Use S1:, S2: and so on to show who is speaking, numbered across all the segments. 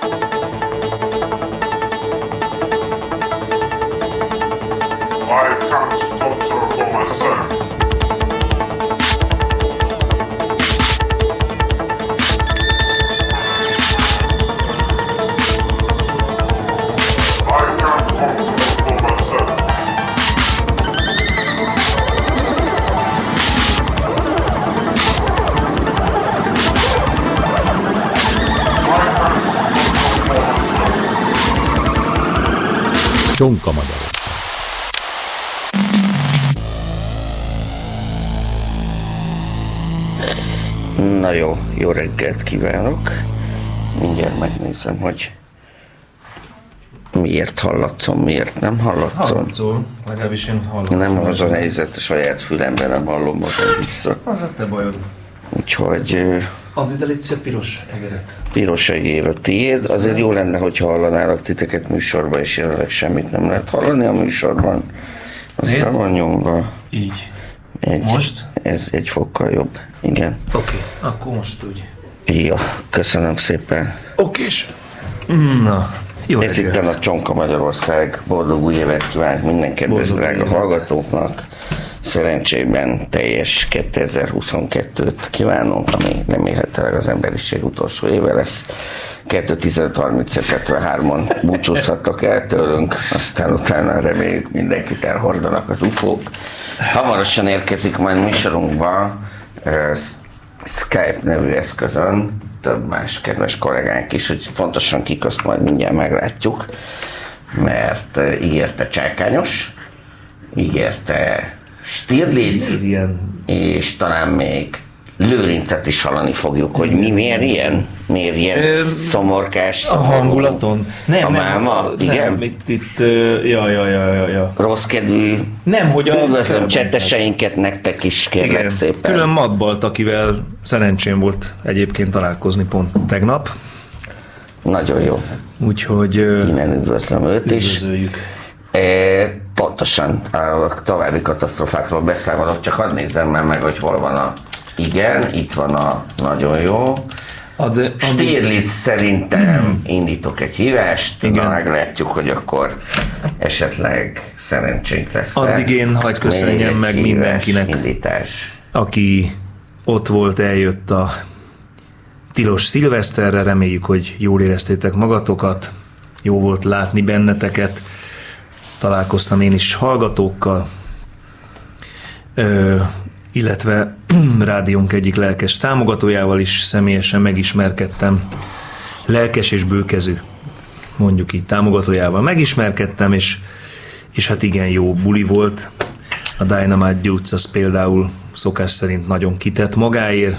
S1: Bye.
S2: Csonka Magyarország.
S3: Na jó, jó reggelt kívánok. Mindjárt megnézem, hogy miért hallatszom, miért nem hallatszom.
S4: Hallatszol, legalábbis én hallom.
S3: Nem az a helyzet, a saját fülemben nem hallom magam vissza.
S4: Az a te bajod.
S3: Úgyhogy ö,
S4: Add ide légy szíves piros egeret.
S3: piros egér a tiéd. Azért jó lenne, hogyha hallanálak titeket műsorban, és jelenleg semmit nem lehet hallani a műsorban. Az
S4: Nézd.
S3: van nyomva.
S4: Így.
S3: Egy,
S4: Most?
S3: Ez egy fokkal jobb. Igen.
S4: Oké, okay. akkor most úgy.
S3: Jó, köszönöm szépen.
S4: Okés. Na, jó
S3: Ez itt a Csonka Magyarország. Boldog új évet kívánok minden kedves drága hallgatóknak. Szerencsében teljes 2022-t kívánunk, ami remélhetőleg az emberiség utolsó éve lesz. 2.15.30-73-on búcsúzhattak el tőlünk, aztán utána reméljük mindenkit elhordanak az ufók. Hamarosan érkezik majd műsorunkba Skype nevű eszközön több más kedves kollégánk is, hogy pontosan kik azt majd mindjárt meglátjuk, mert ígérte Csákányos, ígérte Stirlitz, és talán még Lőrincet is hallani fogjuk, hogy mi miért ilyen? Miért ilyen
S4: Ö,
S3: szomorkás,
S4: a hangulaton. Nem,
S3: a
S4: nem,
S3: máma, igen?
S4: Nem, itt, itt, ja, ja, ja, ja, ja.
S3: Rossz kedvű,
S4: Nem, hogy a...
S3: üdvözlöm
S4: felbontás.
S3: csetteseinket nektek is, kérlek
S4: Igen,
S3: szépen.
S4: külön Madbalt, akivel szerencsém volt egyébként találkozni pont tegnap.
S3: Nagyon jó.
S4: Úgyhogy
S3: Innen üdvözlöm őt is.
S4: üdvözöljük.
S3: E, pontosan a további katasztrofákról beszámolok, csak hadd nézzem már meg, hogy hol van a igen, itt van a nagyon jó.
S4: Ad, ad,
S3: Stirlitz szerintem indítok egy hívást,
S4: Igen.
S3: na meglátjuk, hogy akkor esetleg szerencsénk lesz.
S4: Addig én hagy köszönjem meg mindenkinek.
S3: Indítás.
S4: aki ott volt, eljött a tilos szilveszterre, reméljük, hogy jól éreztétek magatokat, jó volt látni benneteket, találkoztam én is hallgatókkal, ö, illetve rádiónk egyik lelkes támogatójával is személyesen megismerkedtem, lelkes és bőkező, mondjuk így támogatójával megismerkedtem, és, és hát igen jó buli volt. A Dynamite Dudes az például szokás szerint nagyon kitett magáért,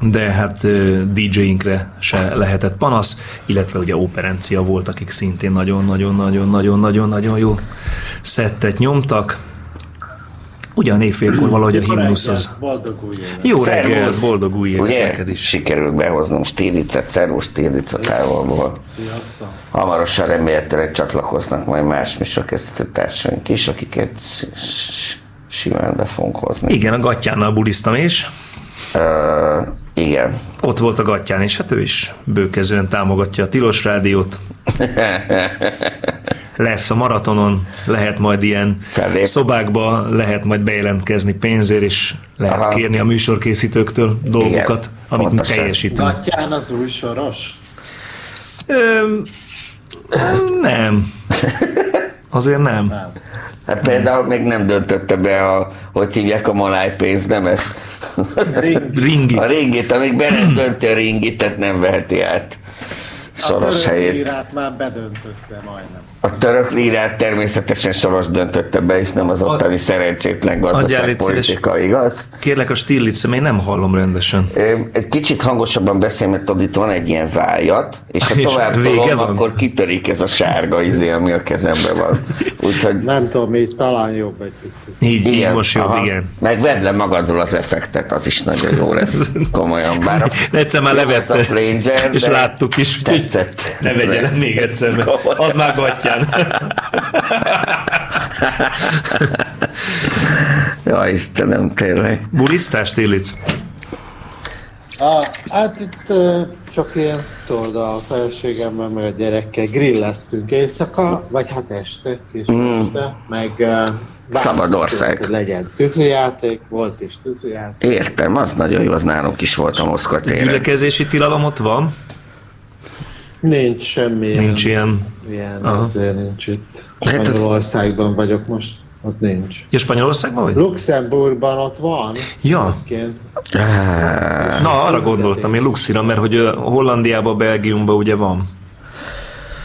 S4: de hát DJ-inkre se lehetett panasz, illetve ugye operencia volt, akik szintén nagyon-nagyon-nagyon-nagyon-nagyon-nagyon jó szettet nyomtak. Ugyan éjfélkor valahogy a himnusz az... Jó reggel, boldog új évet neked is.
S3: Sikerült behoznom Stirlitzet, szervusz Stirlitz a távolból.
S5: Sziasztok!
S3: Hamarosan remélhetőleg csatlakoznak majd más műsorkészítő társaink is, akiket simán be fogunk hozni.
S4: Igen, a gatyánnal buliztam is.
S3: Ö, igen.
S4: Ott volt a gatyán, és hát ő is bőkezően támogatja a Tilos Rádiót. Lesz a maratonon, lehet majd ilyen
S3: Fellép.
S4: szobákba, lehet majd bejelentkezni pénzért, és lehet
S3: Aha.
S4: kérni a műsorkészítőktől dolgokat, amit mi
S3: pontosan.
S4: teljesítünk.
S5: Gatyán az új soros?
S4: Öm, nem. Azért nem.
S5: Nem.
S3: Hát például még nem döntötte be a, hogy hívják a malájpénzt, nem ez?
S5: Ring.
S4: Ringi.
S3: A ringit, amíg be nem dönti a ringit, tehát nem veheti át Soros
S5: a
S3: helyét.
S5: török már bedöntötte majdnem.
S3: A török lírát természetesen Soros döntötte be, és nem az ottani szerencsétlen
S4: Adjál, légy
S3: gazdaságpolitika, igaz?
S4: Kérlek a Stirlitz, én nem hallom rendesen.
S3: Egy kicsit hangosabban beszélj, mert tudod, itt van egy ilyen vájat, és ha
S4: És
S3: tovább tolom, akkor kitörik ez a sárga izé, ami a kezemben van. Úgyhogy
S5: Nem tudom, még talán jobb egy picit.
S4: Így, így
S3: igen,
S4: most jobb,
S3: aha.
S4: igen.
S3: Meg vedd le magadról az effektet, az is nagyon jó lesz. Komolyan, bár a,
S4: De egyszer már levette,
S3: a flanger,
S4: és láttuk is. úgyhogy
S3: Tetszett.
S4: Ne vegye le még egyszer, mert az már gatyán.
S3: Ja, Istenem, tényleg.
S4: Bulisztás, Stirlitz?
S5: Ah, hát itt uh, csak ilyen, tudod, a feleségemmel, meg a gyerekkel grilleztünk éjszaka, vagy hát este, kis mm. este, meg uh,
S3: Szabad ország.
S5: Hogy legyen tűzijáték, volt is tűzijáték.
S3: Értem, az nagyon jó, az nálunk is volt a Moszkva téren.
S4: Gyülekezési tilalom ott van?
S5: Nincs semmi
S4: Nincs ilyen.
S5: ilyen
S4: Aha.
S5: azért nincs itt.
S3: Hát
S5: Spanyolországban vagyok most, ott nincs.
S4: Ja, Spanyolországban vagy?
S5: Luxemburgban ott van,
S4: Ja, na arra gondoltam én Luxira, mert hogy Hollandiában, Belgiumban ugye van.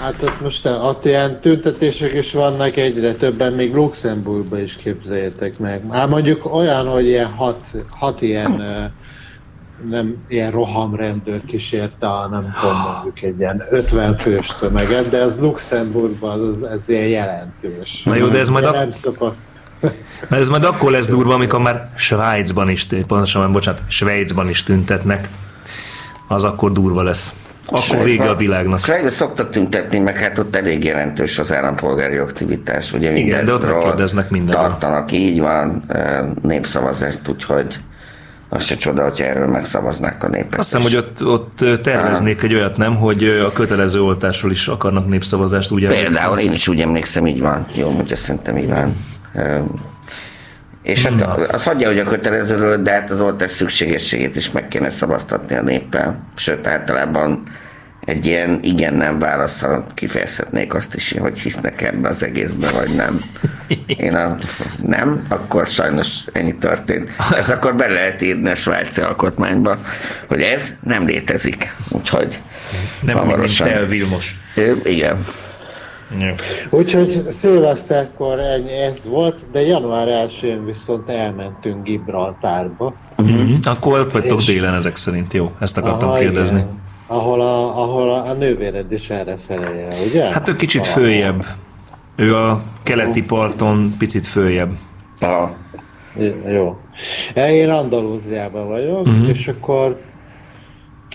S5: Hát ott most ott ilyen tüntetések is vannak egyre többen, még Luxemburgban is képzeljétek meg. Hát mondjuk olyan, hogy ilyen hat, hat ilyen nem ilyen rohamrendőr kísérte a nem tudom mondjuk egy ilyen 50 fős tömeget, de ez Luxemburgban az, ez ilyen jelentős.
S4: Na jó, de ez majd
S5: Ugye
S4: a-
S5: nem szokott.
S4: Mert ez majd akkor lesz durva, amikor már Svájcban is, tűnt- pontosan, bocsánat, Svájcban is tüntetnek. Az akkor durva lesz. Akkor vége a világnak.
S3: Svájcban szoktak tüntetni, meg hát ott elég jelentős az állampolgári aktivitás. Ugye
S4: Igen, de ott megkérdeznek mindenről.
S3: Tartanak, így van, népszavazást, úgyhogy az se csoda, hogyha erről megszavaznák a népek.
S4: Azt hiszem, hogy ott, ott terveznék egy olyat, nem, hogy a kötelező oltásról is akarnak népszavazást, ugye?
S3: Például én is úgy emlékszem, így van. Jó, mondja, szerintem így van. És hát az hagyja, hogy a kötelezőről, de hát az oltás szükségességét is meg kéne szavaztatni a néppel. Sőt, általában egy ilyen igen-nem válaszra kifejezhetnék azt is, hogy hisznek ebbe az egészbe, vagy nem. Én a nem, akkor sajnos ennyi történt. Ez akkor be lehet írni a svájci alkotmányba, hogy ez nem létezik. Úgyhogy
S4: Nem
S3: hamarosan.
S4: El Vilmos.
S3: Ö, Igen.
S4: Jó.
S5: Úgyhogy szilveszterkor ennyi ez volt, de január 1-én viszont elmentünk Gibraltárba.
S4: Mhm. Akkor ott vagytok
S5: És-
S4: délen ezek szerint, jó? Ezt akartam
S5: Aha,
S4: kérdezni.
S5: igen. Ahol a, ahol a, nővéred is erre felé, ugye?
S4: Hát ő kicsit
S5: Valahol.
S4: följebb. Ő a keleti parton picit följebb.
S3: Aha.
S5: J- Jó. Én Andalúziában vagyok, uh-huh. és akkor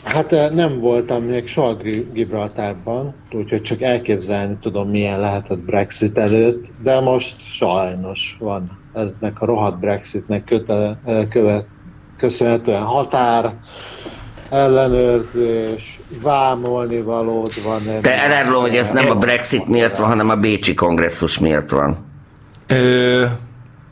S5: hát eh, nem voltam még soha Gibraltárban, úgyhogy csak elképzelni tudom, milyen lehetett Brexit előtt, de most sajnos van ennek a rohadt Brexitnek kötele, eh, követ, köszönhetően határ, ellenőrzés, vámolni valód van.
S3: De elárulom, hogy ez nem a Brexit miatt van, hanem a Bécsi kongresszus miatt van.
S4: Ö,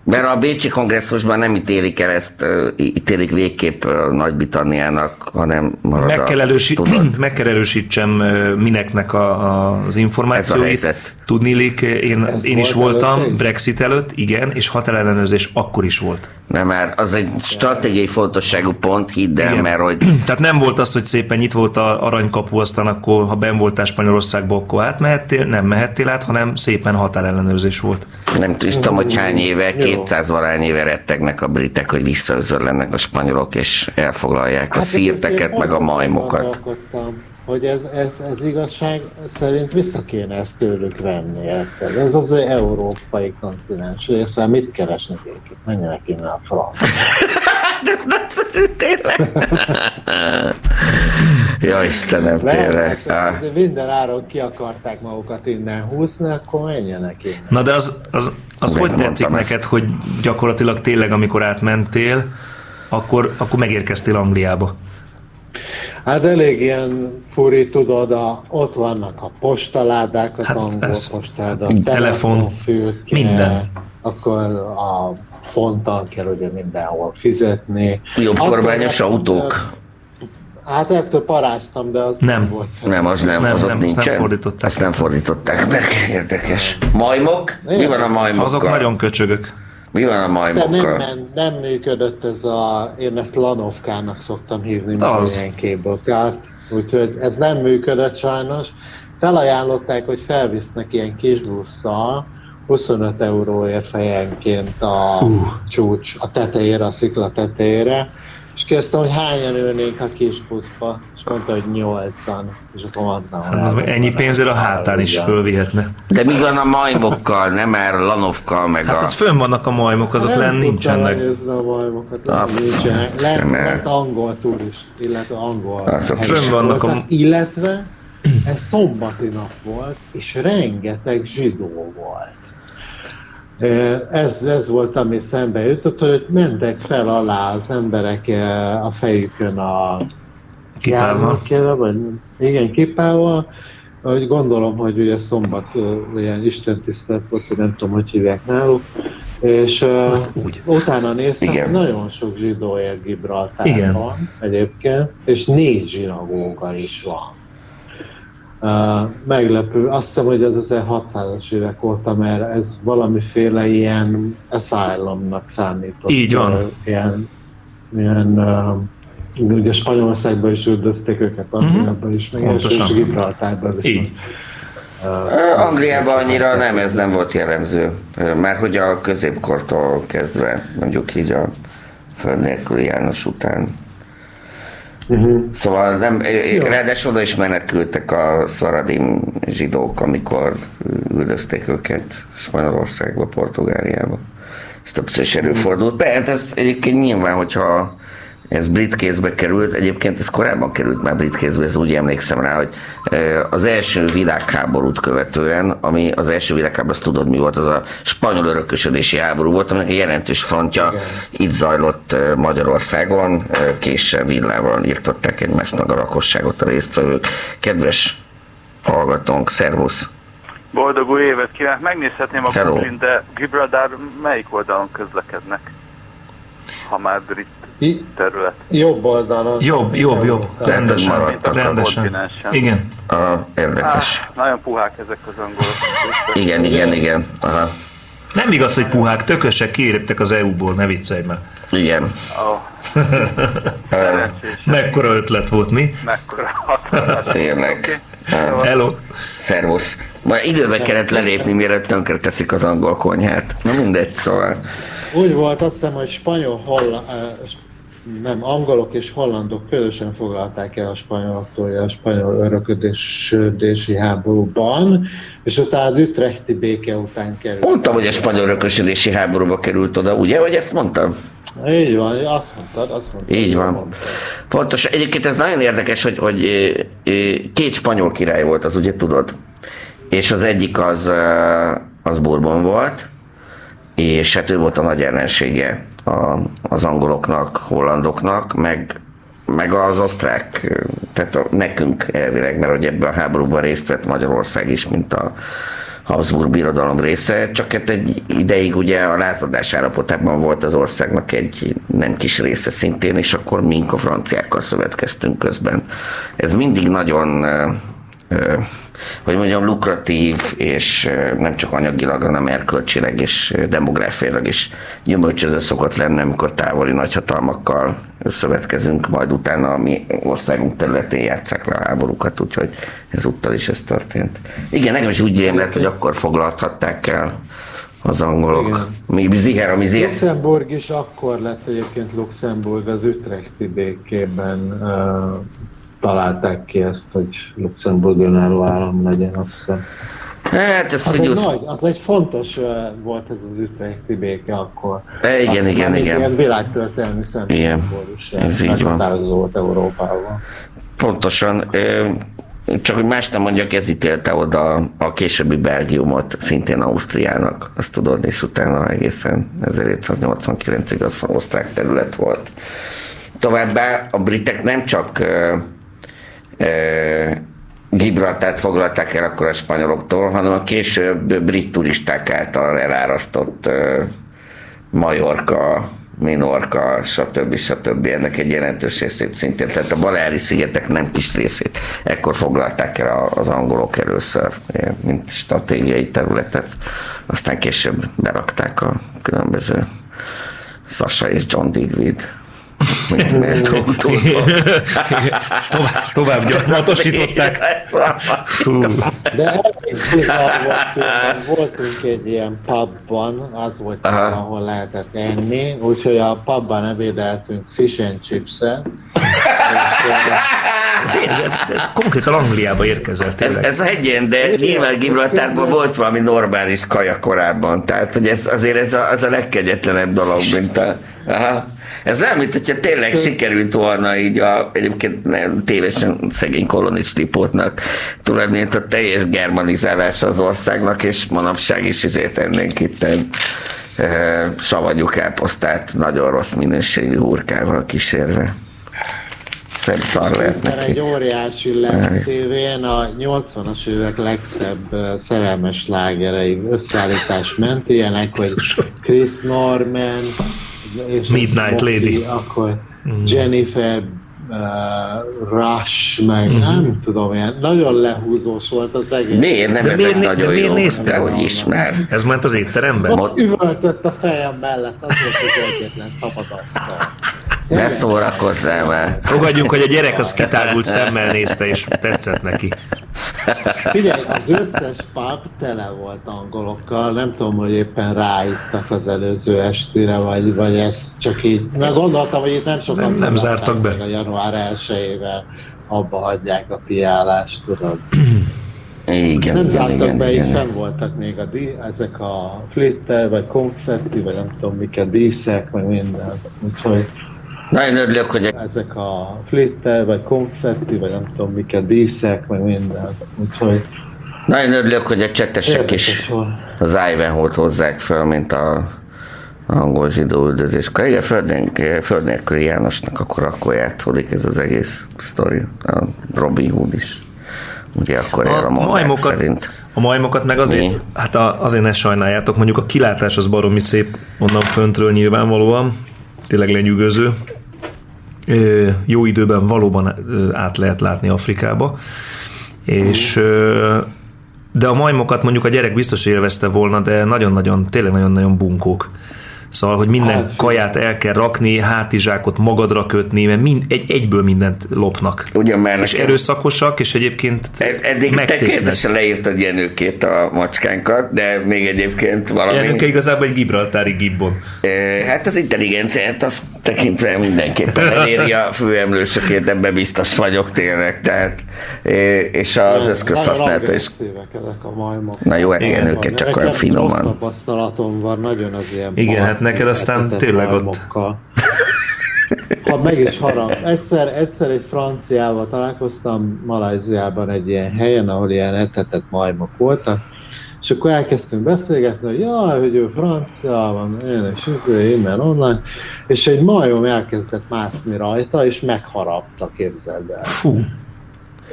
S3: Mert a Bécsi kongresszusban nem ítélik el ezt, ítélik végképp Nagy-Britanniának, hanem marad
S4: meg, kell erősi-
S3: tudat.
S4: meg kell erősítsem mineknek a, a, az információit.
S3: Ez a.
S4: Tudnilik, én,
S5: Ez
S4: én is
S5: volt
S4: voltam
S5: előtte is?
S4: Brexit előtt, igen, és határellenőrzés akkor is volt.
S3: Nem, mert az egy stratégiai fontosságú pont, hidd el,
S4: Igen.
S3: mert hogy
S4: Tehát nem volt az, hogy szépen nyitva volt a aranykapu, aztán akkor, ha ben voltál Spanyolországba, akkor átmehettél, nem mehettél át, hanem szépen határellenőrzés volt.
S3: nem tudom, hogy hány éve,
S5: Jó.
S3: 200 valány éve rettegnek a britek, hogy visszaözörlennek a spanyolok, és elfoglalják a szírteket,
S5: Hát,
S3: meg a majmokat.
S5: Hogy ez, ez, ez igazság szerint vissza kéne ezt tőlük venni, érted? Ez az európai kontinens része, mit keresnek ők itt? Menjenek innen a franc.
S3: De ez nagyszerű, tényleg. ja, Istenem, tényleg.
S5: Hát, de minden áron ki akarták magukat innen húzni, akkor menjenek innen.
S4: Na de az, az, az
S3: Meg
S4: hogy tetszik
S3: ezt.
S4: neked, hogy gyakorlatilag tényleg, amikor átmentél, akkor, akkor megérkeztél Angliába.
S5: Hát elég ilyen furi, tudod, a, ott vannak a postaládák, az
S4: Hát
S5: angol
S4: ez-
S5: postáládák,
S4: telefon,
S5: telefonfülke,
S4: minden.
S5: akkor a fonttal kell ugye mindenhol fizetni.
S3: Jobb kormányos autók?
S5: Hát ettől paráztam, de az
S4: Nem.
S5: volt.
S3: Nem, az nem,
S4: Nem,
S3: azok
S4: nem, azt
S3: nincsen.
S4: nem fordították.
S3: Azt nem fordították meg, érdekes. Majmok? Mi van a majmokkal?
S4: Azok nagyon köcsögök.
S3: Mi van a
S5: De nem,
S3: majmokkal?
S5: nem működött ez a, én ezt Lanovkának szoktam hívni,
S4: Az.
S5: az. ilyen cable úgyhogy ez nem működött sajnos. Felajánlották, hogy felvisznek ilyen kis busszal, 25 euróért fejenként a uh. csúcs, a tetejére, a szikla tetejére, és kérdeztem, hogy hányan ülnénk a kis buszba, és mondta, hogy nyolcan, és akkor mondtam,
S4: Hát az meg ennyi pénzért a hátán is fölvihetne.
S3: De mi van a majmokkal, nem már lanovkkal, meg
S4: Hát
S3: a...
S4: az fönn vannak a majmok, azok
S5: nem
S4: lenn nincsenek.
S5: a majmokat,
S3: Ah,
S5: lenn nincsenek.
S3: sem el.
S5: Lent, lent angol turist, illetve angol
S3: Azok
S4: fönn vannak a-
S5: Illetve ez szombati nap volt, és rengeteg zsidó volt. Ez, ez volt, ami szembe jutott, hogy mentek fel alá az emberek a fejükön a
S4: Kipával.
S5: vagy igen, kipával, hogy gondolom, hogy ugye szombat ilyen istentisztelet volt, hogy nem tudom, hogy hívják náluk, és uh,
S4: úgy.
S5: utána néztem,
S3: Igen.
S5: nagyon sok zsidó él Gibraltárban
S4: Igen.
S5: egyébként, és négy zsinagóga is van. Uh, meglepő, azt hiszem, hogy ez 1600-as évek óta, mert ez valamiféle ilyen asylumnak számított.
S4: Így van.
S5: Ilyen, ilyen uh, ugye Spanyolországban is üldözték őket, Angliában is, meg és,
S4: Mhm. Pontosan.
S5: és Gibraltárban viszont.
S4: Így.
S3: Ö, Angliában annyira nem, ez nem volt jellemző. Már hogy a középkortól kezdve, mondjuk így a föld nélküli János után.
S5: Uh-huh.
S3: Szóval nem, ráadásul oda is menekültek a szvaradim zsidók, amikor üldözték őket Spanyolországba, Portugáliába. Ez többször is előfordult. De hát ez egyébként nyilván, hogyha ez brit kézbe került, egyébként ez korábban került már brit kézbe, ez úgy emlékszem rá, hogy az első világháborút követően, ami az első világháború, azt tudod mi volt, az a spanyol örökösödési háború volt, aminek egy jelentős frontja itt zajlott Magyarországon, késsel, villával írtották egymásnak a lakosságot a résztvevők. Kedves hallgatónk, szervusz!
S6: Boldog új évet kívánok! Megnézhetném a. Google-in, de Gibraltar melyik oldalon közlekednek? Ha már brit terület.
S5: Jobb oldalon.
S4: Jobb, jobb, jobb. Rendesen.
S3: maradtak a
S4: Rendesen.
S6: kontinensen.
S4: Igen.
S3: Ah, érdekes.
S6: Ah, nagyon puhák ezek az angolok.
S3: Igen, igen, igen. Aha.
S4: Nem igaz, hogy puhák, tökösek kiéreptek az EU-ból, ne viccelj már.
S3: Igen.
S6: Oh.
S4: Mekkora ötlet volt, mi?
S6: Mekkora hatalmas.
S3: Tényleg.
S6: Oké.
S4: Hello.
S3: Szervusz. Már időbe kellett lelépni, mielőtt tönkre teszik az angol konyhát. Na mindegy, szóval.
S5: Úgy volt, azt hiszem, hogy spanyol, holla, nem, angolok és hollandok közösen foglalták el a spanyoloktól a spanyol öröködési háborúban, és utána az ütrechti béke után került.
S3: Mondtam, hogy a spanyol örökösödési háborúba került oda, ugye? Vagy ezt mondtam?
S5: Így van, azt mondtad, azt mondtad.
S3: Így van.
S5: Mondtad.
S3: Pontos. Egyébként ez nagyon érdekes, hogy, hogy két spanyol király volt, az ugye tudod. És az egyik az, az Bourbon volt, és hát ő volt a nagy ellensége a, az angoloknak, hollandoknak, meg, meg az osztrák, tehát a, nekünk elvileg, mert hogy ebben a háborúban részt vett Magyarország is, mint a Habsburg birodalom része, csak hát egy ideig ugye a lázadás állapotában volt az országnak egy nem kis része szintén, és akkor mink a franciákkal szövetkeztünk közben. Ez mindig nagyon ö, ö, hogy mondjam, lukratív, és nem csak anyagilag, hanem erkölcsileg és demográfiailag is gyümölcsöző szokott lenni, amikor távoli nagyhatalmakkal szövetkezünk, majd utána a mi országunk területén játsszák le a háborúkat, úgyhogy ezúttal is ez történt. Igen, nekem is úgy rémlett, hogy akkor foglalhatták el az angolok.
S5: Igen.
S3: Mi ziher, ami ziher.
S5: Luxemburg is akkor lett egyébként Luxemburg az ütrechti békében uh, találták ki ezt, hogy Luxemburg önálló állam legyen, azt hiszem.
S3: Hát ez
S5: Az
S3: hogy
S5: egy,
S3: usz...
S5: nagy, az egy fontos uh, volt ez az ütrechti béke akkor.
S3: E, igen,
S5: Azt
S3: igen, igen.
S5: Ilyen világtörténelmi szempontból is
S3: ez így van.
S5: volt Európában.
S3: Pontosan. Ö, Csak hogy más nem mondjak, ez ítélte oda a későbbi Belgiumot, szintén Ausztriának, azt tudod, és utána egészen 1789-ig az osztrák terület volt. Továbbá a britek nem csak Gibraltát foglalták el akkor a spanyoloktól, hanem a később brit turisták által elárasztott Majorka, Minorka, stb. stb. ennek egy jelentős részét szintén, tehát a Baleári szigetek nem kis részét. Ekkor foglalták el az angolok először, mint stratégiai területet, aztán később berakták a különböző Sasha és John Digweed.
S4: Tovább, tovább gyarmatosították.
S5: De voltunk egy ilyen pubban, az volt, ahol lehetett enni, úgyhogy a pubban ebédeltünk fish and
S4: Tényleg, ez konkrétan Angliába érkezett.
S3: Ez, ez hegyen, de nyilván Gibraltárban volt valami normális kaja korábban, tehát hogy ez, azért ez a, az a legkegyetlenebb dolog, mint a... Aha. Ez olyan, mint hogyha tényleg sikerült volna így a, egyébként nem, tévesen szegény kolonics lipótnak mint a teljes germanizálása az országnak, és manapság is izét ennénk itt e, savanyú káposztát nagyon rossz minőségű hurkával kísérve. szebb szar lehet
S5: Mert egy
S3: neki.
S5: óriási LED tévén a 80-as évek legszebb szerelmes lágerei összeállítás ment, ilyenek, hogy Chris Norman, és
S4: Midnight
S5: Smokey,
S4: Lady.
S5: akkor Jennifer uh, Rush, meg nem tudom, ilyen nagyon lehúzós volt az egész.
S3: Miért nem
S4: De
S3: ezek
S4: miért- de
S3: nagyon
S4: miért
S3: jó?
S4: nézted?
S3: De hogy ismer.
S4: Ez ment az étteremben?
S5: Ott üvöltött a fejem mellett, az volt az egyetlen szabad asztal.
S3: Ne szórakozzál már.
S4: Fogadjunk, hogy a gyerek az kitárgult szemmel nézte, és tetszett neki.
S5: Figyelj, az összes pub tele volt angolokkal, nem tudom, hogy éppen ráittak az előző estére, vagy, vagy ez csak így, mert gondoltam, hogy itt nem sokan
S4: Nem- nem zártak be.
S5: A január 1-ével abba hagyják a piálást, tudod.
S3: Igen,
S5: Nem
S3: igen,
S5: zártak
S3: igen,
S5: be, így
S3: igen.
S5: fenn voltak még a di- ezek a flitter, vagy konfetti, vagy nem tudom mik a díszek, meg minden. Úgyhogy
S3: Nagyon örülök, hogy
S5: ezek a flitter, vagy konfetti, vagy nem tudom mik a díszek, meg minden. Úgyhogy
S3: nagyon örülök, hogy a csetesek is
S5: volt.
S3: az Ivanhoe-t hozzák föl, mint a angol zsidó üldözéskor. Igen, föld, föld nélküli Jánosnak akkor, akkor játszódik ez az egész sztori. A Robin Hood is. Ugye akkor él a
S4: A majmokat,
S3: szerint.
S4: a majmokat meg azért,
S3: Mi?
S4: hát a, azért ne sajnáljátok, mondjuk a kilátás az baromi szép onnan föntről nyilvánvalóan, tényleg lenyűgöző. Jó időben valóban át lehet látni Afrikába, és de a majmokat mondjuk a gyerek biztos élvezte volna, de nagyon-nagyon, tényleg nagyon-nagyon bunkók. Szóval, hogy minden
S5: Hát,
S4: hát, kaját el kell rakni, hátizsákot magadra kötni, mert mind, egy, egyből mindent lopnak.
S3: Ugyan már
S4: És
S3: nekem-
S4: erőszakosak, és egyébként
S3: Ed- Eddig te
S4: megtépnek.
S3: kérdésen leírtad Jenőkét a macskánkat, de még egyébként valami...
S4: Jenőke igazából egy gibraltári gibbon.
S3: Eh, Hát az intelligenciát azt tekintve mindenképpen eléri a főemlősökét, ebben biztos vagyok tényleg, tehát eh, és az eszköz
S5: Nagyon
S3: használata is.
S5: a majmok.
S3: Na jó, hát. Jenőke csak olyan finoman.
S5: tapasztalatom van nagyon az ilyen
S4: Igen,
S5: part-
S4: hát neked aztán tényleg ott-.
S5: Ha meg is harap. Egyszer, egyszer egy franciával találkoztam Malajziában egy ilyen helyen, ahol ilyen etetett majmok voltak, és akkor elkezdtünk beszélgetni, hogy jaj, hogy ő francia van, én is izé, innen, onnan, és egy majom elkezdett mászni rajta, és megharapta, képzeld el.
S4: Fú,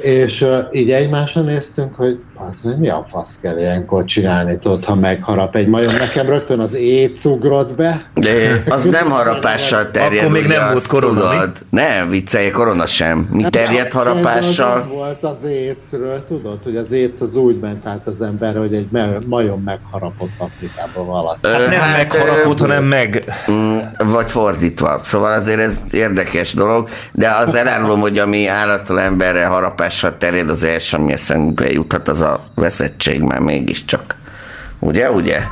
S5: És uh, így egymásra néztünk, hogy az, hogy mi a fasz kell ilyenkor csinálni, tudod, ha megharap egy majom. Nekem rögtön az éc ugrott be.
S3: De az nem harapással terjed.
S4: Akkor még nem volt
S3: azt
S4: korona, mi?
S3: tudod. Nem, viccelj, korona sem. Mi terjed
S5: Az
S3: harapással?
S5: volt az écről, tudod, hogy az éc az úgy ment át az ember, hogy egy majom megharapott Afrikában valaki.
S3: Ö,
S4: nem
S3: hát,
S4: megharapott,
S3: ö,
S4: hanem meg...
S3: Mm, Vagy fordítva. Szóval azért ez érdekes dolog, de az elárulom, hogy ami állattól emberre harapással terjed, az első, ami eszembe juthat, az a veszettség már mégiscsak. Ugye, ugye?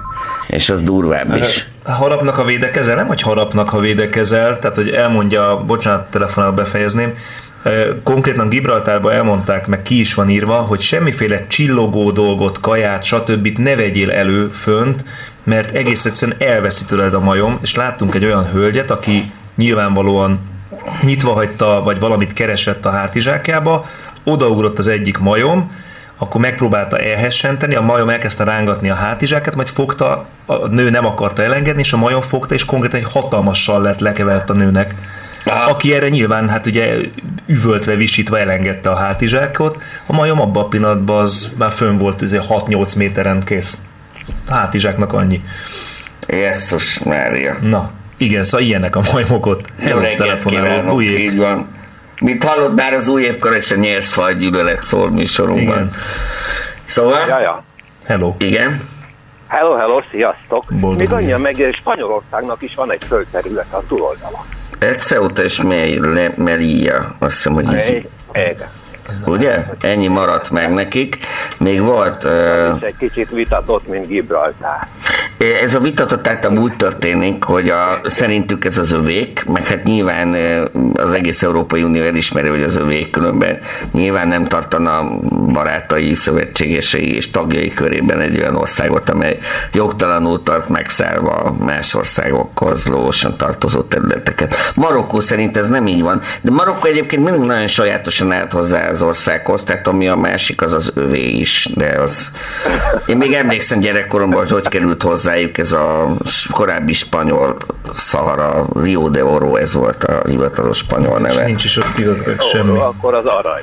S3: És az durvább is.
S4: Harapnak, ha védekezel? Nem, hogy harapnak, ha védekezel, tehát, hogy elmondja, bocsánat, telefonál befejezném, konkrétan Gibraltárban elmondták, meg ki is van írva, hogy semmiféle csillogó dolgot, kaját, stb. ne vegyél elő fönt, mert egész egyszerűen elveszi tőled a majom, és láttunk egy olyan hölgyet, aki nyilvánvalóan nyitva hagyta, vagy valamit keresett a hátizsákjába, odaugrott az egyik majom, akkor megpróbálta elhessenteni, a majom elkezdte rángatni a hátizsákát, majd fogta, a nő nem akarta elengedni, és a majom fogta, és konkrétan egy hatalmas sallet lekevert a nőnek.
S3: Aha.
S4: Aki erre nyilván, hát ugye üvöltve, visítva elengedte a hátizsákot, a majom abban a pillanatban az már fönn volt izé 6-8 méteren kész. A hátizsáknak annyi.
S3: Jézus Mária.
S4: Na, igen, szóval ilyenek a majmok ott.
S3: Jó reggelt kívánok, így van. Mint hallod már az új évkor és a nyers faj gyűlölet szól műsorunkban.
S4: Igen.
S3: Szóval,
S6: Ja, ja.
S4: Hello.
S3: igen.
S6: Hello, hello, sziasztok!
S4: Boldog
S6: Még annyian meg, Spanyolországnak is van egy földterület a túloldala.
S3: Egy Ceuta és Me- Melilla, azt hiszem, hogy így.
S6: Igen.
S3: Ugye? Ennyi maradt meg nekik. Még volt... Uh,
S6: egy kicsit vitatott, mint Gibraltár.
S3: Ez a vitatott tehát úgy történik, hogy a, szerintük ez az övék, meg hát nyilván az egész Európai Unió elismeri, hogy az övék különben nyilván nem tartana barátai, szövetségesei és tagjai körében egy olyan országot, amely jogtalanul tart megszállva más országokhoz lóosan tartozó területeket. Marokkó szerint ez nem így van, de Marokkó egyébként mindig nagyon sajátosan állt hozzá az országhoz, tehát ami a másik, az az övé is, de az... Én még emlékszem gyerekkoromban, hogy hogy került hozzá hozzájuk, ez a korábbi spanyol Szahara, Rio de Oro, ez volt a hivatalos spanyol
S4: És
S3: neve.
S4: nincs is ott kiraktak semmi.
S6: Akkor az arany.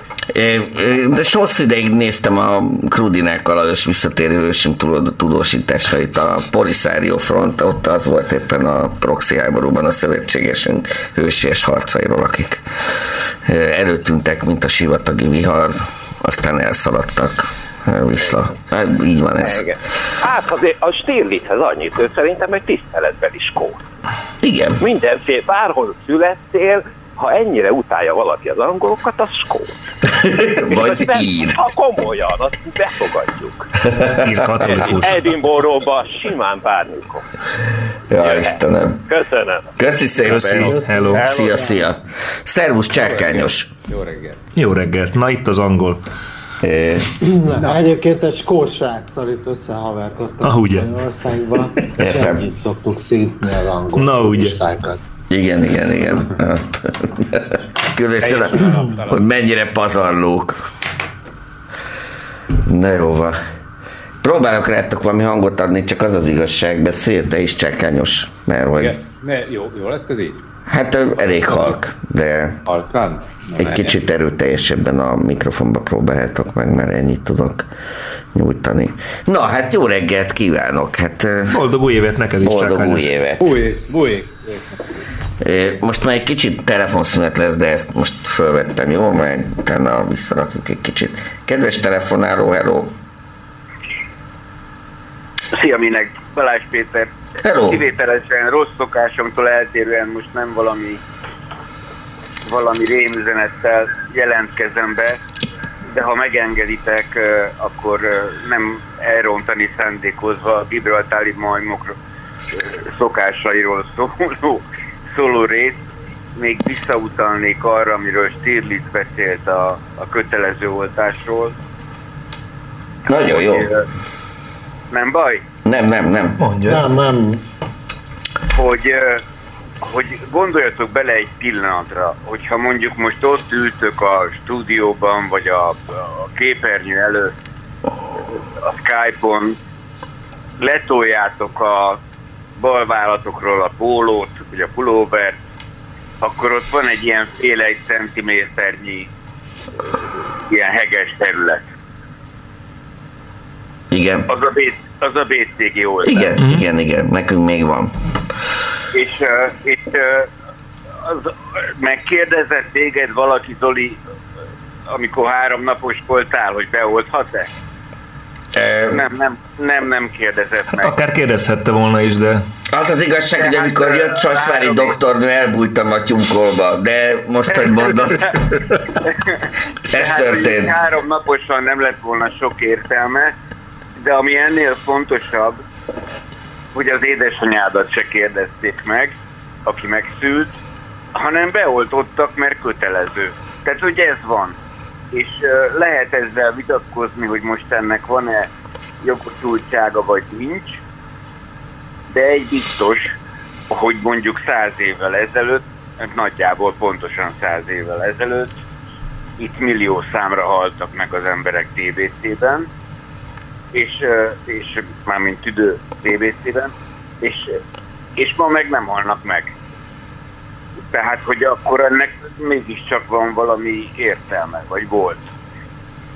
S3: De hosszú ideig néztem a Krudinák Alajos visszatérő ősünk tudó- tudósításait, a Polisario Front, ott az volt éppen a proxy háborúban a szövetségesünk hősies harcairól, akik előtűntek, mint a sivatagi vihar, aztán elszaladtak vissza. Hát, így van ez.
S7: Igen. Hát azért a Stirlitzhez annyit, ő szerintem egy tiszteletbeli skót.
S3: Igen.
S7: Mindenféle, bárhol születtél, ha ennyire utálja valaki az angolokat, az skót.
S3: Vagy
S7: Nem-
S3: ír.
S7: Ha komolyan, azt befogadjuk.
S4: Ír katolikus.
S7: Edinburghba simán bármikor.
S3: Ja, Istenem.
S7: Köszönöm.
S3: Köszi szépen.
S4: Köszi, hello.
S3: Szia, szia. Szervusz, csákányos.
S4: Jó reggelt. Na itt az angol.
S3: É,
S5: Na, egyébként egy skót sráccal itt összehaverkodtam
S4: Ah, ugye.
S5: Magyarországban, és
S3: Értem.
S5: ennyit szoktuk szítni az angol
S4: Na, ugye.
S5: turistákat.
S3: Igen, igen, igen. Különösen, hogy mennyire pazarlók. Na jó van. Próbálok rátok valami hangot adni, csak az az igazság, beszélj te is csákányos, mert hogy...
S8: Igen, ne, jó, jó lesz ez így?
S3: Hát elég halk, de
S8: Halkan?
S3: Egy
S8: menjen.
S3: kicsit erőteljesebben a mikrofonba próbáljátok meg, mert ennyit tudok nyújtani. Na, hát jó reggelt kívánok, hát
S4: Boldog új évet neked is,
S3: boldog új évet.
S8: Új, új.
S3: Most már egy kicsit telefonszünet lesz, de ezt most fölvettem, jó? Majd utána visszarakjuk egy kicsit. Kedves telefonáló, hello!
S9: Szia minek, Balázs Péter.
S3: Hello.
S9: Kivételesen rossz szokásomtól eltérően most nem valami valami rémüzenettel jelentkezem be, de ha megengeditek, akkor nem elrontani szándékozva a gibraltári majmok szokásairól szóló, szóló részt, még visszautalnék arra, amiről Stirlitz beszélt a, a kötelező oltásról.
S3: Nagyon jó.
S9: Nem baj?
S3: Nem, nem, nem.
S4: Mondja.
S5: Nem, nem.
S9: hogy, hogy gondoljatok bele egy pillanatra, hogyha mondjuk most ott ültök a stúdióban, vagy a, a képernyő előtt, a Skype-on, letoljátok a balvállatokról a pólót, vagy a pulóvert, akkor ott van egy ilyen fél egy centiméternyi ilyen heges terület.
S3: Igen.
S9: Az a, az a BCG oldal.
S3: Igen, igen, igen, nekünk még van.
S9: És uh, itt uh, az, megkérdezett téged valaki, Zoli, amikor három napos voltál, hogy beolthat-e? Nem, nem, nem, nem kérdezett meg.
S4: Akár kérdezhette volna is, de
S3: Az az igazság, hogy amikor jött Csasvári doktornő, elbújtam a tyúkolba, de most, hogy mondod, ez
S9: hogy
S3: történt.
S9: Három naposan nem lett volna sok értelme, de ami ennél fontosabb, hogy az édesanyádat se kérdezték meg, aki megszült, hanem beoltottak, mert kötelező. Tehát, hogy ez van. És uh, lehet ezzel vitatkozni, hogy most ennek van-e jogosultsága, vagy nincs, de egy biztos, hogy mondjuk száz évvel ezelőtt, nagyjából pontosan száz évvel ezelőtt, itt millió számra haltak meg az emberek TBC-ben, és, és mármint tüdő TBC-ben, és, és ma meg nem halnak meg. Tehát, hogy akkor ennek mégiscsak van valami értelme, vagy volt.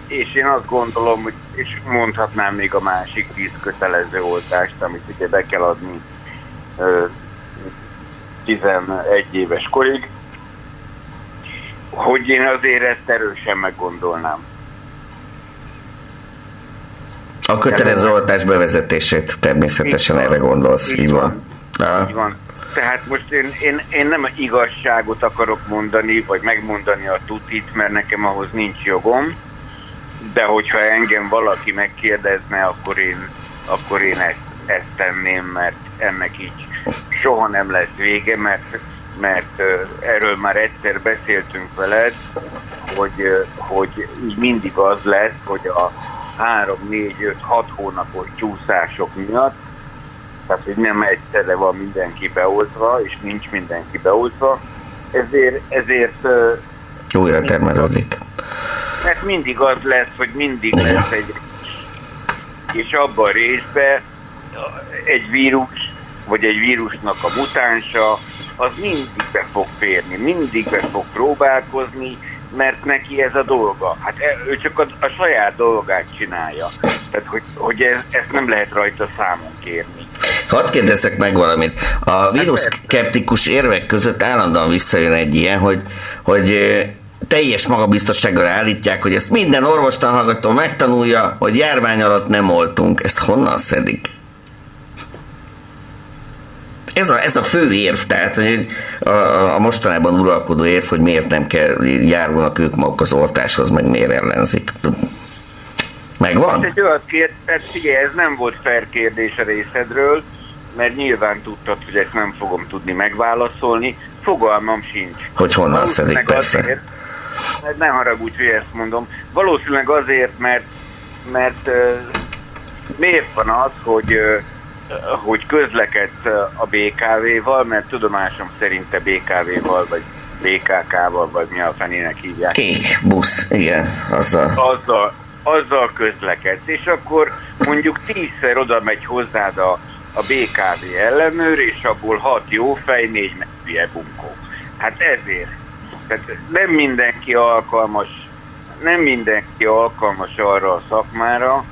S9: És én azt gondolom, hogy, és mondhatnám még a másik tíz kötelező oltást, amit ugye be kell adni ö, 11 éves korig, hogy én azért ezt erősen meggondolnám.
S3: A kötelező oltás bevezetését természetesen erre gondolsz,
S9: Így
S3: így van.
S9: Így van. Tehát most én, én, én nem igazságot akarok mondani, vagy megmondani a tutit, mert nekem ahhoz nincs jogom, de hogyha engem valaki megkérdezne, akkor én, akkor én ezt, ezt tenném, mert ennek így soha nem lesz vége, mert, mert erről már egyszer beszéltünk veled, hogy, hogy így mindig az lesz, hogy a 3, 4, 5, 6 hónapos csúszások miatt. Tehát hogy nem egyszerre van mindenki beoltva, és nincs mindenki beoltva, ezért, ezért
S3: újra termelődik.
S9: mert mindig az lesz, hogy mindig lesz egy és abban a részben egy vírus, vagy egy vírusnak a mutánsa, az mindig be fog férni, mindig be fog próbálkozni, mert neki ez a dolga. Hát e- ő csak a, a saját dolgát csinálja. Tehát, hogy, hogy ez, ezt nem lehet rajta számon kérni.
S3: Hadd kérdezzek meg valamit. A víruszkeptikus érvek között állandóan visszajön egy ilyen, hogy, hogy teljes magabiztossággal állítják, hogy ezt minden orvostanhallgató megtanulja, hogy járvány alatt nem oltunk. Ezt honnan szedik? Ez a, ez a fő érv, tehát a, a mostanában uralkodó érv, hogy miért nem kell, járulnak ők maguk az oltáshoz, meg miért ellenzik. Megvan?
S9: Ez egy olyan kérdés, figyelj, ez nem volt fair kérdés a részedről, mert nyilván tudtad, hogy ezt nem fogom tudni megválaszolni. Fogalmam sincs.
S3: Hogy honnan
S9: Valószínűleg
S3: szedik, persze.
S9: Azért, mert ne haragudj, hogy ezt mondom. Valószínűleg azért, mert, mert uh, miért van az, hogy, uh, hogy közlekedsz uh, a BKV-val, mert tudomásom szerint te BKV-val, vagy BKK-val, vagy mi a fenének hívják.
S3: Kék busz, igen, azzal.
S9: azzal, azzal közlekedsz, és akkor mondjuk tízszer oda megy hozzád a, a BKV ellenőr, és abból hat jó fej, négy meg hülye bunkó. Hát ezért. Tehát nem mindenki alkalmas, nem mindenki alkalmas arra a szakmára,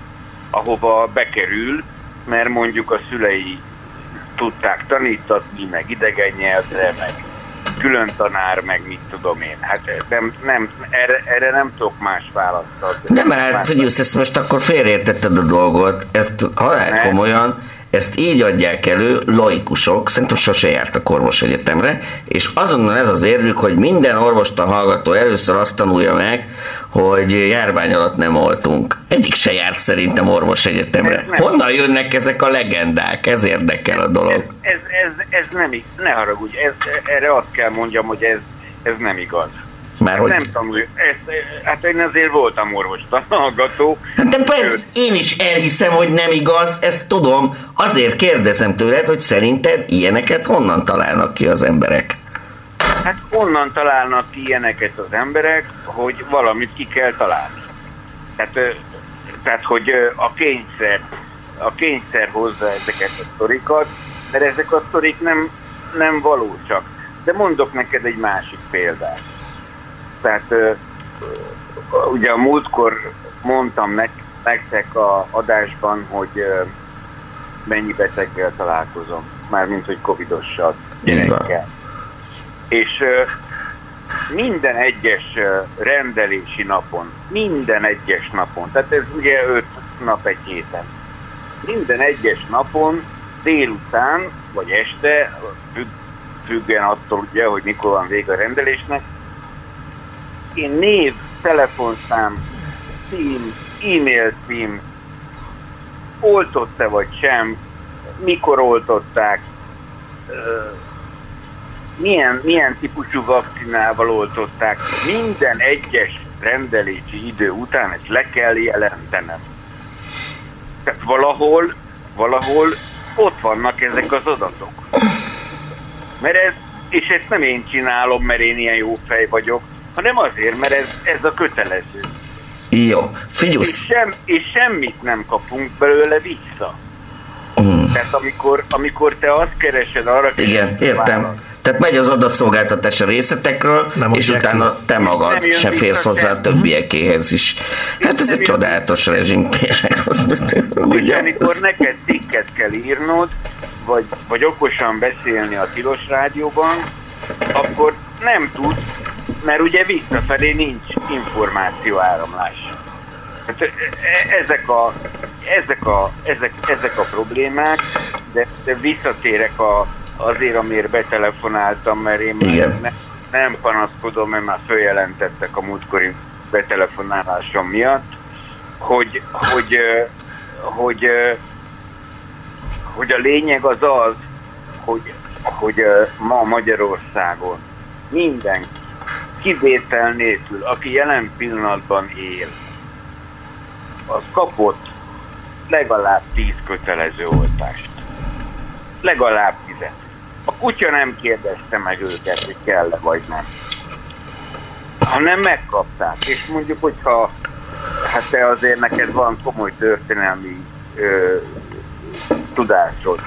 S9: ahova bekerül, mert mondjuk a szülei tudták tanítatni, meg idegen nyelvre, meg külön tanár, meg mit tudom én. Hát nem, nem, erre, erre nem tudok más választ adni.
S3: Nem, hát figyelj, ezt most akkor félreértetted a dolgot, ezt halál komolyan, ezt így adják elő laikusok, szerintem sose jártak orvosegyetemre, és azonnal ez az érvük, hogy minden orvostan hallgató először azt tanulja meg, hogy járvány alatt nem oltunk. Egyik se járt szerintem orvosegyetemre.
S9: Ez nem.
S3: Honnan jönnek ezek a legendák? Ez érdekel a dolog.
S9: Ez, ez, ez nem, ig- ne haragudj, ez, erre azt kell mondjam, hogy ez, ez nem igaz.
S3: Már hogy...
S9: Nem tanulj, ezt, hát én azért voltam orvostan hallgató.
S3: Hát de persze, én is elhiszem, hogy nem igaz, ezt tudom. Azért kérdezem tőled, hogy szerinted ilyeneket honnan találnak ki az emberek?
S9: Hát onnan találnak ki ilyeneket az emberek, hogy valamit ki kell találni. Tehát, tehát hogy a kényszer, a kényszer hozza ezeket a sztorikat, mert ezek a sztorik nem, nem valósak. De mondok neked egy másik példát. Tehát ugye a múltkor mondtam nek, nektek a adásban, hogy mennyi beteggel találkozom, mármint hogy covidossal, gyerekkel. És minden egyes rendelési napon, minden egyes napon, tehát ez ugye öt nap egy héten, minden egyes napon délután vagy este, függ, függően attól ugye, hogy mikor van vége a rendelésnek, én név, telefonszám, cím, e-mail cím, oltott-e vagy sem, mikor oltották, milyen, milyen típusú vakcinával oltották, minden egyes rendelési idő után ezt le kell jelentenem. Tehát valahol, valahol ott vannak ezek az adatok. Mert ez, és ezt nem én csinálom, mert én ilyen jó fej vagyok, hanem azért, mert ez, ez a kötelező.
S3: Jó,
S9: És,
S3: figyelsz.
S9: sem, és semmit nem kapunk belőle vissza.
S3: Mm.
S9: Tehát amikor, amikor te azt keresed arra,
S3: Igen, értem.
S9: választ,
S3: Tehát megy az adatszolgáltatás a részletekről,
S4: Nem
S3: és utána te magad se férsz hozzá a többiekéhez is. Hát ez egy csodálatos rezsim, kérlek.
S9: És
S3: Ugye?
S9: amikor neked cikket kell írnod, vagy, vagy okosan beszélni a tilos rádióban, akkor nem tudsz, mert ugye visszafelé nincs információ áramlás. Hát, e- e- ezek, a, ezek, a, ezek, ezek a problémák, de, de visszatérek a, azért, amiért betelefonáltam, mert én
S3: Igen.
S9: ne, nem panaszkodom, mert már följelentettek a múltkori betelefonálásom miatt, hogy, hogy, hogy, hogy a lényeg az az, hogy, hogy ma Magyarországon minden kivétel nélkül, aki jelen pillanatban él, az kapott legalább 10 kötelező oltást. Legalább 10 A kutya nem kérdezte meg őket, hogy kell-e vagy nem. Hanem megkapták. És mondjuk, hogyha hát te azért neked van komoly történelmi ö, tudásod.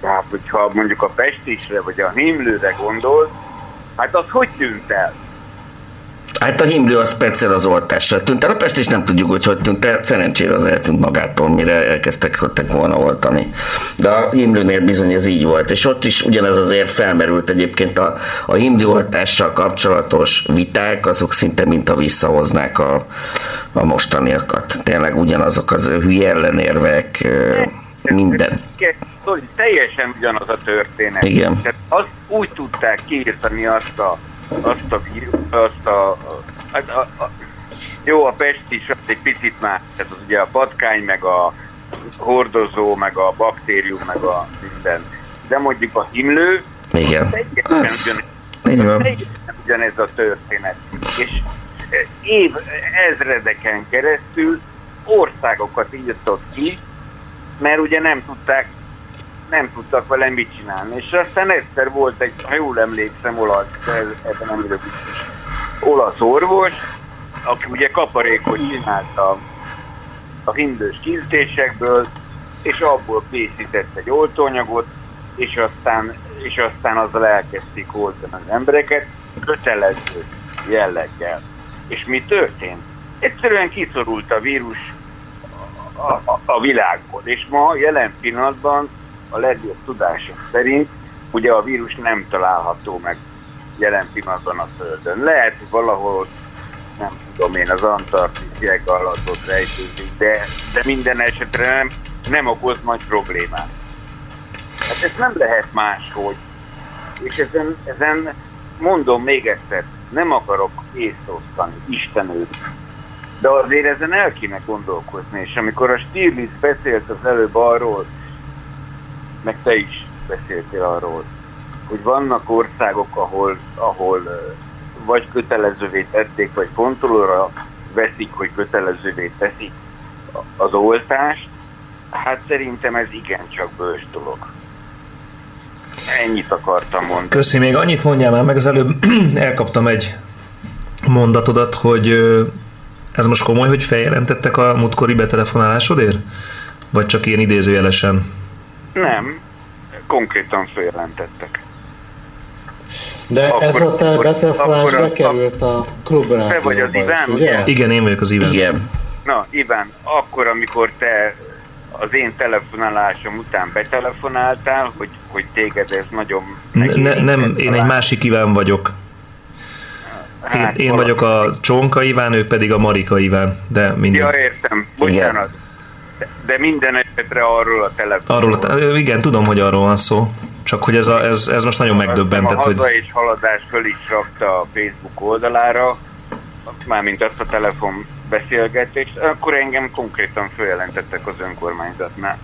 S9: Tehát, hogyha mondjuk a pestisre vagy a himlőre gondol, hát az hogy tűnt el?
S3: Hát a himlő az speciál az oltással tűnt el. A Pest is nem tudjuk, hogy hogy tűnt el. Szerencsére az eltűnt magától, mire elkezdtek volna oltani. De a himlőnél bizony ez így volt. És ott is ugyanez azért felmerült egyébként a, a himlő oltással kapcsolatos viták, azok szinte mint a visszahoznák a, a mostaniakat. Tényleg ugyanazok az hülye ellenérvek, minden.
S9: Teljesen ugyanaz a történet.
S3: Igen.
S9: Tehát azt úgy tudták kiírtani azt a, azt a, azt a, a, a, a, a jó, a pest is egy picit más, tehát az ugye a patkány, meg a hordozó, meg a baktérium, meg a minden. De mondjuk a himlő,
S3: Igen.
S9: teljesen
S3: Ez-
S9: ugyanez, ugyanez a történet. És év, ezredeken keresztül országokat írtott ki, mert ugye nem tudták, nem tudtak vele mit csinálni. És aztán egyszer volt egy, ha jól emlékszem, olasz, ebben nem vagyok biztos, olasz orvos, aki ugye kaparékot csinált a, hindős készítésekből, és abból készített egy oltóanyagot, és aztán, és aztán azzal elkezdték oltani az embereket, kötelező jelleggel. És mi történt? Egyszerűen kiszorult a vírus a, a, a világból, és ma jelen pillanatban a legjobb tudások szerint ugye a vírus nem található meg jelen pillanatban a Földön. Lehet, hogy valahol nem tudom én, az Antarktisz jeg alatt rejtőzik, de, de minden esetre nem, nem okoz nagy problémát. Hát ez nem lehet máshogy. És ezen, ezen mondom még egyszer, nem akarok észt osztani, Isten őt. De azért ezen el kéne gondolkozni, és amikor a Stirlitz beszélt az előbb arról, meg te is beszéltél arról, hogy vannak országok, ahol, ahol vagy kötelezővé tették, vagy fontolóra veszik, hogy kötelezővé teszik az oltást, hát szerintem ez igencsak bős dolog. Ennyit akartam mondani.
S4: Köszi, még annyit mondjál már meg, az előbb elkaptam egy mondatodat, hogy ez most komoly, hogy feljelentettek a múltkori betelefonálásodért? Vagy csak ilyen idézőjelesen?
S9: Nem, konkrétan feljelentettek.
S5: De
S9: Akkor-
S5: ez a te
S9: akkor-
S5: bekerült a klubra.
S9: Te vagy az Iván, ugye?
S4: Igen, én vagyok az Iván.
S3: Igen.
S9: Na, Iván, akkor, amikor te az én telefonálásom után betelefonáltál, hogy, hogy téged ez nagyon...
S4: Ne, ne, nem, én egy másik Iván vagyok. Én,
S9: Hát,
S4: én vagyok a Csonka Iván, ő pedig a Marika Iván, de mindegy.
S9: Ja, értem. Bocsánat. De, de minden esetre arról a telefon.
S4: Arról, a- igen, tudom, hogy arról van szó. Csak hogy ez, a, ez, ez most nagyon megdöbbentett,
S9: a
S4: hogy...
S9: haza és haladás föl is rakta a Facebook oldalára, mármint azt a telefon beszélgetést, akkor engem konkrétan feljelentettek az önkormányzatnál.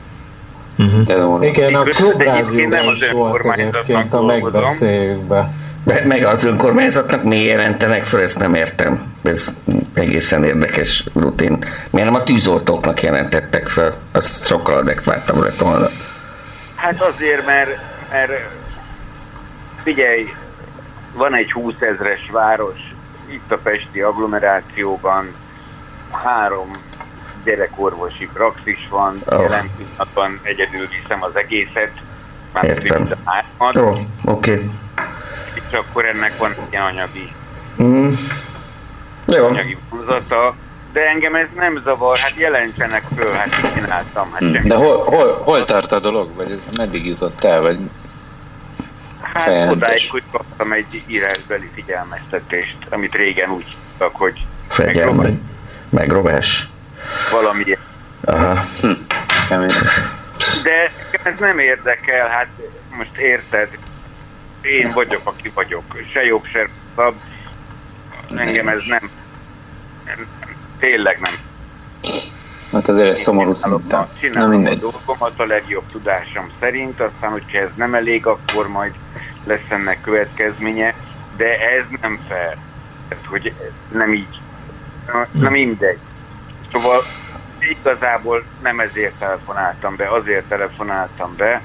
S4: Uh-huh.
S5: Igen, a klubrádióban
S9: nem az
S5: is volt egyébként a megbeszéljükbe.
S3: Meg az önkormányzatnak mi jelentenek fel, ezt nem értem. Ez egészen érdekes rutin. Miért nem a tűzoltóknak jelentettek fel? Az sokkal adekvátabb lett volna.
S9: Hát azért, mert, mert figyelj, van egy 20 ezres város, itt a Pesti agglomerációban három gyerekorvosi praxis van,
S3: Ó.
S9: oh. jelen pillanatban egyedül viszem az egészet, már
S3: Értem.
S9: hármat,
S3: Jó, oké. Okay.
S9: És akkor ennek van egy anyagi,
S3: Mm. Jó.
S9: anyagi vonzata, de engem ez nem zavar, hát jelentsenek föl, hát mit csináltam, hát semmi.
S10: De hol, hol, hol tart a dolog? Vagy ez meddig jutott el? Vagy
S9: Hát
S10: Feljelentés.
S9: odáig, hogy kaptam egy írásbeli figyelmeztetést, amit régen úgy hívtak, hogy
S3: Fegyelme. Megrobás.
S9: valami.
S3: Aha.
S10: kemény?
S9: De ez nem érdekel, hát most érted, én vagyok, aki vagyok, se jobb, se rosszabb, engem ez nem, nem tényleg nem.
S10: Hát azért ez szomorú szerintem. Na
S9: Csinálom a
S10: mindegy.
S9: dolgomat a legjobb tudásom szerint, aztán, hogyha ez nem elég, akkor majd lesz ennek következménye, de ez nem fair. Tehát, hogy nem így. Na, na mindegy. Szóval igazából nem ezért telefonáltam be, azért telefonáltam be,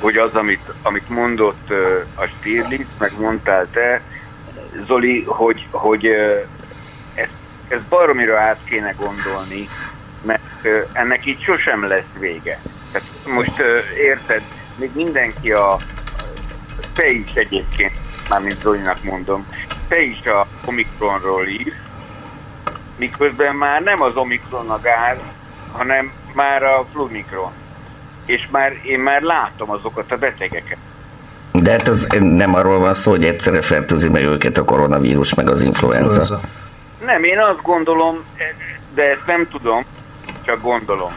S9: hogy az, amit, amit mondott a Stirlitz, meg mondtál te, Zoli, hogy, hogy ezt, ezt baromira át kéne gondolni, mert ennek így sosem lesz vége. Tehát most érted, még mindenki a, te is egyébként, mármint Zolinak mondom, te is a Omikronról ír, miközben már nem az Omikron a gáz, hanem már a Flumikron. És már, én már látom azokat a betegeket.
S3: De hát az nem arról van szó, hogy egyszerre fertőzi meg őket a koronavírus, meg az influenza.
S9: Nem, én azt gondolom, de ezt nem tudom, csak gondolom,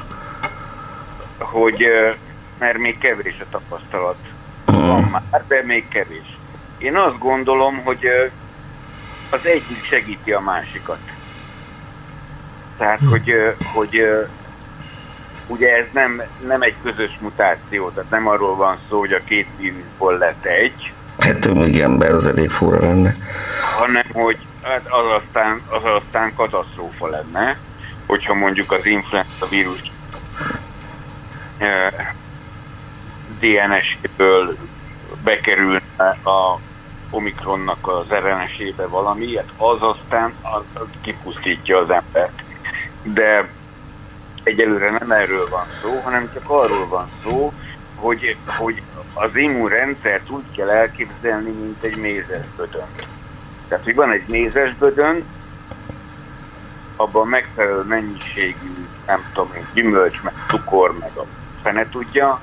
S9: hogy mert még kevés a tapasztalat. Van már, de még kevés. Én azt gondolom, hogy az egyik segíti a másikat. Tehát, hogy, ö, hogy ö, ugye ez nem, nem egy közös mutáció, tehát nem arról van szó, hogy a két vírusból lett egy,
S3: Hát igen, be az elég fura lenne.
S9: hanem hogy hát az aztán, az aztán katasztrófa lenne, hogyha mondjuk az influenza vírus eh, DNS-ből bekerülne a Omikronnak az RNS-ébe valami, hát az aztán az, az kipusztítja az embert. De egyelőre nem erről van szó, hanem csak arról van szó, hogy, hogy az immunrendszert úgy kell elképzelni, mint egy mézesbödönt. Tehát, hogy van egy mézesbödön, abban megfelelő mennyiségű, nem tudom gyümölcs, meg cukor, meg a fene tudja,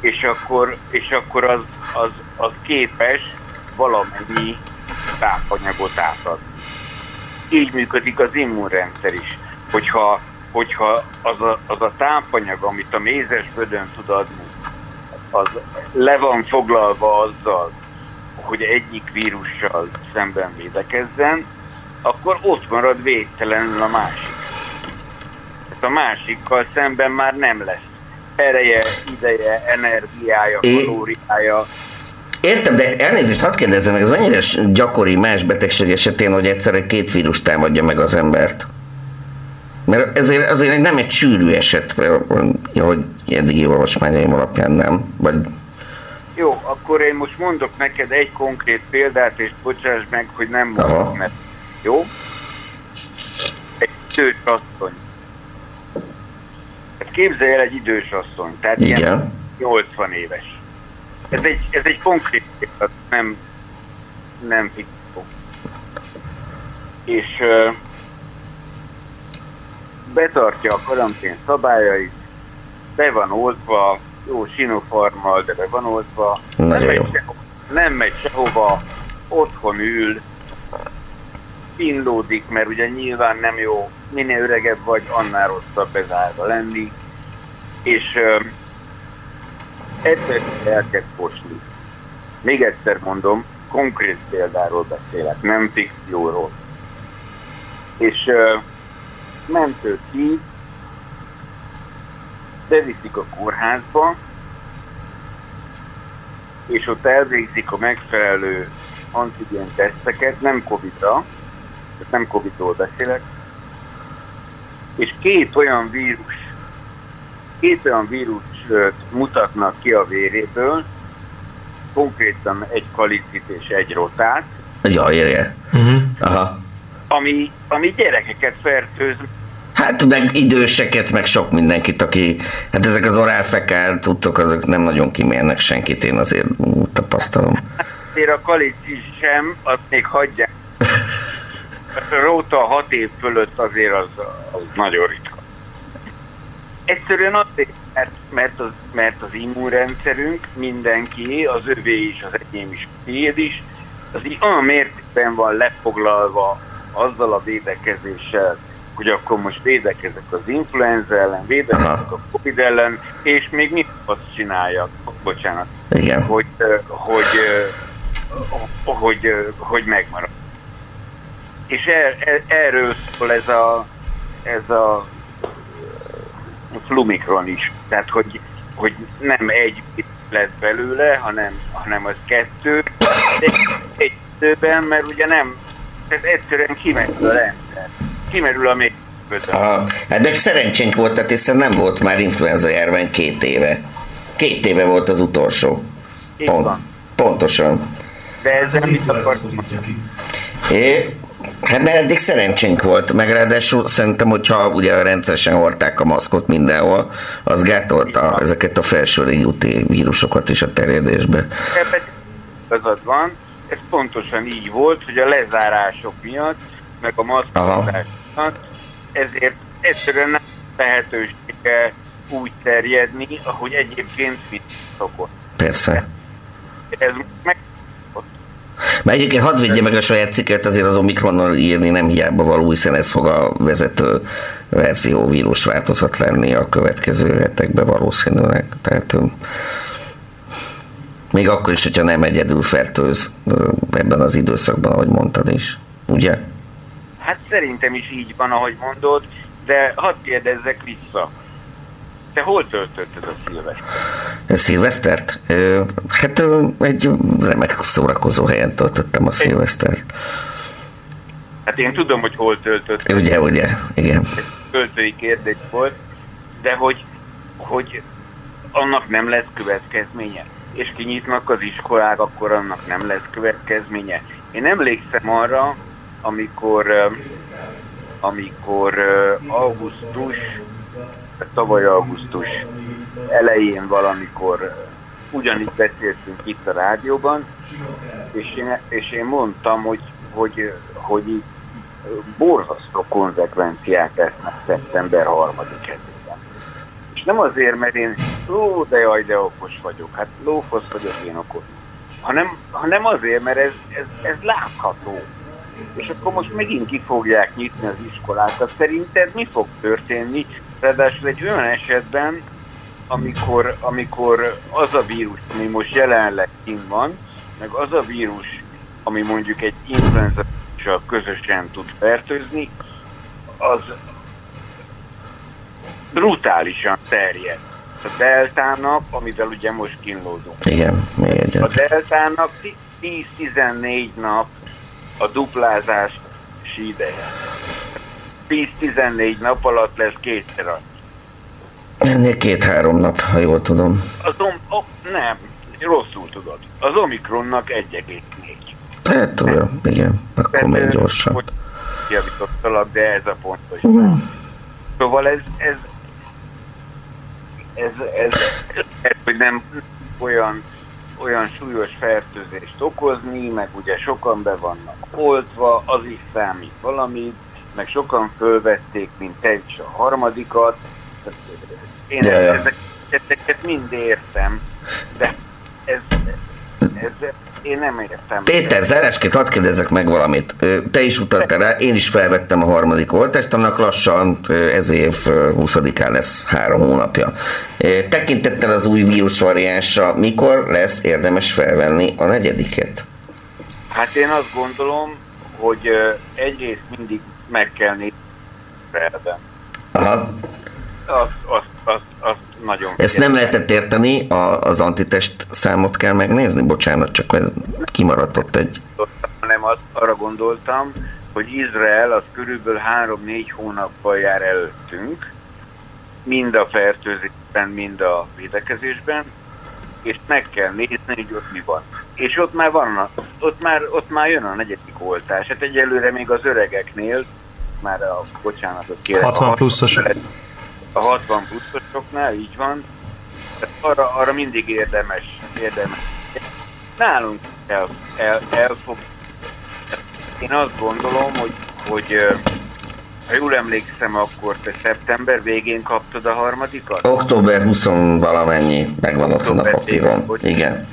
S9: és akkor, és akkor az, az, az képes valamennyi tápanyagot átadni. Így működik az immunrendszer is. Hogyha, hogyha az, a, az a tápanyag, amit a mézesbödön tud adni, az le van foglalva azzal, hogy egyik vírussal szemben védekezzen, akkor ott marad védtelenül a másik. Tehát a másikkal szemben már nem lesz ereje, ideje, energiája, kalóriája.
S3: Értem, de elnézést, hadd kérdezzem meg, ez mennyire gyakori más betegség esetén, hogy egyszerre két vírus támadja meg az embert? Mert ezért azért nem egy sűrű eset, mert, hogy eddigi olvasmányaim alapján nem. Vagy
S9: Jó, akkor én most mondok neked egy konkrét példát, és bocsáss meg, hogy nem mondok meg. Jó? Egy idős asszony. Hát képzelj el egy idős asszony, tehát ilyen
S3: igen.
S9: 80 éves. Ez egy, ez egy konkrét példát, nem, nem fikció. És ö, betartja a karantén szabályait, be van oltva, jó sinofarmal, de be van oltva, nem
S3: Nagyon
S9: megy,
S3: jó.
S9: sehova, nem megy sehova, otthon ül, kínlódik, mert ugye nyilván nem jó, minél öregebb vagy, annál rosszabb bezárva lenni, és ö, egyszer elkezd fosni. Még egyszer mondom, konkrét példáról beszélek, nem fikcióról. És ö, mentő ki, beviszik a kórházba, és ott elvégzik a megfelelő antigén teszteket, nem Covid-ra, tehát nem Covid-ról beszélek, és két olyan vírus, két olyan vírus mutatnak ki a véréből, konkrétan egy kalicit és egy rotát,
S3: Ja, érje.
S4: Uh-huh.
S3: Aha.
S9: Ami, ami gyerekeket fertőz.
S3: Hát meg időseket, meg sok mindenkit, aki, hát ezek az orálfekál tudtok, azok nem nagyon kimérnek senkit, én azért tapasztalom.
S9: Azért a kalici sem, azt még hagyják. A róta hat év fölött azért az, az nagyon ritka. Egyszerűen azért, mert, mert, az, mert az immunrendszerünk mindenki, az övé is, az enyém is, a tiéd is, az így olyan mértékben van lefoglalva azzal a védekezéssel, hogy akkor most védekezek az influenza ellen, védekezek a Covid ellen, és még mit azt csináljak, bocsánat,
S3: Igen.
S9: hogy, hogy, hogy, ö, hogy megmarad. És er, er, erről szól ez a, ez a Flumikron is. Tehát, hogy, hogy nem egy lett belőle, hanem, hanem az kettő. Egy, egy időben, mert ugye nem, tehát egyszerűen kimerül a rendszer. Kimerül a mérkőző.
S3: Aha. Hát meg szerencsénk volt, tehát hiszen nem volt már influenza járvány két éve. Két éve volt az utolsó.
S9: Így
S3: Pont,
S9: van.
S3: pontosan.
S9: De ezzel
S4: Az
S9: mit
S4: influenza
S9: akarsz.
S3: É, Hát mert eddig szerencsénk volt, meg ráadásul szerintem, hogyha ugye rendszeresen hordták a maszkot mindenhol, az gátolta ezeket a felső régiúti vírusokat is a terjedésbe.
S9: Ebben igazad van, ez pontosan így volt, hogy a lezárások miatt, meg a maszkolás miatt, ezért egyszerűen nem lehetősége úgy terjedni, ahogy egyébként mit szokott.
S3: Persze.
S9: Ez meg
S3: Mert egyébként hadd védje meg a saját cikket, azért az Omikronnal írni nem hiába való, hiszen ez fog a vezető verzió vírus változat lenni a következő hetekben valószínűleg. Tehát még akkor is, hogyha nem egyedül fertőz ebben az időszakban, ahogy mondtad is. Ugye?
S9: Hát szerintem is így van, ahogy mondod, de hadd kérdezzek vissza. Te hol töltötted a szilvesztert?
S3: Szilvesztert? Hát egy remek szórakozó helyen töltöttem a szilvesztert.
S9: Hát én tudom, hogy hol töltötted.
S3: Ugye, ugye, igen.
S9: költői kérdés volt, de hogy, hogy annak nem lesz következménye. És kinyitnak az iskolák, akkor annak nem lesz következménye. Én emlékszem arra, amikor, amikor augusztus, tavaly augusztus elején valamikor ugyanígy beszéltünk itt a rádióban, és én, és én mondtam, hogy, hogy, hogy borzasztó konzekvenciák lesznek szeptember 3 hetében. És nem azért, mert én, ó, de jaj, de okos vagyok, hát lófasz vagyok én okos, hanem, hanem azért, mert ez, ez, ez látható. És akkor most megint ki fogják nyitni az iskolákat. Szerinted mi fog történni? Ráadásul egy olyan esetben, amikor, amikor az a vírus, ami most jelenleg kint van, meg az a vírus, ami mondjuk egy influenza közösen tud fertőzni, az brutálisan terjed. A deltának, amivel ugye most kínlódunk.
S3: Igen, még
S9: A deltának 10-14 nap a duplázási ideje. 10-14 nap alatt lesz kétszer annyi.
S3: Ennél két-három nap, ha jól tudom.
S9: Az om, oh, nem, rosszul tudod. Az Omikronnak 1,4.
S3: Hát tudom, igen, akkor még gyorsabb.
S9: Hogy javítottalak, de ez a pontos. Szóval ez, ez, ez, ez, ez, hogy nem olyan, olyan súlyos fertőzést okozni, meg ugye sokan be vannak oltva, az is számít valamit, meg sokan fölvették, mint is a harmadikat. Én
S3: ja.
S9: ezek, ezeket mind értem, de ez, ez, én nem értem.
S3: Péter, zárásként hadd kérdezzek meg valamit. Te is utaltál rá, én is felvettem a harmadik oltást, annak lassan ez év ö, 20-án lesz három hónapja. Tekintettel az új vírusvariánsra, mikor lesz érdemes felvenni a negyediket?
S9: Hát én azt gondolom, hogy egyrészt mindig meg kell nézni.
S3: Aha.
S9: Azt, azt, azt, azt nagyon
S3: Ezt nem lehetett érteni, a, az antitest számot kell megnézni? Bocsánat, csak kimaradt ott egy...
S9: hanem azt arra gondoltam, hogy Izrael az körülbelül 3-4 hónappal jár előttünk, mind a fertőzésben, mind a védekezésben, és meg kell nézni, hogy ott mi van. És ott már van, ott már, ott már jön a negyedik oltás. Hát egyelőre még az öregeknél, már a, bocsánatot kérek,
S4: 60
S9: a
S4: pluszosok.
S9: A 60 pluszosoknál, így van. Arra, arra mindig érdemes, érdemes. Nálunk el, el, fog én azt gondolom, hogy, hogy ha jól emlékszem, akkor te szeptember végén kaptad a harmadikat?
S3: Október 20 valamennyi, megvan otthon a papíron. Igen.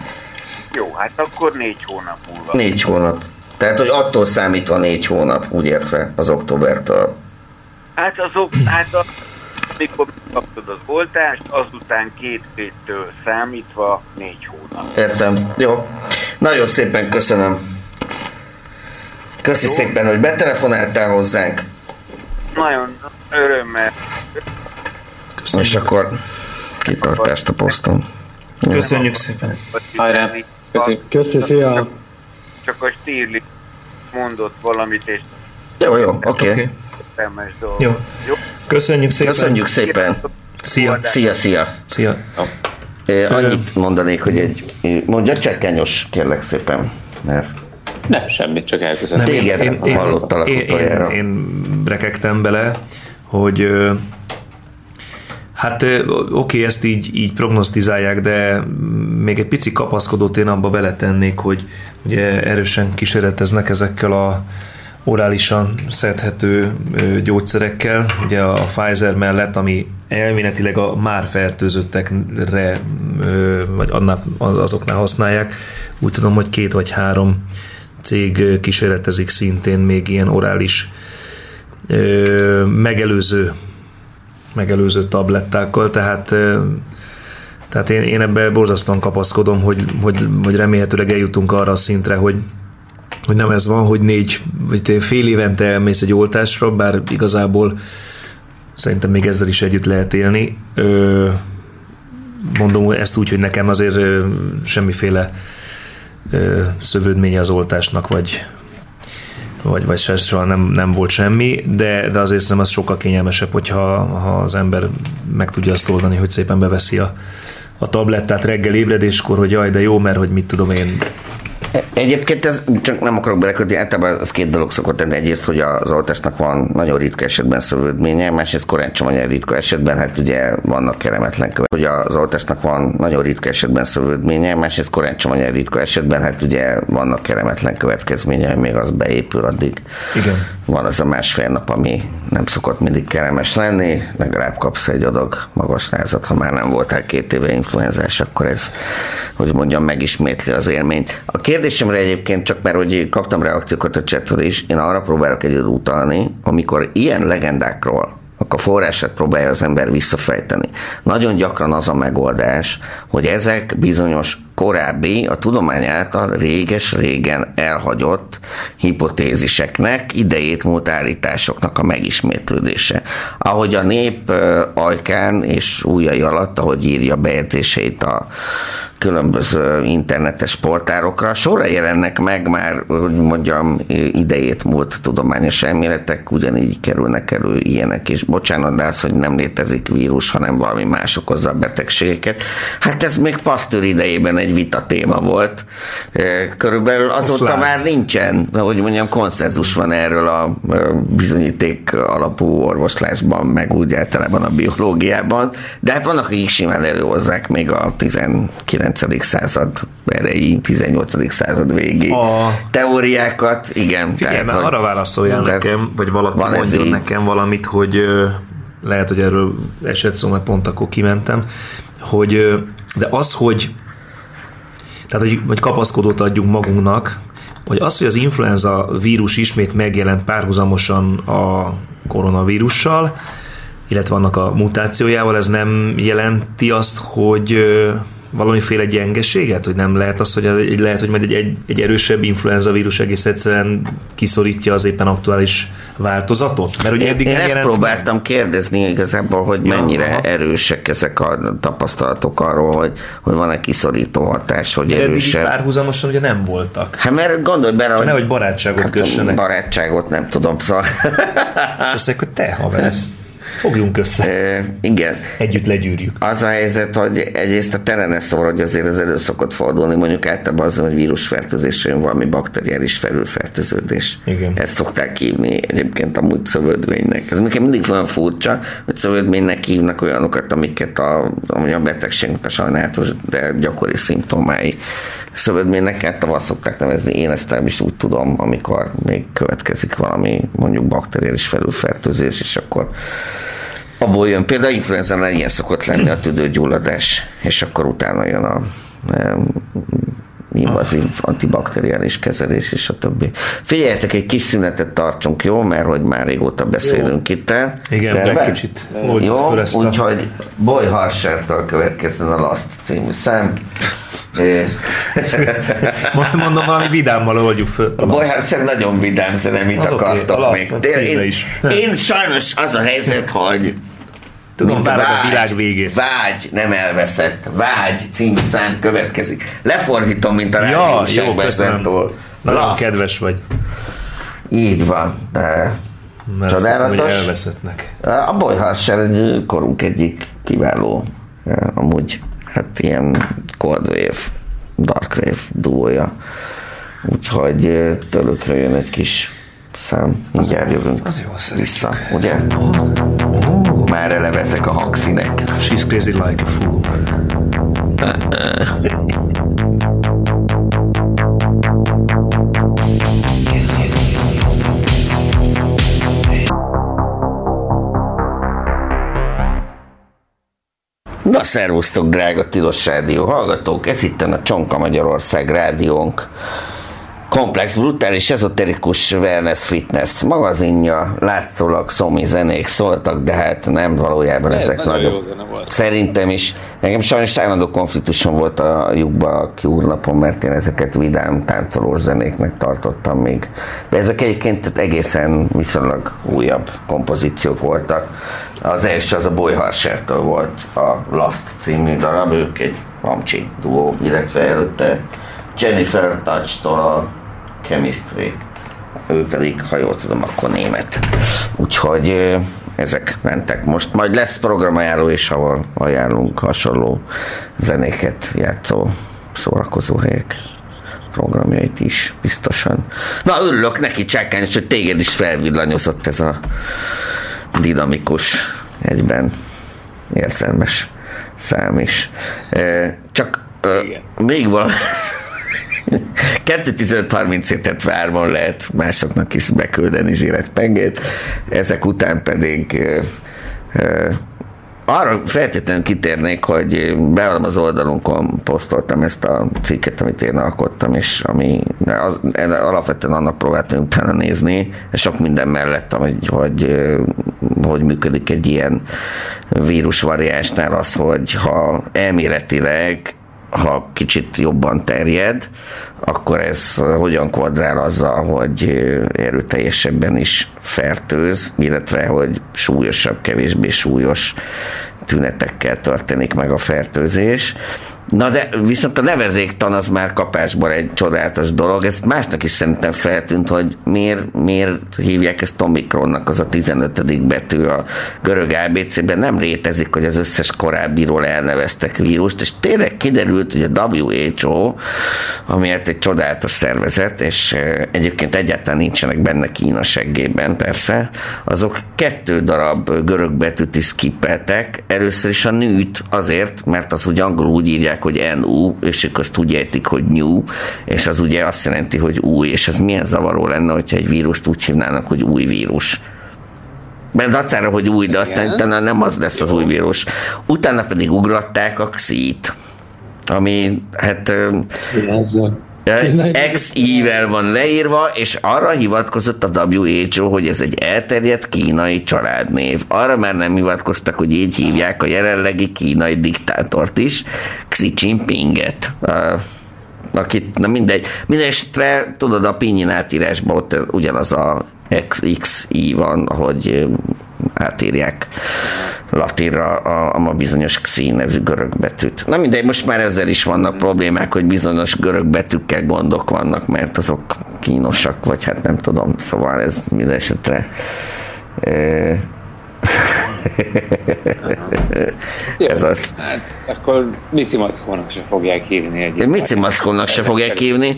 S9: Jó, hát akkor négy hónap múlva.
S3: Négy hónap. Tehát, hogy attól számítva négy hónap, úgy értve, az októbertől.
S9: Hát azok, hát a, mikor kaptad az oltást, azután két héttől számítva négy hónap.
S3: Értem. Jó. Nagyon szépen köszönöm. Köszi szépen, hogy betelefonáltál hozzánk,
S9: Nagyon örömmel.
S3: és akkor kitartást a poszton.
S4: Köszönjük szépen.
S10: Hajrá. Köszi.
S5: Köszi, szia!
S9: Csak a Stirli mondott valamit, és
S3: Jó, jó, oké. Okay.
S9: Értelmes dolog.
S4: Jó.
S9: Jó.
S4: Köszönjük szépen.
S3: Köszönjük szépen.
S4: Szia.
S3: Szia, szia.
S4: Szia.
S3: Ö, Annyit mondanék, hogy egy... Mondja csekkenyos, kérlek szépen, mert
S10: Nem, semmit, csak elköszöntem.
S3: Téged hallottalak
S4: én, én,
S3: utoljára.
S4: én rekegtem bele, hogy hát oké, ezt így, így prognosztizálják, de még egy pici kapaszkodót én abba beletennék, hogy ugye erősen kísérleteznek ezekkel a orálisan szedhető gyógyszerekkel, ugye a Pfizer mellett, ami elméletileg a már fertőzöttekre, vagy az, azoknál használják. Úgy tudom, hogy két vagy három cég kísérletezik szintén még ilyen orális megelőző megelőző tablettákkal, tehát tehát én, én ebbe borzasztóan kapaszkodom, hogy, hogy, hogy remélhetőleg eljutunk arra a szintre, hogy, hogy nem ez van, hogy négy, vagy fél évente elmész egy oltásra, bár igazából szerintem még ezzel is együtt lehet élni. Ö, mondom ezt úgy, hogy nekem azért ö, semmiféle ö, szövődménye az oltásnak, vagy, vagy, vagy se, soha nem, nem volt semmi, de, de azért szerintem az sokkal kényelmesebb, hogyha ha az ember meg tudja azt oldani, hogy szépen beveszi a, a tablettát reggel ébredéskor, hogy jaj, de jó, mert hogy mit tudom én,
S3: Egyébként ez csak nem akarok belekötni, általában az két dolog szokott tenni. Egyrészt, hogy az oltásnak van nagyon ritka esetben szövődménye, másrészt korán sem olyan ritka esetben, hát ugye vannak kellemetlen követ. Hogy az oltásnak van nagyon ritka esetben szövődménye, másrészt korán sem olyan ritka esetben, hát ugye vannak kellemetlen következménye, még az beépül addig.
S4: Igen.
S3: Van az a másfél nap, ami nem szokott mindig kellemes lenni, legalább kapsz egy adag magas názat, ha már nem voltál két éve influenzás, akkor ez, hogy mondjam, megismétli az élményt. A kérdésemre egyébként csak mert, hogy kaptam reakciókat a chatről is, én arra próbálok egyedül utalni, amikor ilyen legendákról akkor forrását próbálja az ember visszafejteni. Nagyon gyakran az a megoldás, hogy ezek bizonyos korábbi, a tudomány által réges-régen elhagyott hipotéziseknek, idejét múlt állításoknak a megismétlődése. Ahogy a nép ajkán és újjai alatt, ahogy írja bejegyzéseit a különböző internetes portárokra, sorra jelennek meg már, hogy mondjam, idejét múlt tudományos elméletek, ugyanígy kerülnek elő ilyenek is. Bocsánat, de az, hogy nem létezik vírus, hanem valami más okozza a betegségeket. Hát ez még Pasteur idejében egy vita téma volt. Körülbelül azóta
S4: Oszlán.
S3: már nincsen, hogy mondjam, konszenzus van erről a bizonyíték alapú orvoslásban, meg úgy általában a biológiában, de hát vannak, akik simán előhozzák még a 19. század erejé, 18. század végi
S4: A-
S3: teóriákat, igen.
S4: Figyelj,
S3: tehát, hogy-
S4: arra válaszoljál nekem, vagy valaki mondjon nekem valamit, hogy lehet, hogy erről esett szó, mert pont akkor kimentem, hogy de az, hogy tehát, hogy, hogy kapaszkodót adjunk magunknak, hogy az, hogy az influenza vírus ismét megjelent párhuzamosan a koronavírussal, illetve annak a mutációjával, ez nem jelenti azt, hogy valamiféle gyengeséget, hogy nem lehet az, hogy egy, lehet, hogy majd egy, egy, egy erősebb influenza vírus egész egyszerűen kiszorítja az éppen aktuális változatot? Mert ugye
S3: Én,
S4: eddig
S3: én
S4: nem
S3: ezt
S4: jelent meg.
S3: próbáltam kérdezni igazából, hogy
S4: Ja,
S3: mennyire
S4: aha.
S3: erősek ezek a tapasztalatok arról, hogy, hogy van-e kiszorító hatás, hogy
S4: Mert eddig
S3: erősebb.
S4: párhuzamosan ugye nem voltak.
S3: Hát mert gondolj bele, hogy...
S4: nehogy barátságot kössenek.
S3: Barátságot nem tudom, szóval...
S4: És azt mondják, hogy te haver, ez fogjunk össze.
S3: E, igen.
S4: Együtt legyűrjük.
S3: Az a helyzet, hogy egyrészt a tele ne szól, hogy azért ez elő szokott fordulni, mondjuk általában az, hogy vírusfertőzés jön valami bakteriális felülfertőződés.
S4: Igen.
S3: Ezt szokták hívni egyébként amúgy szövődménynek. Ez nekem mindig olyan furcsa, hogy szövődménynek hívnak olyanokat, amiket a, a betegségnek a sajnálatos, de gyakori szimptomái. Szövődménynek hát azt szokták nevezni, én ezt is úgy tudom, amikor még következik valami mondjuk bakteriális felülfertőzés, és akkor abból jön. Például influenzánál ilyen szokott lenni a tüdőgyulladás, és akkor utána jön a invazív antibakteriális kezelés, és a többi. Figyeljetek, egy kis szünetet tartsunk, jó? Mert hogy már régóta beszélünk itt el.
S4: Igen,
S3: Rendben?
S4: kicsit
S3: Jó, úgyhogy Boy Harshertől következzen a Last című szám.
S4: Mondom, valami vidámmal oldjuk föl.
S3: A Boy Harsher nagyon vidám zene, mit
S4: Az
S3: akartok
S4: Last
S3: még. De én,
S4: is.
S3: én sajnos az a helyzet, hogy
S4: Tudom,
S3: mint
S4: várod a
S3: vágy,
S4: világ végét.
S3: Vágy, nem elveszett. Vágy című szám következik. Lefordítom, mint a
S4: Ja, jó. Nagyon
S3: Last.
S4: kedves vagy.
S3: Így van. De
S4: Mert
S3: Csodálatos.
S4: elveszettnek.
S3: A egy korunk egyik kiváló, amúgy hát ilyen Cold Wave, Dark Wave duója. Úgyhogy ö, tőlük jön egy kis szám, mindjárt jövünk
S4: Az jó,
S3: vissza, ugye? Már eleve ezek a hangszínek.
S4: She's crazy like a fool.
S3: Na, szervusztok, drága Tilos Rádió hallgatók! Ez itt a Csonka Magyarország rádiónk. Komplex, brutális, ezoterikus wellness fitness magazinja, látszólag szomi zenék szóltak, de hát nem valójában
S8: Ez
S3: ezek
S8: nagyon jó
S3: nagyobb.
S8: zene volt.
S3: Szerintem is. Nekem sajnos állandó konfliktusom volt a lyukba kiúrnapon, mert én ezeket vidám táncolós zenéknek tartottam még. De ezek egyébként egészen viszonylag újabb kompozíciók voltak. Az első az a Boy Harshertől volt a Last című darab, ők egy mamcsi duó, illetve előtte Jennifer Touch-tól a Chemistry ő pedig, ha jól tudom, akkor német. Úgyhogy ezek mentek. Most majd lesz programajánló is, ahol ajánlunk hasonló zenéket játszó szórakozó helyek programjait is biztosan. Na, örülök neki, Csákányos, hogy téged is felvillanyozott ez a dinamikus, egyben érzelmes szám is. Csak ö, még valami 2.15.37-et várban lehet másoknak is beküldeni zsiletpengét, ezek után pedig arra feltétlenül kitérnék, hogy beállom az oldalunkon posztoltam ezt a cikket, amit én alkottam, és ami az, alapvetően annak próbáltam utána nézni, sok minden mellett, hogy, hogy, hogy működik egy ilyen vírusvariánsnál az, hogy ha elméletileg ha kicsit jobban terjed, akkor ez hogyan kvadrál azzal, hogy erőteljesebben is fertőz, illetve hogy súlyosabb, kevésbé súlyos tünetekkel történik meg a fertőzés. Na de viszont a nevezéktan az már kapásból egy csodálatos dolog. Ez másnak is szerintem feltűnt, hogy miért, miért hívják ezt Omikronnak, az a 15. betű a görög ABC-ben. Nem létezik, hogy az összes korábbiról elneveztek vírust, és tényleg kiderült, hogy a WHO, ami hát egy csodálatos szervezet, és egyébként egyáltalán nincsenek benne Kína seggében, persze, azok kettő darab görög betűt is skippeltek. Először is a nőt azért, mert az úgy angolul úgy írják, hogy NU, és ők azt úgy értik, hogy new, és az ugye azt jelenti, hogy új, és ez milyen zavaró lenne, hogyha egy vírust úgy hívnának, hogy új vírus. Mert dacára, hogy új, de aztán utána nem az lesz az új vírus. Utána pedig ugratták a XI-t, ami hát
S5: Ezzel.
S3: XI-vel van leírva, és arra hivatkozott a WHO, hogy ez egy elterjedt kínai családnév. Arra már nem hivatkoztak, hogy így hívják a jelenlegi kínai diktátort is, Xi Jinpinget. A- akit, na mindegy, minden esetre, tudod, a pinyin átírásban ott ugyanaz a XXI van, ahogy átírják latinra a, a ma bizonyos Xi nevű görög betűt. Na mindegy, most már ezzel is vannak problémák, hogy bizonyos görög betűkkel gondok vannak, mert azok kínosak, vagy hát nem tudom, szóval ez minden esetre ez az.
S10: Akkor Mici Mackónak se fogják hívni egy.
S3: Mici Mackónak se fogják hívni.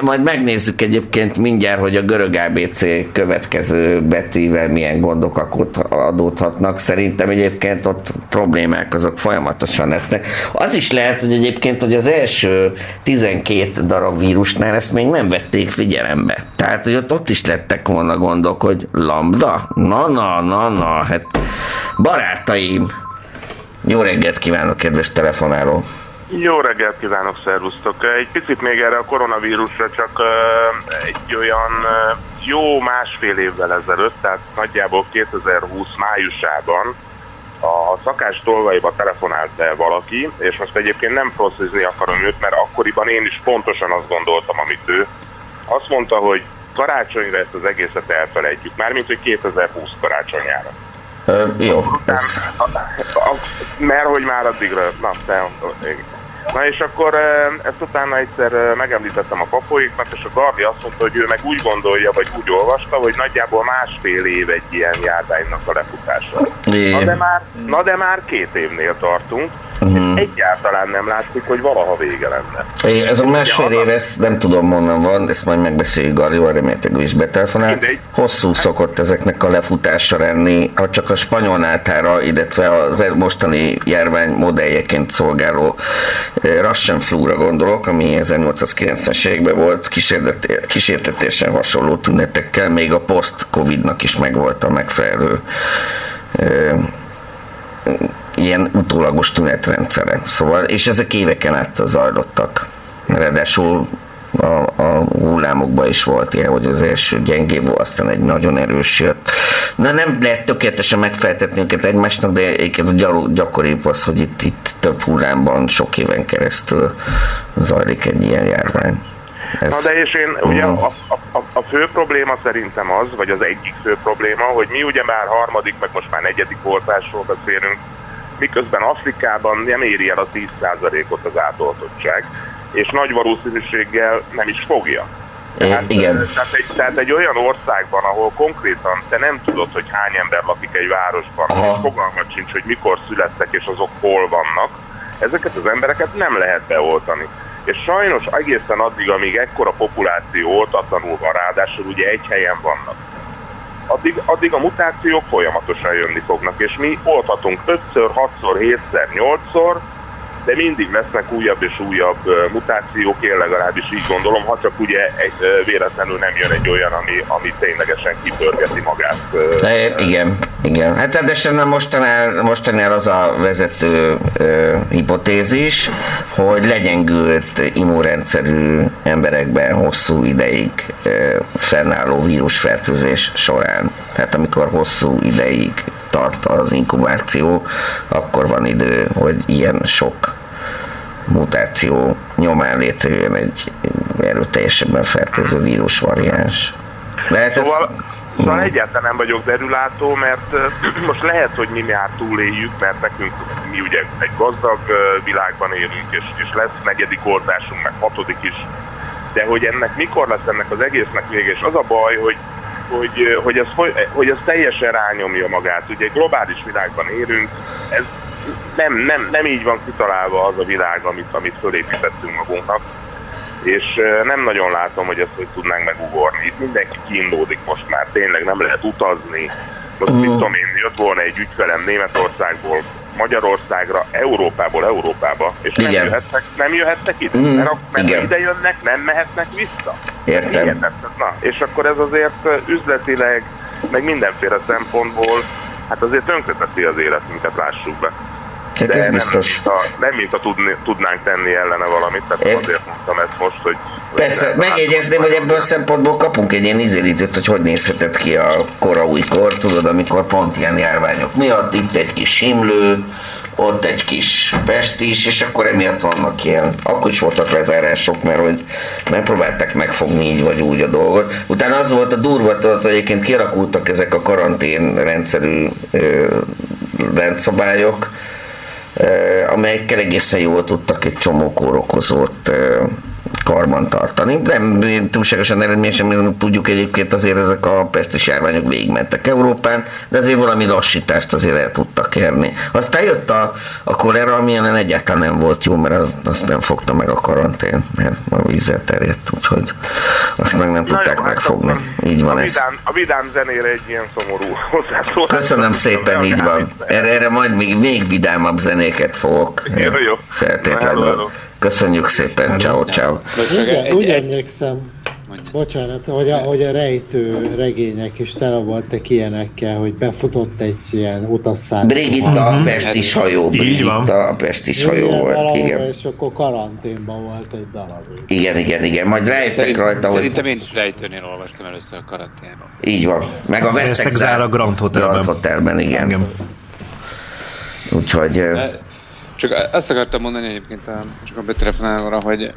S3: Majd megnézzük egyébként mindjárt, hogy a görög ABC következő betűvel milyen gondok adódhatnak. Szerintem egyébként ott problémák azok folyamatosan lesznek. Az is lehet, hogy egyébként, hogy az első 12 darab vírusnál ezt még nem vették figyelembe. Tehát, hogy ott, ott is lettek volna gondok, hogy lambda? Na, na, na, na, hát barátaim, jó reggelt kívánok, kedves telefonáló.
S11: Jó reggelt kívánok, szervusztok! Egy picit még erre a koronavírusra, csak egy olyan jó másfél évvel ezelőtt, tehát nagyjából 2020 májusában a szakás dolgaiba telefonált be valaki, és most egyébként nem processzni akarom őt, mert akkoriban én is pontosan azt gondoltam, amit ő. Azt mondta, hogy karácsonyra ezt az egészet elfelejtjük, mármint, hogy 2020 karácsonyára.
S3: Ö, jó, ez...
S11: A, a, mert hogy már addigra, na, de, Na és akkor ezt utána egyszer megemlítettem a kapoiknak, és a Gardi azt mondta, hogy ő meg úgy gondolja, vagy úgy olvasta, hogy nagyjából másfél év egy ilyen járványnak a lefutása.
S3: É.
S11: Na de, már, na de már két évnél tartunk,
S3: Uh-huh.
S11: Egyáltalán nem látszik, hogy valaha vége lenne.
S3: É, Ez a másfél év, ezt nem tudom honnan van, ezt majd megbeszéljük remélhetőleg ő is betelefonál.
S11: Mindegy.
S3: Hosszú szokott ezeknek a lefutása lenni, ha csak a spanyol nátára, illetve az mostani járvány modelljeként szolgáló eh, Russian flu-ra gondolok, ami 1890-es években volt kísértetésen hasonló tünetekkel, még a post-covid-nak is megvolt a megfelelő eh, ilyen utólagos tünetrendszere. Szóval, és ezek éveken át zajlottak. Ráadásul a, a hullámokban is volt ilyen, hogy az első gyengébb volt, aztán egy nagyon erős jött. Na nem lehet tökéletesen megfeltetni őket egymásnak, de egyébként gyakoribb az, hogy itt, itt több hullámban sok éven keresztül zajlik egy ilyen járvány.
S11: Na de és én, ugye a, a, a, a fő probléma szerintem az, vagy az egyik fő probléma, hogy mi ugye már harmadik, meg most már negyedik oltásról beszélünk, miközben Afrikában nem éri el a 10%-ot az átoltottság, és nagy valószínűséggel nem is fogja. Tehát,
S3: igen.
S11: Tehát egy, tehát egy olyan országban, ahol konkrétan te nem tudod, hogy hány ember lakik egy városban,
S3: Aha.
S11: és fogalmat sincs, hogy mikor születtek és azok hol vannak, ezeket az embereket nem lehet beoltani. És sajnos egészen addig, amíg ekkora populáció oltatlanul van, ráadásul ugye egy helyen vannak, addig, addig a mutációk folyamatosan jönni fognak, és mi oltatunk 5-ször, 6-szor, 7-szer, 8-szor, de mindig lesznek újabb és újabb mutációk, én legalábbis így gondolom, ha csak ugye egy, véletlenül nem jön egy olyan, ami, ami ténylegesen kipörgeti magát.
S3: E, igen, igen. Hát rendesen mostanál, mostanál az a vezető ö, hipotézis, hogy legyengült immunrendszerű emberekben hosszú ideig ö, fennálló vírusfertőzés során. Tehát amikor hosszú ideig tart az inkubáció, akkor van idő, hogy ilyen sok mutáció nyomán létrejön egy erőteljesebben fertőző vírusvariáns. De hát ez,
S11: Szóval, szóval egyáltalán nem vagyok derülátó, mert most lehet, hogy mi már túléljük, mert nekünk mi ugye egy gazdag világban élünk, és, és lesz negyedik oltásunk, meg hatodik is, de hogy ennek mikor lesz ennek az egésznek vége, és az a baj, hogy hogy, hogy, ez, hogy ez teljesen rányomja magát. Ugye egy globális világban élünk, ez nem, nem, nem így van kitalálva az a világ, amit, amit fölépítettünk magunknak és nem nagyon látom, hogy ezt hogy tudnánk megugorni. Itt mindenki kínlódik most már, tényleg nem lehet utazni. Most mit tudom én, jött volna egy ügyfelem Németországból Magyarországra, Európából Európába, és nem
S3: Igen.
S11: jöhetnek, nem jöhetnek ide,
S3: Mhm,
S11: mert, ak- mert
S3: igen.
S11: ide jönnek, nem mehetnek vissza.
S3: Értem.
S11: Hihetetlen. Na, és akkor ez azért üzletileg, meg mindenféle szempontból, hát azért tönkreteszi az életünket, lássuk be.
S3: Hát
S11: De
S3: ez
S11: nem,
S3: biztos.
S11: mint a, nem mint a tudni, tudnánk tenni ellene valamit, tehát
S3: Ér-
S11: azért mondtam ezt most, hogy...
S3: Persze, megjegyezném, hogy ebből a szempontból kapunk egy ilyen izélítőt, hogy hogy nézhetett ki a kora újkor, tudod, amikor pont ilyen járványok miatt, itt egy kis himlő, ott egy kis pestis, és akkor emiatt vannak ilyen, akkor is voltak lezárások, mert hogy megpróbálták megfogni így vagy úgy a dolgot. Utána az volt a durva, hogy egyébként kialakultak ezek a karantén rendszerű ö, rendszabályok, eh, amelyekkel egészen jól tudtak egy csomó kórokozót eh, karban tartani. Nem túlságosan eredményesen, tudjuk egyébként azért ezek a pestis járványok végigmentek Európán, de azért valami lassítást azért el tudtak érni. Aztán jött a, a kolera, ami ellen egyáltalán nem volt jó, mert az, azt nem fogta meg a karantén, mert a vízzel terjedt, úgyhogy azt meg nem tudták
S11: jó, hát
S3: megfogni. Így van
S11: a
S3: ez.
S11: vidám, a vidám zenére egy ilyen szomorú hozzászólás.
S3: Köszönöm szépen, így van. Erre, erre majd még, még vidámabb zenéket fogok
S11: Jó, jó. Hello,
S3: feltétlenül.
S11: hello.
S3: Köszönjük szépen, ciao, ciao.
S5: Igen, úgy emlékszem, bocsánat, hogy a, hogy a rejtő regények is tele voltak ilyenekkel, hogy befutott egy ilyen utasszállító.
S3: Brigitta a pestis hajó, Brigitta a pestis hajó
S5: Igen,
S3: volt, igen.
S5: És akkor karanténban volt egy darabig.
S3: Igen, igen, igen. Majd rájöttek
S10: Szerint,
S3: rajta, hogy
S10: Szerintem én is rejtőnél olvastam először a karanténról.
S3: így van. Meg a
S4: Vesztek zár a Grand Hotelben.
S3: Grand Hotelben, igen.
S4: Igen.
S3: Úgyhogy ö,
S10: Csak azt akartam mondani egyébként a, csak a betelefonálóra, hogy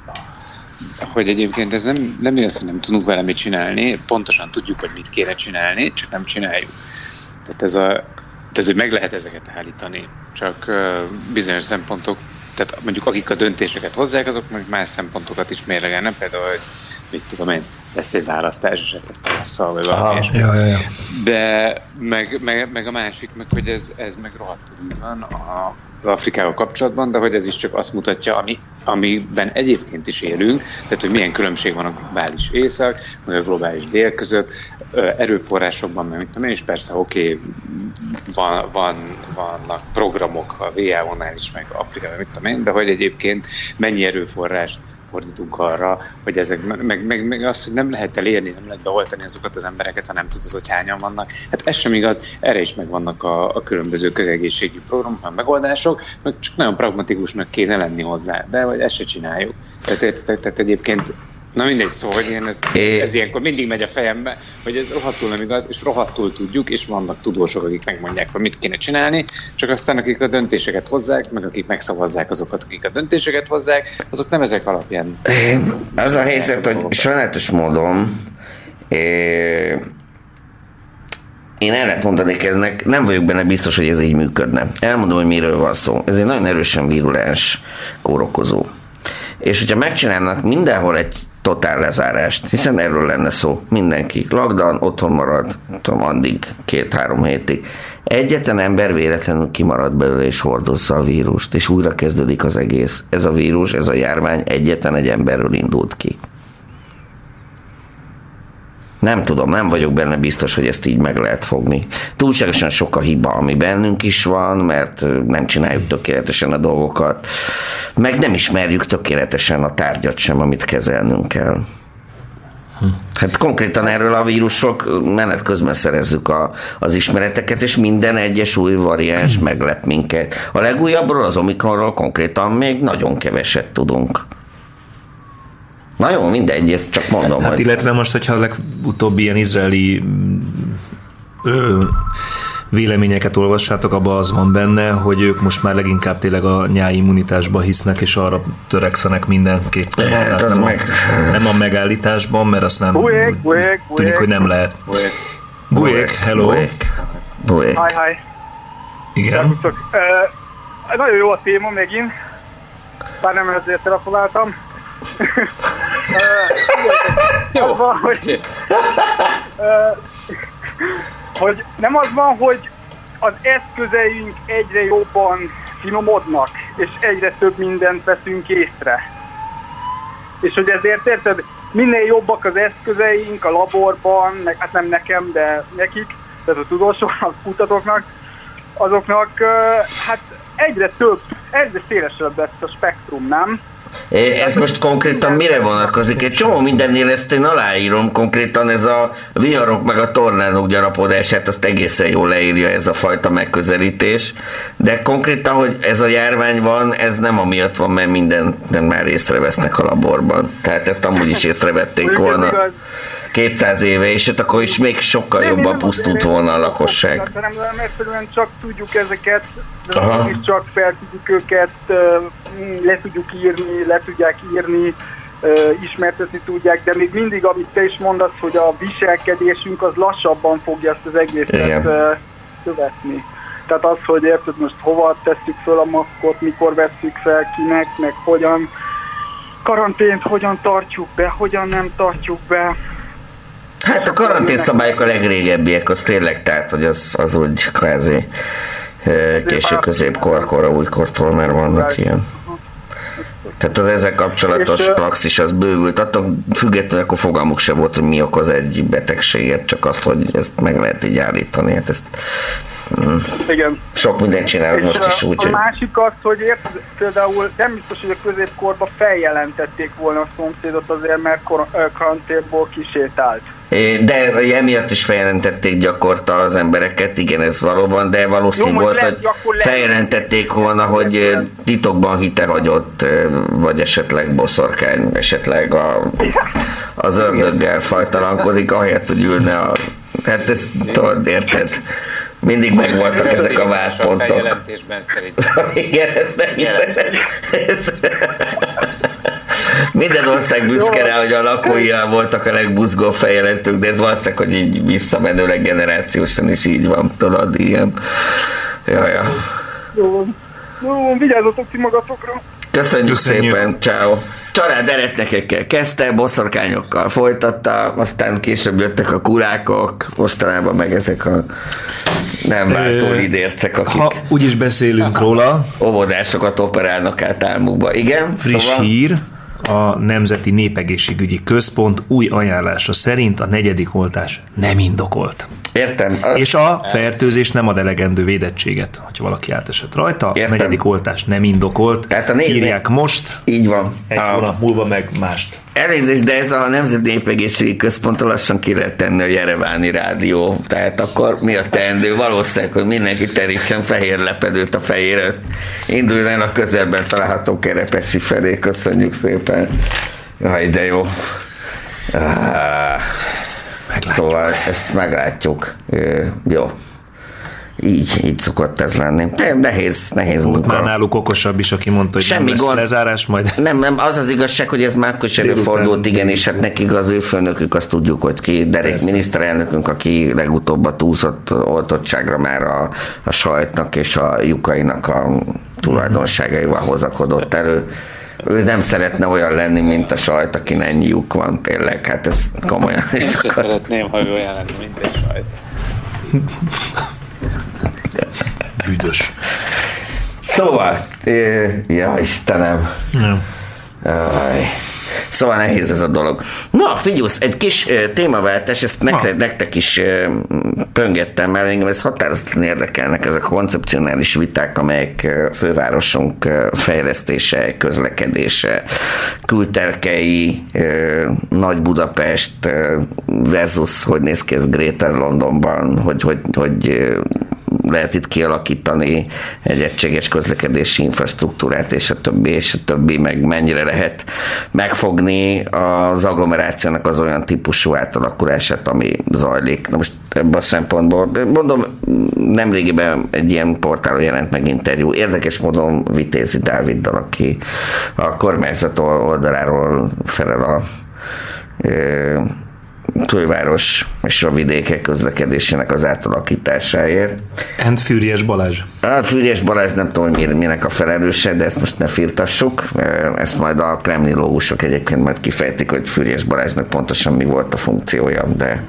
S10: hogy egyébként ez nem, nem igaz, hogy nem tudunk vele mit csinálni, pontosan tudjuk, hogy mit kéne csinálni, csak nem csináljuk. Tehát ez a, tehát, hogy meg lehet ezeket állítani, csak bizonyos szempontok, tehát mondjuk akik a döntéseket hozzák, azok meg más szempontokat is mérlegelnek, például, hogy mit tudom én, lesz egy választás esetleg tavasszal, vagy valami ilyesmi.
S4: Ja, ja, ja.
S10: De meg, meg, meg, a másik, meg hogy ez, ez meg rohadtul van a, Afrikával kapcsolatban, de hogy ez is csak azt mutatja, ami, amiben egyébként is élünk, tehát hogy milyen különbség van a globális észak, meg a globális dél között, erőforrásokban, meg mit tudom én, és persze oké, okay, van, van, vannak programok a VA-nál is, meg Afrikában, mit tudom én, de hogy egyébként mennyi erőforrást fordítunk arra, hogy ezek, meg, meg, meg az, hogy nem lehet elérni, nem lehet beoltani azokat az embereket, ha nem tudod, hogy hányan vannak. Hát ez sem igaz, erre is megvannak a, a különböző közegészségügyi programok, a megoldások, meg csak nagyon pragmatikusnak kéne lenni hozzá, de hogy ezt se csináljuk. Tehát, tehát, tehát egyébként Na mindegy, szóval, hogy én ez,
S3: É.
S10: ez ilyenkor mindig megy a fejembe, hogy ez rohadtul nem igaz, és rohadtul tudjuk, és vannak tudósok, akik megmondják, hogy mit kéne csinálni, csak aztán akik a döntéseket hozzák, meg akik megszavazzák azokat, akik a döntéseket hozzák, azok nem ezek alapján.
S3: Én, az a helyzet, hogy sajnálatos módon é, én ellent mondanék ennek, nem vagyok benne biztos, hogy ez így működne. Elmondom, hogy miről van szó. Ez egy nagyon erősen virulens kórokozó. És hogyha megcsinálnak mindenhol egy totál lezárást, hiszen erről lenne szó. Mindenki lockdown, otthon marad, tudom, addig két-három hétig. Egyetlen ember véletlenül kimarad belőle és hordozza a vírust, és újra kezdődik az egész. Ez a vírus, ez a járvány egyetlen egy emberről indult ki. Nem tudom, nem vagyok benne biztos, hogy ezt így meg lehet fogni. Túlságosan sok a hiba, ami bennünk is van, mert nem csináljuk tökéletesen a dolgokat, meg nem ismerjük tökéletesen a tárgyat sem, amit kezelnünk kell. Hát konkrétan erről a vírusról menet közben szerezzük a, az ismereteket, és minden egyes új variáns meglep minket. A legújabbról, az Omikronról konkrétan még nagyon keveset tudunk. Na jó, mindegy, ezt csak mondom,
S4: Hát
S3: hogy...
S4: illetve most, hogyha a legutóbbi ilyen izraeli ö, véleményeket olvassátok, abban az van benne, hogy ők most már leginkább tényleg a nyári immunitásba hisznek, és arra törekszenek mindenképpen.
S3: Hát, az
S4: nem,
S3: meg-
S4: a, nem a megállításban, mert azt nem
S6: Bujék, bujék,
S4: tűnik,
S6: bujék.
S4: hogy nem lehet. Bujék, hello.
S3: Bujék. Bujék.
S6: Hi, hi.
S4: Igen.
S6: Uh, nagyon jó a téma megint. Bár nem ezért telefonáltam. Jó. Az van, hogy, hogy nem az van, hogy az eszközeink egyre jobban finomodnak, és egyre több mindent veszünk észre. És hogy ezért érted, minél jobbak az eszközeink a laborban, meg, hát nem nekem, de nekik, tehát a tudósoknak, kutatóknak, azoknak hát egyre több, egyre szélesebb lesz a spektrum, nem?
S3: Ez most konkrétan mire vonatkozik? Egy csomó mindennél ezt én aláírom, konkrétan ez a viharok meg a tornádok gyarapodását, azt egészen jól leírja ez a fajta megközelítés, de konkrétan, hogy ez a járvány van, ez nem amiatt van, mert mindent nem már észrevesznek a laborban. Tehát ezt amúgy is észrevették volna. 200 éve, és hát akkor is még sokkal
S6: Nem,
S3: jobban
S6: nem,
S3: pusztult volna a lakosság.
S6: Hanem nem egyszerűen csak tudjuk ezeket,
S3: Aha.
S6: is csak fel tudjuk őket, le tudjuk írni, le tudják írni, ismertetni tudják, de még mindig, amit te is mondasz, hogy a viselkedésünk az lassabban fogja ezt az egészet
S3: Igen.
S6: követni. Tehát az, hogy érted most hova tesszük föl a maszkot, mikor vesszük fel, kinek, meg hogyan, karantént hogyan tartjuk be, hogyan nem tartjuk be.
S3: Hát a karantén szabályok a legrégebbiek, az tényleg, tehát, hogy az, az úgy kvázi késő középkorkor, a újkortól már vannak ilyen. Tehát az ezzel kapcsolatos praxis az bővült, attól függetlenül akkor fogalmuk se volt, hogy mi okoz egy betegséget, csak azt, hogy ezt meg lehet így állítani. Hát ezt, mm,
S6: Igen.
S3: sok mindent csinálunk most is
S6: a,
S3: úgy,
S6: a
S3: hogy
S6: másik az, hogy érted, például nem biztos, hogy a középkorban feljelentették volna a szomszédot azért, mert karanténból kisétált.
S3: De emiatt is feljelentették gyakorta az embereket, igen, ez valóban, de valószínű
S6: Jó,
S3: volt, hogy feljelentették volna, hogy titokban hitehagyott, vagy esetleg boszorkány, esetleg a, az ördöggel fajtalankodik, ahelyett, hogy ülne a... Hát ezt tudod, érted? Mindig megvoltak ezek a
S10: A
S3: vádpontok.
S10: feljelentésben szerintem.
S3: Igen, ezt nem hiszem. Ez... Minden ország büszke rá, hogy a lakóival voltak a legbuzgóbb feljelentők, de ez valószínűleg, hogy így visszamenőleg generációsan is így van, tudod, ilyen. Ja, ja.
S6: Jó, van. jó, van, vigyázzatok ti magatokra.
S3: Köszönjük,
S4: Köszönjük.
S3: szépen, ciao. Család eretnekekkel kezdte, boszorkányokkal folytatta, aztán később jöttek a kurákok, mostanában meg ezek a nem váltó lidércek, akik
S4: Ha úgyis beszélünk róla,
S3: óvodásokat operálnak át álmukba. Igen?
S4: friss
S3: szóval,
S4: hír, a Nemzeti Népegészségügyi Központ új ajánlása szerint a negyedik oltás nem indokolt.
S3: Értem.
S4: És a fertőzés nem ad elegendő védettséget, hogyha valaki átesett rajta.
S3: Értem.
S4: A negyedik oltás nem indokolt.
S3: Tehát a négy-
S4: Írják most,
S3: Így van.
S4: egy
S3: A-
S4: hónap múlva meg mást.
S3: Elnézést, de ez a Nemzeti Népegészségi Központ lassan ki lehet tenni a Jereváni rádió. Tehát akkor mi a teendő? Valószínűleg, hogy mindenki terítsen fehér lepedőt a fejére. Induljon el a közelben található kerepesi felé. Köszönjük szépen. Jaj, de jó. Ah, szóval ezt meglátjuk. Ö, Jó. Így, így szokott ez lenni. De nehéz, nehéz
S4: Volt
S3: munka.
S4: már náluk okosabb is, aki mondta, hogy
S3: Semmi
S4: nem lesz
S3: gond.
S4: lezárás, majd
S3: Nem, nem, az az igazság, hogy ez már akkor is
S4: Délután
S3: előfordult, igen, és hát nekik az ő főnökük, azt tudjuk, hogy ki, Derek
S4: Persze.
S3: miniszterelnökünk, aki legutóbb a túlzott oltottságra már a, a sajtnak és a lyukainak a tulajdonságaival hozakodott elő. Ő nem szeretne olyan lenni, mint a sajt, aki ennyi lyuk van, tényleg, hát ez komolyan is
S10: Én
S3: akar.
S10: szeretném, ha ő olyan lenne, mint egy sajt.
S4: büdös.
S3: Szóval, ja Istenem,
S4: Nem.
S3: Aj. Szóval nehéz ez a dolog. Na, figyelsz, egy kis uh, témaváltás, ezt nektek, nektek is uh, pöngettem, mert engem ez határozottan érdekelnek, ezek a koncepcionális viták, amelyek fővárosunk uh, fejlesztése, közlekedése, külterkei, Nagy Budapest versus hogy néz ki ez Greater Londonban, hogy, hogy, hogy lehet itt kialakítani egy egységes közlekedési infrastruktúrát, és a többi, és a többi, meg mennyire lehet megfogni az agglomerációnak az olyan típusú átalakulását, ami zajlik. Na most ebből a szempontból, mondom, nemrégiben egy ilyen portálon jelent meg interjú, érdekes módon Vitézi Dáviddal, aki a kormányzat oldaláról felel a főváros és a vidékek közlekedésének az átalakításáért.
S4: And Fűries Balázs.
S3: A Fűrjes Balázs nem tudom, hogy minek a felelőse, de ezt most ne firtassuk. Ezt majd a kremlilógusok egyébként majd kifejtik, hogy Fűrjes Balázsnak pontosan mi volt a funkciója, de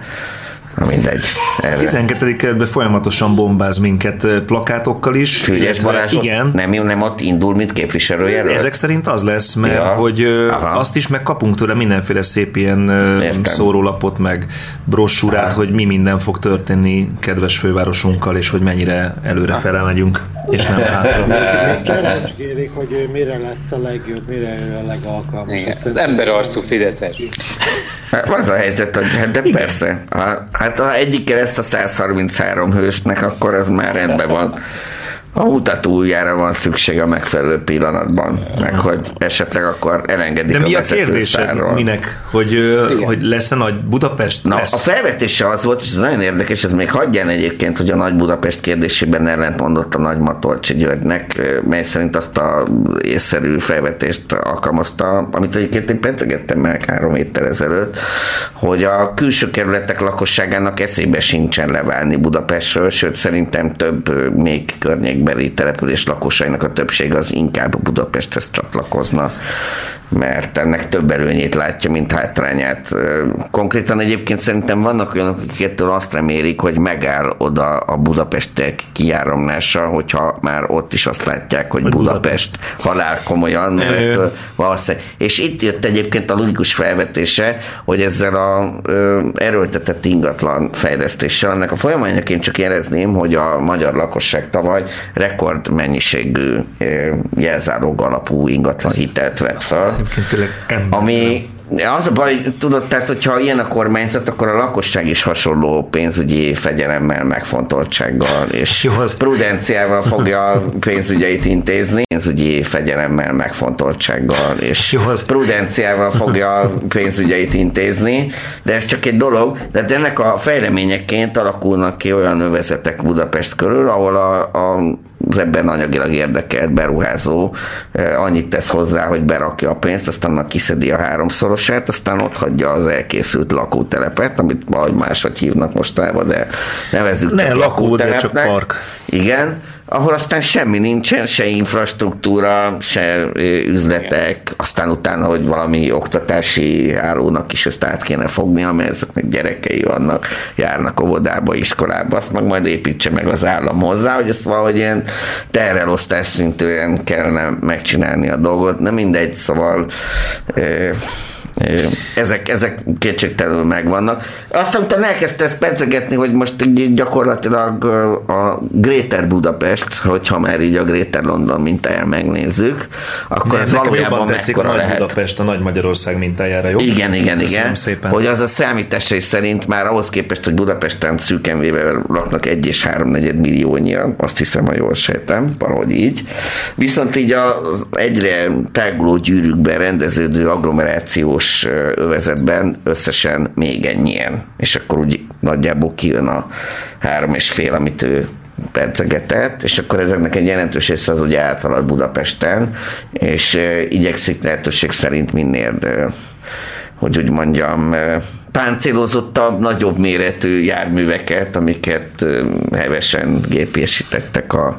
S3: na mindegy. Erre.
S4: 12. kerületben folyamatosan bombáz minket plakátokkal is. Illetve-
S3: Balázs
S4: Igen.
S3: nem, nem ott indul, mint képviselőjelölt?
S4: Ezek szerint az lesz, mert
S3: Ja.
S4: hogy
S3: Aha.
S4: azt is megkapunk tőle mindenféle szép ilyen
S3: Értem.
S4: szórólapot, meg brossúrát, hogy mi minden fog történni kedves fővárosunkkal, és hogy mennyire előre fele megyünk, és nem hátra.
S5: Keresgélik, hogy ő mire lesz a legjobb, mire ő a legalkalmasabb.
S10: Emberarcú Fideszes.
S3: Hát az a helyzet, hogy de persze. Ha, hát ha egyik lesz a 133 hősnek, akkor ez már rendben van. A mutatójára van szükség a megfelelő pillanatban, meg hogy esetleg akkor elengedik
S4: De mi a
S3: vezető
S4: kérdésed? Minek? Hogy, hogy lesz-e nagy Budapest?
S3: Na,
S4: lesz.
S3: a felvetése az volt, és ez nagyon érdekes, ez még hagyján egyébként, hogy a Nagy Budapest kérdésében ellent mondott a Nagy Matolcsi Györgynek, mely szerint azt a észszerű felvetést alkalmazta, amit egyébként én pedzegettem meg három héttel ezelőtt, hogy a külső kerületek lakosságának eszébe sincsen leválni Budapestről, sőt szerintem több még környékbeli település lakosainak a többség az inkább Budapesthez csatlakozna mert ennek több előnyét látja, mint hátrányát. Konkrétan egyébként szerintem vannak olyanok, akik ettől azt remélik, hogy megáll oda a Budapestek kiáramlása, hogyha már ott is azt látják, hogy Budapest halál komolyan, mert ettől valószínűleg. És itt jött egyébként a logikus felvetése, hogy ezzel a ö, erőltetett ingatlan fejlesztéssel, ennek a folyamányaként csak jelezném, hogy a magyar lakosság tavaly rekord mennyiségű ö, jelzálóg alapú ingatlan hitelt vett fel,
S4: Egyébként tényleg ember.
S3: ami az a baj, tudod, tehát hogyha ilyen a kormányzat, akkor a lakosság is hasonló pénzügyi fegyelemmel, megfontoltsággal és
S4: Jó, az-
S3: prudenciával fogja a pénzügyeit intézni, pénzügyi fegyelemmel, megfontoltsággal és
S4: Jó, az-
S3: prudenciával fogja a pénzügyeit intézni, de ez csak egy dolog, de ennek a fejleményeként alakulnak ki olyan övezetek Budapest körül, ahol a, a az ebben anyagilag érdekelt beruházó annyit tesz hozzá, hogy berakja a pénzt, aztán annak kiszedi a háromszorosát, aztán ott hagyja az elkészült lakótelepet, amit valahogy máshogy hívnak mostanában, de nevezzük
S4: Ne
S3: csak
S4: lakó, de csak
S3: lakótelepnek.
S4: park.
S3: Igen, ahol aztán semmi nincsen, se infrastruktúra, se üzletek, aztán utána, hogy valami oktatási állónak is ezt át kéne fognia, mert ezeknek gyerekei vannak, járnak óvodába, iskolába, azt meg majd építse meg az állam hozzá, hogy ezt valahogy ilyen terrelosztás szintűen kellene megcsinálni a dolgot, nem mindegy, szóval ezek, ezek kétségtelenül megvannak. Aztán utána elkezdte ezt pedzegetni, hogy most így gyakorlatilag a Greater Budapest, hogyha már így a Greater London mintáján megnézzük, akkor ez valójában mekkora
S4: Nagy
S3: lehet.
S4: Budapest a Nagy Magyarország mintájára, jó?
S3: Igen, igen,
S4: Köszönöm
S3: igen.
S4: szépen.
S3: Hogy az a számításai szerint már ahhoz képest, hogy Budapesten szűken véve laknak egy és háromnegyed milliónyian, azt hiszem, ha jól sejtem, valahogy így. Viszont így az egyre táguló gyűrűkben rendeződő agglomerációs ö, övezetben összesen még ennyien. És akkor úgy nagyjából kijön a három és fél, amit ő percegetett, és akkor ezeknek egy jelentős része az ugye áthalad Budapesten, és igyekszik lehetőség szerint minél ö, hogy úgy mondjam, páncélozottabb, nagyobb méretű járműveket, amiket hevesen gépésítettek a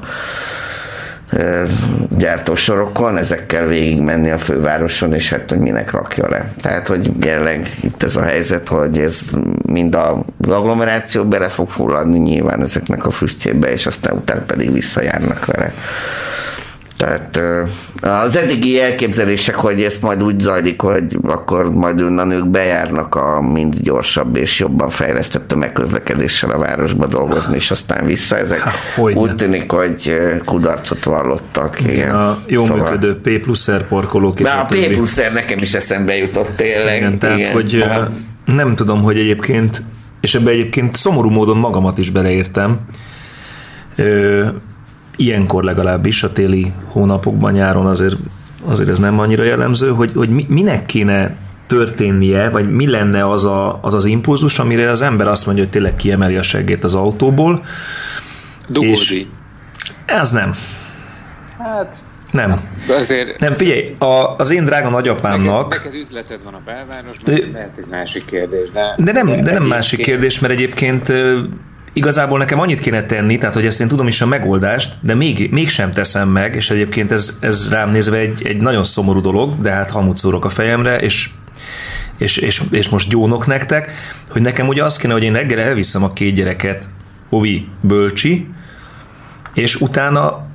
S3: gyártósorokon, ezekkel végigmenni a fővároson, és hát, hogy minek rakja le. Tehát, hogy jelenleg itt ez a helyzet, hogy ez mind a agglomeráció bele fog fulladni nyilván ezeknek a füstjébe, és aztán utána pedig visszajárnak vele. Tehát az eddigi elképzelések, hogy ezt majd úgy zajlik, hogy akkor majd onnan ők bejárnak a mind gyorsabb és jobban fejlesztett tömegközlekedéssel a városba dolgozni, és aztán vissza. Ezek
S4: hogyne.
S3: úgy tűnik, hogy kudarcot vallottak. Igen.
S4: Igen, a jó szóval. működő P plusz R parkolók
S3: Na, a. P plusz R nekem is eszembe jutott tényleg.
S4: Igen, tehát
S3: Igen.
S4: hogy
S3: Aha.
S4: nem tudom, hogy egyébként, és ebbe egyébként szomorú módon magamat is beleértem, ilyenkor legalábbis a téli hónapokban, nyáron azért, azért ez nem annyira jellemző, hogy, hogy mi, minek kéne történnie, vagy mi lenne az, a, az az impulzus, amire az ember azt mondja, hogy tényleg kiemeli a seggét az autóból.
S10: Dugódi.
S4: Ez nem.
S10: Hát,
S4: Nem.
S10: azért
S4: Nem, figyelj, a, az én drága nagyapámnak...
S10: neked üzleted van a belvárosban, lehet egy másik kérdés, de...
S4: De nem, de nem másik kérdés, mert egyébként igazából nekem annyit kéne tenni, tehát hogy ezt én tudom is a megoldást, de még, mégsem teszem meg, és egyébként ez, ez rám nézve egy, egy nagyon szomorú dolog, de hát hamut szórok a fejemre, és és, és, és most gyónok nektek, hogy nekem ugye az kéne, hogy én reggel elviszem a két gyereket Ovi bölcsi, és utána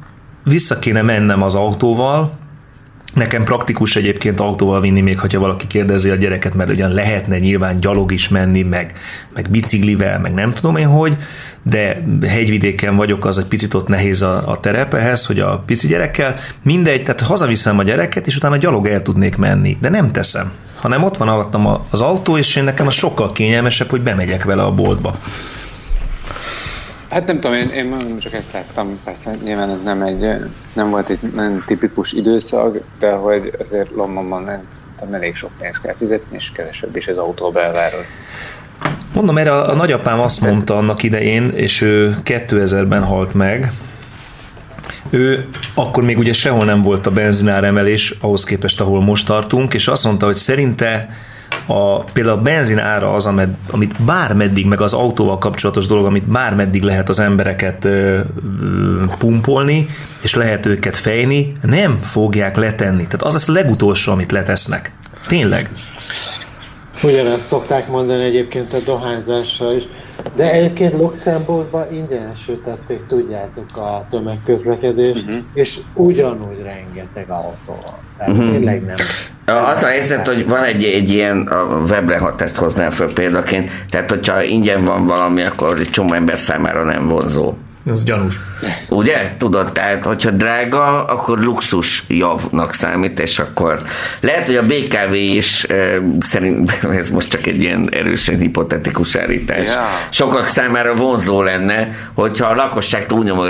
S4: vissza kéne mennem az autóval, Nekem praktikus egyébként autóval vinni, még ha valaki kérdezi a gyereket, mert ugyan lehetne nyilván gyalog is menni, meg, meg biciklivel, meg nem tudom én hogy, de hegyvidéken vagyok, az egy picit ott nehéz a, a terep ehhez, hogy a pici gyerekkel, mindegy, tehát hazaviszem a gyereket, és utána gyalog el tudnék menni, de nem teszem hanem ott van alattam az autó, és én nekem az sokkal kényelmesebb, hogy bemegyek vele a boltba.
S10: Hát nem tudom, én, én csak ezt láttam, persze nyilván ez nem, egy, nem volt egy nagyon tipikus időszak, de hogy azért Londonban nem, nem elég sok pénzt kell fizetni, és kevesebb is az autó belváros.
S4: Mondom, erre a, a nagyapám azt mondta annak idején, és ő 2000-ben halt meg, ő akkor még ugye sehol nem volt a benzinár emelés ahhoz képest, ahol most tartunk, és azt mondta, hogy szerinte a, például a benzin ára az, amed, amit bármeddig, meg az autóval kapcsolatos dolog, amit bármeddig lehet az embereket ö, pumpolni, és lehet őket fejni, nem fogják letenni. Tehát az lesz a legutolsó, amit letesznek. Tényleg.
S5: Ugyanezt szokták mondani egyébként a dohányzással is. De egyébként Luxemburgban ingyenesítették, tudjátok, a tömegközlekedést, uh-huh. és ugyanúgy rengeteg autó van. Tehát uh-huh. tényleg nem.
S3: Az a helyzet, hogy van egy, egy ilyen, a webre, ha ezt hoznám föl példaként, tehát hogyha ingyen van valami, akkor egy csomó ember számára nem vonzó.
S4: Ez gyanús.
S3: Ugye? Tudod, tehát hogyha drága, akkor luxus javnak számít, és akkor lehet, hogy a BKV is eh, szerint, ez most csak egy ilyen erősen hipotetikus állítás,
S10: Ja.
S3: sokak számára vonzó lenne, hogyha a lakosság túlnyomó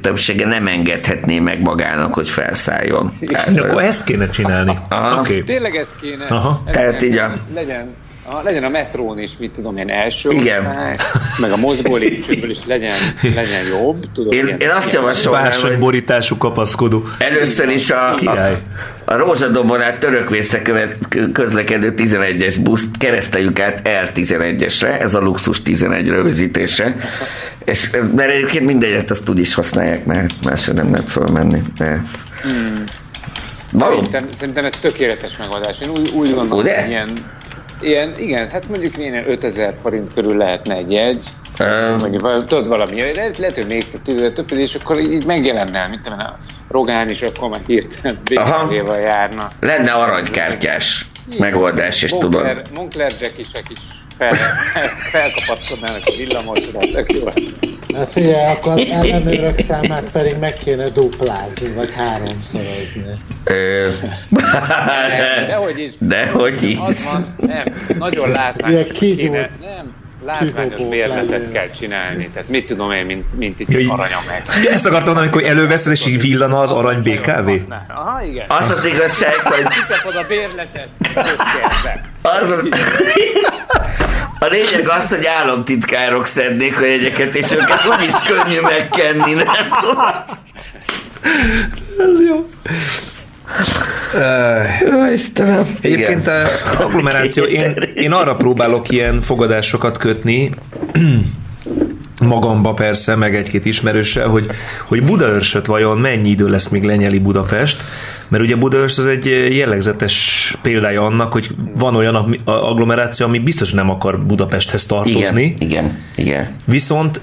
S3: többsége nem engedhetné meg magának, hogy felszálljon. Tehát,
S4: Akkor ezt kéne csinálni.
S3: Aha.
S4: Oké.
S10: Tényleg ez kéne.
S4: Aha.
S10: Ez
S3: Tehát
S10: kéne,
S3: így a-
S10: Legyen, a, legyen a metrón is, mit tudom én, első
S3: Igen.
S10: osztály, meg a mozgó lépcsőből is legyen, legyen jobb. Tudod,
S3: Én,
S10: ilyen-
S3: én azt javasolnám, hogy
S4: Bársonyborítású kapaszkodó.
S3: Először is a, a,
S4: Király.
S3: a Rózsadombon át törökvészre követ, közlekedő 11-es buszt kereszteljük át R11-esre, ez a luxus 11 rövidítése, És, mert egyébként mindegyet azt úgy is használják, mert másra nem lehet fölmenni. De...
S10: Hmm.
S3: Való-
S10: Szerintem, szerintem ez tökéletes megoldás. Én úgy, úgy gondolom,
S3: Ugye?
S10: hogy ilyen, ilyen, igen, hát mondjuk ilyen 5000 forint körül lehetne egy jegy, mondjuk val- tudod valami, lehet, lehet hogy még több, tízezer több, és akkor így megjelenne, mint tudom, a Rogán is akkor már hirtelen. BMW-val járna.
S3: Lenne aranykártyás megoldás, és tudod.
S10: Moncler, Moncler Jackisek is fel, felkapaszkodnának a villamosra, tök jó.
S5: Hát figyelj, akkor az ellenőrök számát pedig meg kéne duplázni, vagy háromszorozni.
S3: Ö,
S10: Dehogy is.
S3: Dehogy is.
S10: Az van, nem, nagyon
S5: Ilyen
S10: látványos
S5: kidúlt-
S10: kéne, nem, látványos bérletet kell csinálni. Tehát mit tudom én, mint, mint itt
S4: Ja,
S10: egy
S4: így-
S10: aranyam meg.
S4: Ezt akartam mondani, amikor előveszed, és így villana az arany BKV?
S10: Aha, igen.
S3: Az az igazság, hogy
S10: Kicsapod a bérletet,
S3: az az... A lényeg az, hogy államtitkárok szednék a jegyeket, és őket úgyis könnyű megkenni, nem tudom.
S4: Ez jó.
S3: Jó, Istenem.
S4: Egyébként a agglomeráció, én, én arra próbálok ilyen fogadásokat kötni, magamba persze, meg egy-két ismerőssel, hogy, hogy Budaörsöt vajon mennyi idő lesz, míg lenyeli Budapest, mert ugye Budaörs az egy jellegzetes példája annak, hogy van olyan agglomeráció, ami biztos nem akar Budapesthez tartozni.
S3: Igen, igen, igen.
S4: Viszont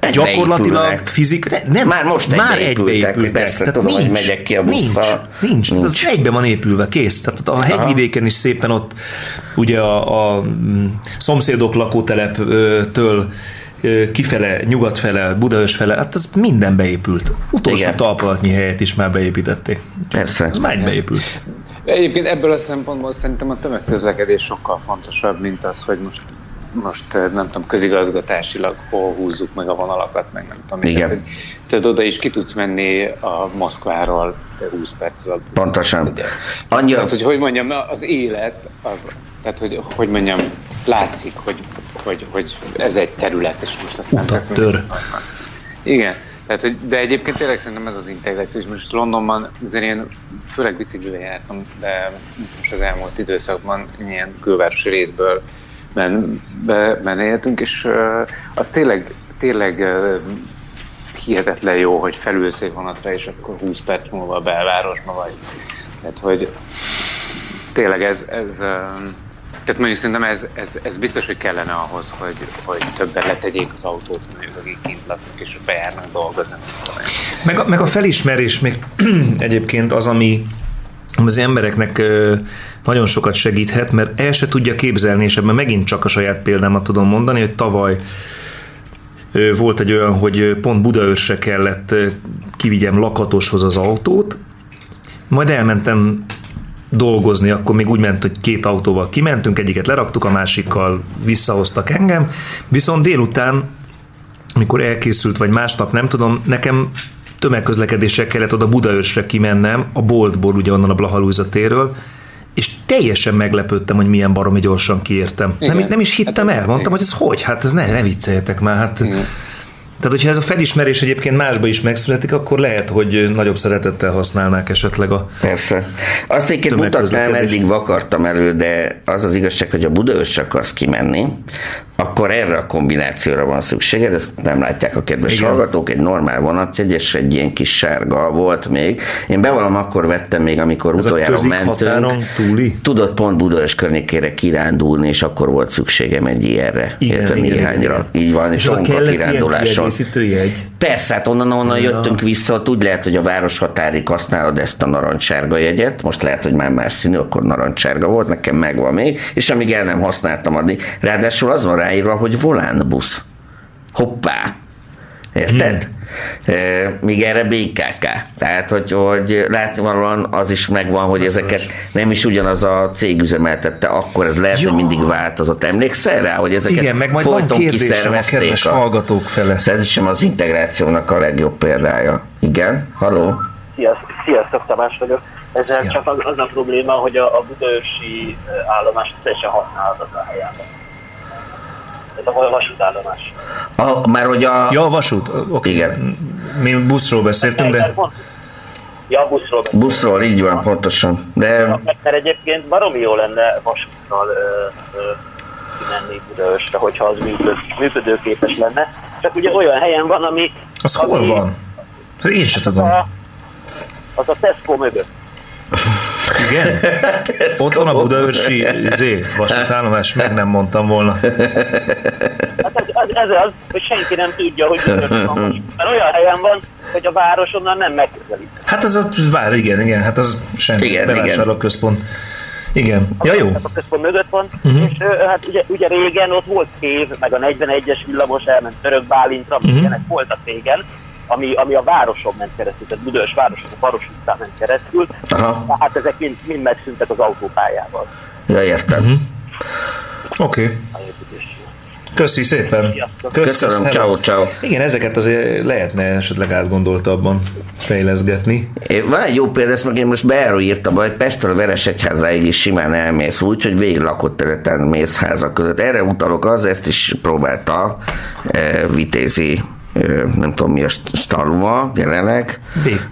S3: Egybeépülnek.
S4: gyakorlatilag fizik, ne, nem,
S3: Már most
S4: már
S3: egybeépültek,
S4: egybeépültek.
S3: persze,
S4: Tehát
S3: tudom, hogy
S4: nincs,
S3: megyek ki a
S4: nincs,
S3: busszal.
S4: nincs, nincs. Tehát az
S3: Nincs.
S4: egybe van épülve, kész. Tehát a hegyvidéken is szépen ott ugye a, a mm, szomszédok lakóteleptől kifele, nyugatfele, Budaörs fele, hát az minden beépült. Utolsó
S3: Igen.
S4: talpalatnyi helyet is már beépítették.
S3: Persze.
S4: Ez már beépült.
S10: Egyébként ebből a szempontból szerintem a tömegközlekedés sokkal fontosabb, mint az, hogy most most eh, nem tudom, közigazgatásilag hol húzzuk meg a vonalakat, meg nem tudom.
S3: Igen.
S10: Tehát, tehát oda is ki tudsz menni a Moszkváról te 20 perc alatt.
S3: Pontosan. Annyira,
S10: Tehát, hogy hogy mondjam, az élet, az, tehát, hogy, hogy mondjam, látszik, hogy, hogy, hogy ez egy terület, és most aztán...
S4: Utat
S10: tök
S4: tör.
S10: Igen, tehát, hogy, de egyébként tényleg szerintem ez az integráció, és most Londonban azért én főleg biciklivel jártam, de most az elmúlt időszakban ilyen külvárosi részből men, be, men éltünk, és az tényleg, tényleg hihetetlen jó, hogy felülsz egy vonatra, és akkor 20 perc múlva a belvárosba vagy. Tehát, hogy tényleg ez, ez tehát mondjuk szerintem ez, ez, ez biztos, hogy kellene ahhoz, hogy, hogy többen letegyék az autót, mondjuk akik kint laknak és bejárnak dolgozni.
S4: Meg a, meg a felismerés még egyébként az, ami az embereknek nagyon sokat segíthet, mert el se tudja képzelni, és ebben megint csak a saját példámat tudom mondani, hogy tavaly volt egy olyan, hogy pont Budaörsre kellett kivigyem lakatoshoz az autót, majd elmentem dolgozni, akkor még úgy ment, hogy két autóval kimentünk, egyiket leraktuk, a másikkal visszahoztak engem, viszont délután amikor elkészült, vagy másnap, nem tudom, nekem tömegközlekedéssel kellett oda Budaörsre kimennem, a boltból, ugye onnan a Blahalújza térről, és teljesen meglepődtem, hogy milyen baromi gyorsan kiértem.
S10: Igen.
S4: Nem, nem is hittem
S10: Hát,
S4: el, mondtam, hogy ez hogy? Hát ez ne, ne vicceljetek már. Hát, tehát, hogyha ez a felismerés egyébként másba is megszületik, akkor lehet, hogy nagyobb szeretettel használnák esetleg a
S3: Persze. Azt egyébként mutatnám, eddig vakartam elő, de az az igazság, hogy a Budaörs akarsz kimenni, akkor erre a kombinációra van szükséged, ezt nem látják a kedves
S4: Igen.
S3: hallgatók, egy normál vonatjegy, és egy ilyen kis sárga volt még. Én bevallom, akkor vettem még, amikor
S4: Ez
S3: utoljára mentünk.
S4: túli?
S3: Tudod pont Budaörs környékére kirándulni, és akkor volt szükségem egy ilyenre.
S4: Igen,
S3: Érted,
S4: igen,
S3: néhányra.
S4: igen.
S3: Így van, és,
S4: És
S3: a
S4: kellett kiegészítő jegy.
S3: Persze, hát onnan, onnan
S4: Ja.
S3: jöttünk vissza, úgy lehet, hogy a város határig használod ezt a narancssárga jegyet, most lehet, hogy már más színű, akkor narancssárga volt, nekem megvan még, és amíg el nem használtam addig. Ráadásul az van ráírva, hogy volánbusz. Hoppá! Érted? Hmm. Míg erre BKK. Tehát, hogy, hogy látnivalóan az is megvan, hogy ezeket nem is ugyanaz a cég üzemeltette, akkor ez lehet,
S4: Ja.
S3: hogy mindig változott. Emlékszel rá, hogy ezeket
S4: Igen, meg majd van
S3: folyton
S4: a
S3: kiszervezték
S4: kedves
S3: a-
S4: hallgatók fele.
S3: ez is sem az integrációnak a legjobb példája. Igen? Haló?
S12: Sziasztok, sziasztok Tamás vagyok. Ezzel
S4: Szia.
S12: csak az, az a probléma, hogy a, a budaörsi eh, állomás teljesen használhatatlan helyában. Ez a vasútállomás.
S3: A, már hogy a...
S4: Ja, a vasút. Oké.
S3: Igen.
S4: Mi buszról beszéltünk, de...
S12: Ja, buszról. beszélek.
S3: Buszról, így van, pontosan. De
S12: Mert mert egyébként baromi jó lenne vasúttal ö, ö, kimenni Budaörsre, hogyha az működ, működőképes lenne. csak ugye olyan helyen van, ami...
S4: Az hol van? Én se tudom.
S12: A, az a Tesco mögött.
S4: Igen? Ott van a Budaörsi zé, vasútállomás, meg nem mondtam volna.
S12: Hát ez, ez, ez az, hogy senki nem tudja, hogy Budaörsi van most. Mert olyan helyen van, hogy a város onnan nem megközelít.
S4: Hát az ott vár, igen, igen, hát az semmi
S3: Igen,
S4: bevásárlóközpont. Igen, ja jó.
S12: A központ mögött van,
S4: Mhm.
S12: és hát ugye, ugye régen ott volt tév, meg a 41-es villamos elment Török Bálintra,
S4: Mhm.
S12: uh ilyenek voltak régen, ami, ami a városon ment keresztül, tehát Budaörs városon, a Baros utcán ment keresztül,
S3: Aha.
S12: hát ezek mind, mind megszűntek az autópályával.
S3: Ja, értem.
S4: Mhm. Oké. Okay. Köszi szépen.
S3: Köszönöm,
S4: hello.
S3: ciao, ciao.
S4: Igen, ezeket azért lehetne esetleg átgondoltabban fejleszgetni.
S3: Én- Van egy jó példa, ezt meg én most beáról írtam, hogy Pestről Veresegyházáig is simán elmész úgy, hogy végig lakott területen mész házak között. Erre utalok az, ezt is próbálta eh, Vitézi nem tudom mi a st- Staluma jelenleg.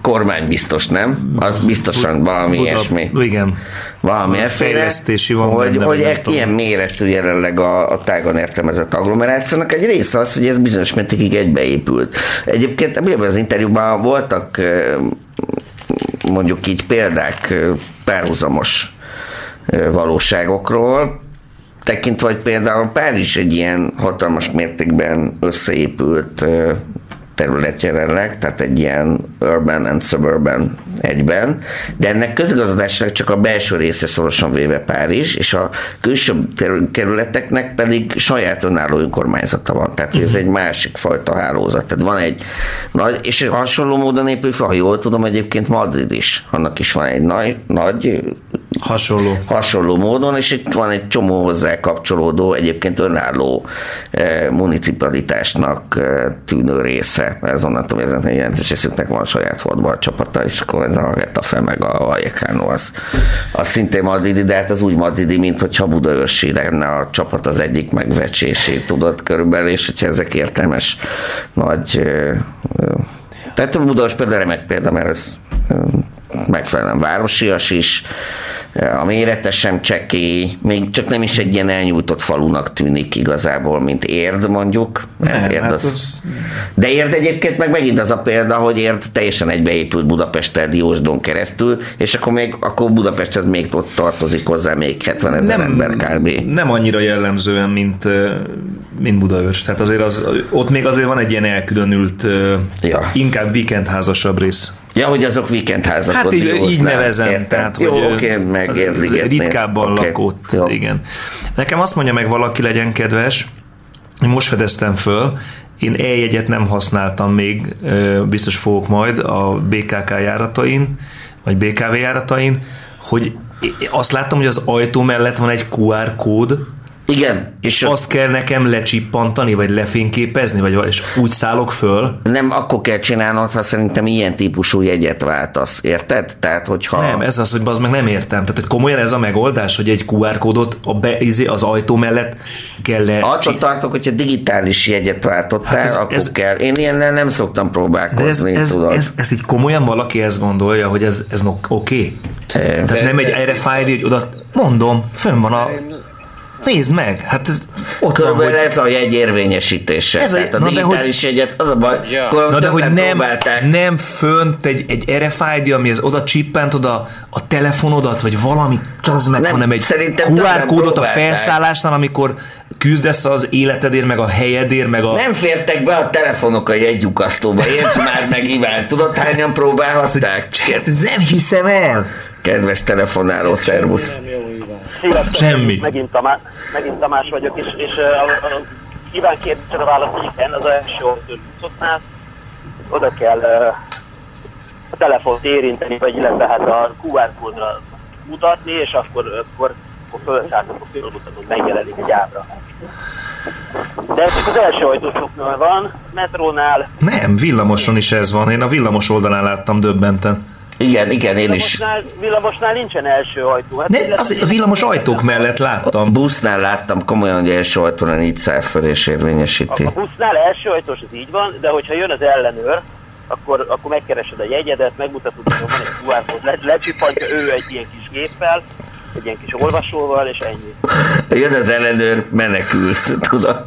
S3: Kormány biztos, nem? Az biztosan valami
S4: Buda-
S3: ilyesmi.
S4: Igen.
S3: Valami
S4: fejlesztési van
S3: hogy,
S4: benne,
S3: hogy e- ilyen méretű jelenleg a, a tágon értelmezett agglomerációnak egy része az, hogy ez bizonyos mértékig egybeépült. Egyébként ebben az interjúban voltak mondjuk így példák párhuzamos valóságokról, tekintve, hogy például Párizs egy ilyen hatalmas mértékben összeépült terület jelenleg, tehát egy ilyen urban and suburban egyben, de ennek közigazgatásnak csak a belső része szorosan véve Párizs, és a külső kerületeknek pedig saját önálló önkormányzata van. Tehát ez egy másik fajta hálózat. Tehát van egy nagy, és hasonló módon épül fel, ha jól tudom, egyébként Madrid is. Annak is van egy nagy, nagy
S4: Hasonló.
S3: hasonló módon, és itt van egy csomó hozzá kapcsolódó, egyébként önálló eh, municipalitásnak eh, tűnő része. Ez onnantól, hogy ezen jelentős részüknek van saját fotballcsapata, és akkor ez a Getafe meg a Vallecano, az, az szintén madridi, de hát az úgy madridi, mint hogyha Budaörsi lenne a csapat az egyik megvecsésé, tudod körülbelül, és hogyha ezek értelmes nagy eh, eh, tehát a Budaörs például remek példa, mert ez megfelelően városias is, a mérete sem csekély, még csak nem is egy ilyen elnyújtott falunak tűnik igazából, mint Érd mondjuk. Mert
S4: Nem,
S3: Érd
S4: hát
S3: az...
S4: az-
S3: De Érd egyébként meg megint az a példa, hogy Érd teljesen egybeépült Budapesttel Diósdon keresztül, és akkor még akkor Budapesthez még ott tartozik hozzá még 70 ezer ember kb.
S4: nem annyira jellemzően, mint, mint Budaörs. Tehát azért az, ott még azért van egy ilyen elkülönült,
S3: Ja.
S4: inkább weekendházasabb rész.
S3: Ja, hogy azok weekendházak
S4: Hát így, így nevezem.
S3: Értem.
S4: Tehát,
S3: Jó,
S4: hogy,
S3: oké, meg.
S4: Ritkábban
S3: Oké.
S4: lakott,
S3: Jó.
S4: igen. Nekem azt mondja meg valaki, legyen kedves, én most fedeztem föl, én e-jegyet nem használtam még, biztos fogok majd a BKK járatain, vagy BKV járatain, hogy azt láttam, hogy az ajtó mellett van egy QR kód,
S3: Igen.
S4: És azt kell nekem lecsippantani, vagy lefényképezni, vagy és úgy szállok föl.
S3: Nem akkor kell csinálnod, ha szerintem ilyen típusú jegyet váltasz, érted? Tehát, hogyha...
S4: Nem, ez az, hogy az meg nem értem. Tehát, hogy komolyan ez a megoldás, hogy egy QR kódot a be, izé, az ajtó mellett kell le...
S3: Attól tartok, hogyha digitális jegyet váltottál,
S4: Hát ez-
S3: akkor
S4: ez-
S3: kell. Én ilyennel nem szoktam
S4: De ez,
S3: próbálkozni,
S4: ez,
S3: tudod.
S4: ez, ezt így komolyan valaki ezt gondolja, hogy ez, ez no- oké? Okay? Tehát nem egy erre fájli, hogy oda... Mondom, fönn van a... Nézd meg, hát ez ott van,
S3: Körülbelül
S4: hogy...
S3: ez a jegy érvényesítése.
S4: Ez a-
S3: Tehát a
S4: na de
S3: digitális jegyet, az a baj,
S10: Ja.
S4: Na de hogy nem,
S3: próbálták.
S4: nem fönt egy, egy RFID, amihez oda csippent oda a telefonodat, vagy valami, az meg,
S3: Nem,
S4: hanem egy QR kódot a felszállásnál, amikor küzdesz az életedért, meg a helyedért, meg a...
S3: Nem fértek be a telefonok a jegyukasztóba, értsd már meg Iván, tudod hányan próbálhatták?
S4: Hát ez nem hiszem el!
S3: Kedves telefonáló, szervusz.
S12: Sziasztok,
S4: Semmi.
S12: Megint, Tamás, megint Tamás vagyok, és, és a, a, a Iván kérdésre válasz, igen, az első buszoknál oda kell a telefont érinteni, vagy illetve hát a QR kódra mutatni, és akkor, akkor, akkor felszállsz, akkor fölmutatod, megjelenik egy ábra. De ez csak az első ajtósoknál van, metrónál,
S4: Nem, villamoson is ez van. Én a villamos oldalán láttam döbbenten.
S3: Igen, igen, én is.
S12: villamosnál, nincsen első ajtó. Hát
S4: Ne,
S12: illetve-
S4: az, a villamos ajtók mellett láttam.
S3: Busznál láttam komolyan, hogy első ajtóra így száll föl és érvényesíti.
S12: A busznál első ajtós, ez így van, de hogyha jön az ellenőr, akkor, akkor megkeresed a jegyedet, megmutatod, hogy van egy QR kód, le, ő egy ilyen kis géppel, egy ilyen kis olvasóval, és ennyi.
S3: Jön az ellenőr, menekülsz, tudod?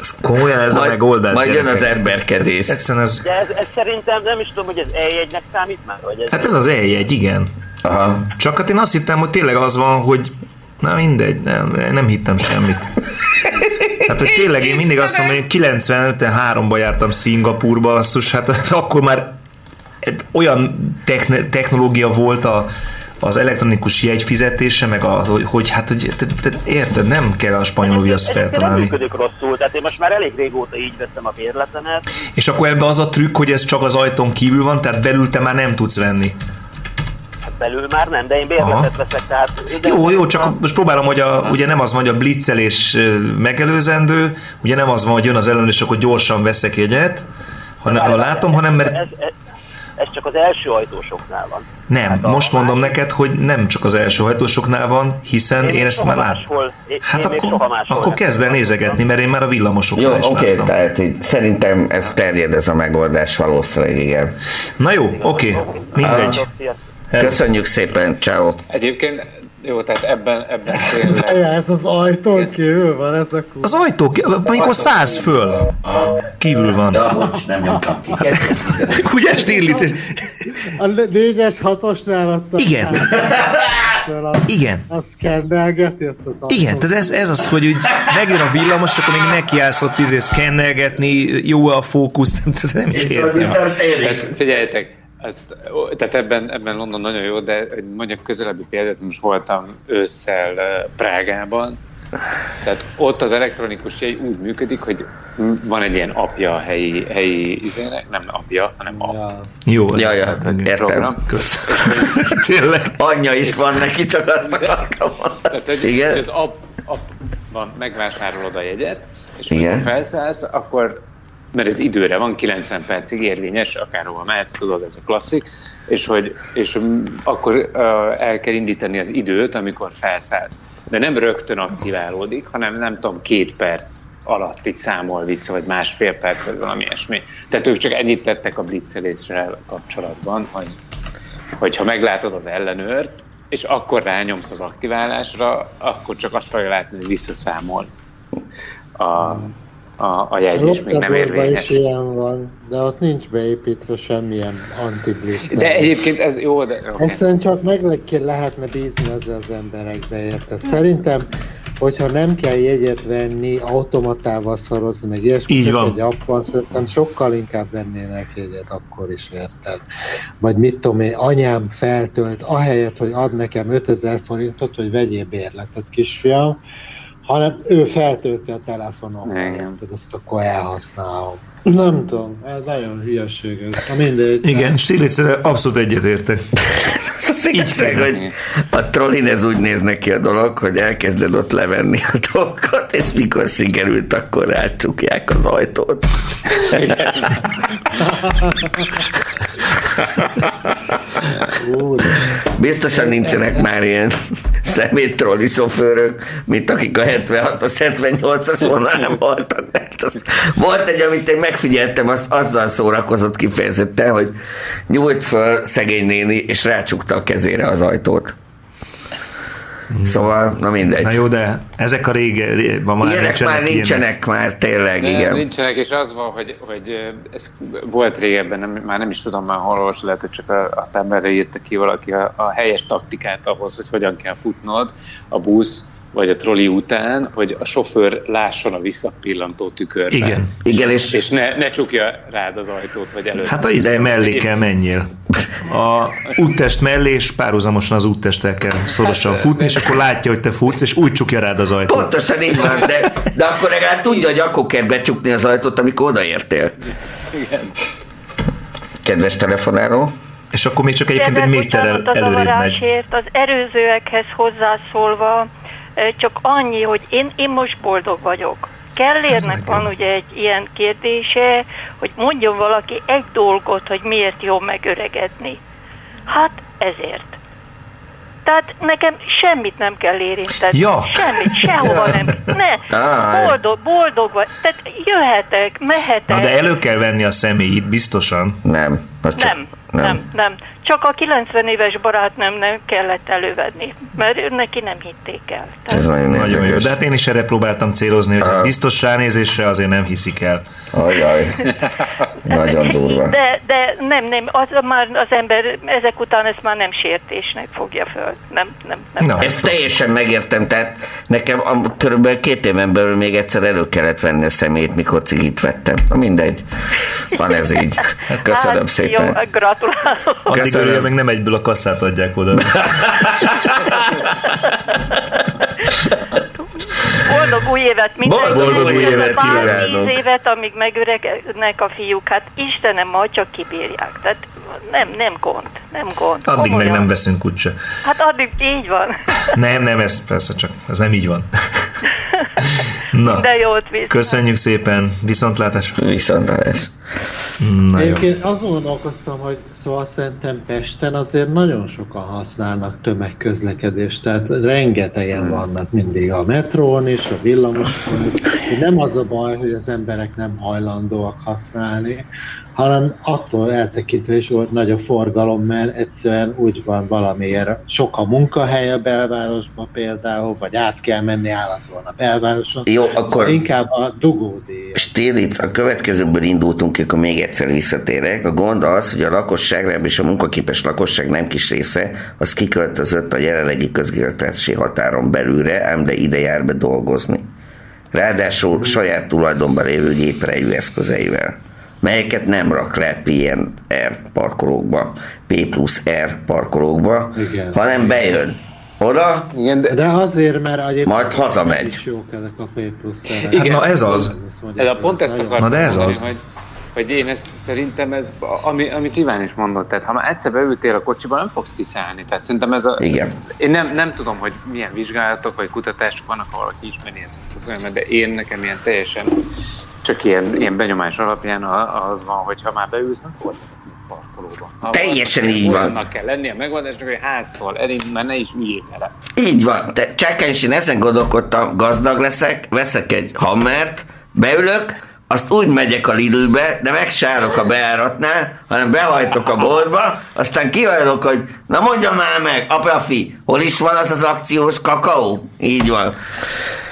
S4: Ez komolyan ez
S3: Majd-
S4: a megoldás.
S3: majd jön az emberkedés.
S4: Egyszerűen ez,
S12: De ez, ez szerintem nem is tudom, hogy ez eljegynek számít már, vagy ez...
S4: hát ez az eljegy, igen.
S3: Aha.
S4: Csak hát én azt hittem, hogy tényleg az van, hogy na mindegy, nem, nem hittem semmit. Hát, hogy tényleg én mindig azt mondom, hogy 95-3-ban jártam Szingapurba, basszus, hát akkor már olyan techn- technológia volt a, az elektronikus jegyfizetése, meg az, hogy, hogy hát, hogy, te, te, érted, nem kell a spanyol viaszt
S12: Egyébként nem
S4: feltalálni.
S12: működik rosszul, tehát én most már elég régóta így veszem a bérletemet.
S4: És akkor ebbe az a trükk, hogy ez csak az ajtón kívül van, tehát belül te már nem tudsz venni.
S12: Hát belül már nem, de én bérletet
S4: Aha.
S12: veszek, tehát...
S4: Jó, jó, csak most próbálom, hogy a, ugye nem az van, hogy a blitzelés megelőzendő, ugye nem az van, hogy jön az ellenőr, és akkor gyorsan veszek jegyet, hanem, ha látom, hanem mert
S12: Ez, ez, ez csak az első ajtósoknál van.
S4: nem, most mondom neked, hogy nem csak az első hajtósoknál van, hiszen én,
S12: még
S4: ezt már
S12: én,
S4: Hát
S12: én még soha
S4: akkor,
S12: máshol
S4: akkor kezd el nézegetni, mert én már a villamosoknál
S3: Jó,
S4: is
S3: oké,
S4: láttam.
S3: tehát így, szerintem ez terjed ez a megoldás valószínűleg, igen.
S4: Na jó, oké, mindegy.
S3: Köszönjük szépen, ciao.
S10: Egyébként, jó, tehát ebben, ebben tényleg...
S5: Ez az ajtón kívül van, ez a kurva.
S4: Az ajtó, amikor száz föl, kívül van.
S3: Ja, bocs, nem nyomtam ki.
S4: Ugye Stirlitz?
S5: A 4-es 6-osnál ott a
S4: Igen. Igen.
S5: Az szkennelgeti az.
S4: Igen, tehát ez, ez az, hogy úgy megjön a villamos, akkor még nekiállsz ott izé szkennelgetni, jó a fókusz, nem tudom, nem is értem.
S10: Tehát figyeljetek, ezt, tehát ebben, ebben London nagyon jó, de hogy mondjak közelebbi példát, most voltam ősszel eh, Prágában, tehát ott az elektronikus jegy úgy működik, hogy van egy ilyen apja a helyi, helyi izének, nem apja, hanem a
S5: Ja.
S4: Jó,
S3: Ja, ja, értem.
S10: program.
S4: Tényleg.
S3: Anyja is van neki, csak azt akartam mondani.
S10: Tehát, hogy
S3: Igen?
S10: az app, app van, megvásárolod a jegyet, és
S3: Igen.
S10: amikor felszállsz, akkor mert ez időre van, 90 percig érvényes, akárhova mehetsz, tudod, ez a klasszik, és hogy és akkor el kell indítani az időt, amikor felszállsz. De nem rögtön aktiválódik, hanem nem tudom, két perc alatt így számol vissza, vagy másfél perc, vagy valami ilyesmi. Tehát ők csak ennyit tettek a blitzeléssel kapcsolatban, hogy, hogy ha meglátod az ellenőrt, és akkor rányomsz az aktiválásra, akkor csak azt fogja látni, hogy visszaszámol a, a, a jegy, és még nem érvényes.
S5: is ilyen van, de ott nincs beépítve semmilyen anti
S10: De egyébként ez jó, de... Okay.
S5: Egyszerűen csak meg lehetne bízni ezzel az emberekbe, érted? Szerintem, hogyha nem kell jegyet venni, automatával szorozni, meg ilyesmi,
S4: Így van.
S5: egy app van, szerintem sokkal inkább vennének jegyet akkor is, érted? Vagy mit tudom én, anyám feltölt, ahelyett, hogy ad nekem 5000 forintot, hogy vegyél bérletet, kisfiam, hanem ő feltölti a telefonomra,
S10: Igen.
S5: érted? Ezt akkor elhasználom. Nem tudom, ez nagyon hülyeség ez. Na mindegy.
S4: Igen, Stirlitz abszolút egyetértek.
S3: Az igazság, hogy a trollin ez úgy néz neki a dolog, hogy elkezded ott levenni a dolgokat, és mikor sikerült, akkor rácsukják az ajtót. Biztosan nincsenek már ilyen szemét trolli sofőrök, mint akik a 76-as, 78-as vonalán voltak. Az, volt egy, amit én megfigyeltem, az, azzal szórakozott kifejezetten, hogy nyújt föl szegény néni, és rácsukta a kezére az ajtót. Szóval, na mindegy.
S4: Na jó, de ezek a rége, ré, ma már
S3: Ilyenek
S4: nincsenek,
S3: már nincsenek már, tényleg,
S10: Nem,
S3: igen.
S10: nincsenek, és az van, hogy, hogy ez volt régebben, nem, már nem is tudom már hol olvas, lehet, hogy csak a, a táblára írta ki valaki a, a helyes taktikát ahhoz, hogy hogyan kell futnod a busz vagy a troli után, hogy a sofőr lásson a visszapillantó tükörben.
S4: Igen.
S3: Igen, és,
S10: És ne, ne csukja rád az ajtót, vagy előtt.
S4: Hát a izé mellé kell menjél. A úttest mellé, és párhuzamosan az úttesttel kell szorosan futni, és akkor látja, hogy te futsz, és úgy csukja rád az ajtót.
S3: Pontosan így van, de, de akkor legalább tudja, hogy akkor kell becsukni az ajtót, amikor odaértél.
S10: Igen.
S3: Kedves telefonáló.
S4: És akkor még csak egyébként egy méterrel előrébb megy.
S13: az erőzőekhez hozzászólva, csak annyi, hogy én, én most boldog vagyok. Kellérnek van ugye egy ilyen kérdése, hogy mondjon valaki egy dolgot, hogy miért jó megöregedni. Hát ezért. Tehát nekem semmit nem kell érinteni.
S4: Ja.
S13: Semmit, sehova nem. Ne, boldog, boldog vagy. Tehát jöhetek, mehetek.
S4: Na de elő kell venni a személyit, biztosan.
S3: Nem.
S13: Nem, nem, nem. Csak a 90 éves barátnőm nem kellett elővenni, mert ő neki nem hitték el.
S3: Ez nagyon,
S4: Nagyon jó, de hát én is erre próbáltam célozni, hogy biztos ránézésre azért nem hiszik el.
S3: Ajaj, nagyon durva.
S13: De, de nem, nem, az már az ember ezek után ezt már nem sértésnek fogja föl. Nem, nem, nem.
S3: Na, ezt teljesen megértem, tehát nekem a, körülbelül két éven belül még egyszer elő kellett venni a szemét, mikor cigit vettem. Na mindegy, van ez így. Köszönöm
S13: hát,
S3: szépen.
S13: Jó, gratulálok.
S3: Köszönöm.
S4: Örülje, meg nem egyből a kasszát adják oda.
S13: Boldog új évet mindenkinek.
S4: Boldog új évet kívánok.
S13: tíz évet, amíg megöregnek a fiúk, hát Istenem, majd csak kibírják. Tehát nem, nem gond, nem gond.
S4: Addig meg
S13: Komolyan.
S4: nem veszünk úgyse.
S13: Hát addig így van.
S4: Nem, nem, ez persze csak, ez nem így van. Na,
S13: De jót visz.
S4: köszönjük szépen, viszontlátás.
S3: Viszontlátás.
S4: Na jó.
S5: Egyébként azon gondolkoztam, hogy szóval szerintem Pesten azért nagyon sokan használnak tömegközlekedést, tehát rengetegen vannak mindig a metrón is, a villamoson. Nem az a baj, hogy az emberek nem hajlandóak használni, hanem attól eltekintve is volt nagy a forgalom, mert egyszerűen úgy van valamiért sok a munkahely a belvárosban például, vagy át kell menni állandóan a belvároson.
S3: Jó, akkor-
S5: Szóval inkább a dugódíj.
S3: Stilic, a következőből indultunk akkor még egyszer visszatérek. A gond az, hogy a lakosság, legalábbis a munkaképes lakosság nem kis része, az kiköltözött a jelenlegi közgazdasági határon belülre, ám de ide jár be dolgozni. Ráadásul saját tulajdonban lévő géprejű eszközeivel melyeket nem rak le PNR parkolókba, P plusz R parkolókba,
S5: Igen.
S3: hanem bejön oda,
S10: Igen, de,
S5: De azért, mert egyébként
S3: Majd hazamegy.
S5: is jók ezek a P plusz
S4: Hát na ez az.
S10: Ez a pont ezt akartam
S4: Na de ez
S10: mondani,
S4: az.
S10: Hogy, hogy én ezt szerintem ez, ami, amit Iván is mondott, tehát ha már egyszer beültél a kocsiba, nem fogsz kiszállni. Tehát szerintem ez a...
S3: Igen.
S10: Én nem, nem tudom, hogy milyen vizsgálatok vagy kutatások vannak, ha valaki ismeri ezt de én nekem ilyen teljesen csak ilyen, ilyen benyomás alapján az van, hogy ha már beülsz, nem fogod parkolóba. Ha
S3: Teljesen
S10: valaki-
S3: így van.
S10: Olyannak kell lennie a megoldásnak, hogy háztól elindul, mert ne is üljél vele.
S3: Így van. Te, Csákány is én ezen gondolkodtam, gazdag leszek, veszek egy hammert, beülök, azt úgy megyek a Lidlbe, de meg se állok a bejáratnál, hanem behajtok a boltba, aztán kihajlok, hogy na mondja már meg, apafi, hol is van az az akciós kakaó? Így van.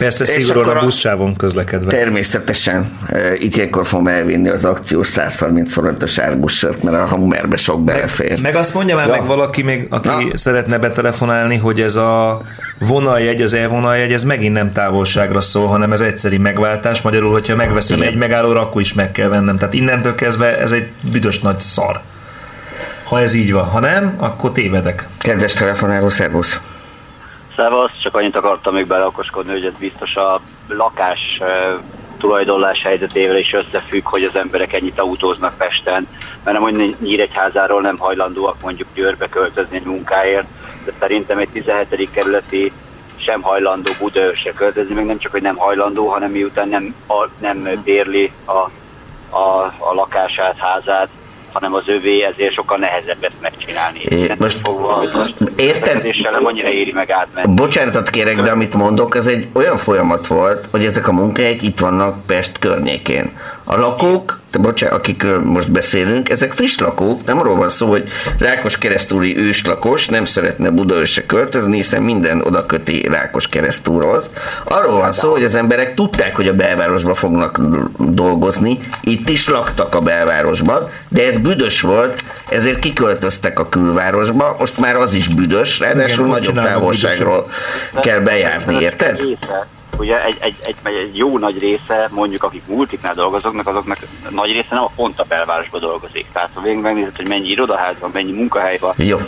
S4: Persze szigorúan a buszsávon közlekedve.
S3: Természetesen. e, Itt ilyenkor fogom elvinni az akciós 130 forintos árbussört, mert a hammerbe sok belefér.
S4: Meg azt mondja már
S3: Ja.
S4: meg valaki, még, aki
S3: Na.
S4: szeretne betelefonálni, hogy ez a vonaljegy, az e-vonaljegy, ez megint nem távolságra szól, hanem ez egyszeri megváltás. Magyarul, hogyha megveszem
S3: Igen.
S4: egy megállóra, akkor is meg kell vennem. Tehát innentől kezdve ez egy büdös nagy szar. Ha ez így van. Ha nem, akkor tévedek.
S3: Kedves telefonáló, szervusz!
S14: Szevasz, csak annyit akartam még beleokoskodni, hogy ez biztos a lakás tulajdonlás helyzetével is összefügg, hogy az emberek ennyit autóznak Pesten, mert nem hogy Nyíregyházáról nem hajlandóak mondjuk Győrbe költözni egy munkáért, de szerintem egy 17. kerületi sem hajlandó Budaörsre költözni, meg nem csak, hogy nem hajlandó, hanem miután nem, a, nem bérli a, a, a lakását, házát, hanem az övé, ezért sokkal nehezebb ezt megcsinálni.
S3: É, most érted?
S14: Érted? nem annyira éri meg átmenni.
S3: Bocsánatot kérek, de amit mondok, ez egy olyan folyamat volt, hogy ezek a munkahelyek itt vannak Pest környékén. A lakók, bocsánat, akikről most beszélünk, ezek friss lakók, nem arról van szó, hogy Rákos keresztúri őslakos nem szeretne Budaörsre költözni, hiszen minden oda köti Rákos keresztúrhoz. Arról van szó, hogy az emberek tudták, hogy a belvárosban fognak dolgozni, itt is laktak a belvárosban, de ez büdös volt, ezért kiköltöztek a külvárosba, most már az is büdös, ráadásul
S4: ott
S3: nagyobb távolságról kell bejárni, érted?
S14: Része, ugye egy, egy, egy, egy, jó nagy része, mondjuk akik multiknál dolgoznak, azoknak nagy része nem a pont a belvárosban dolgozik. Tehát ha végig megnézed, hogy mennyi irodaház van, mennyi munkahely van,
S3: Jó.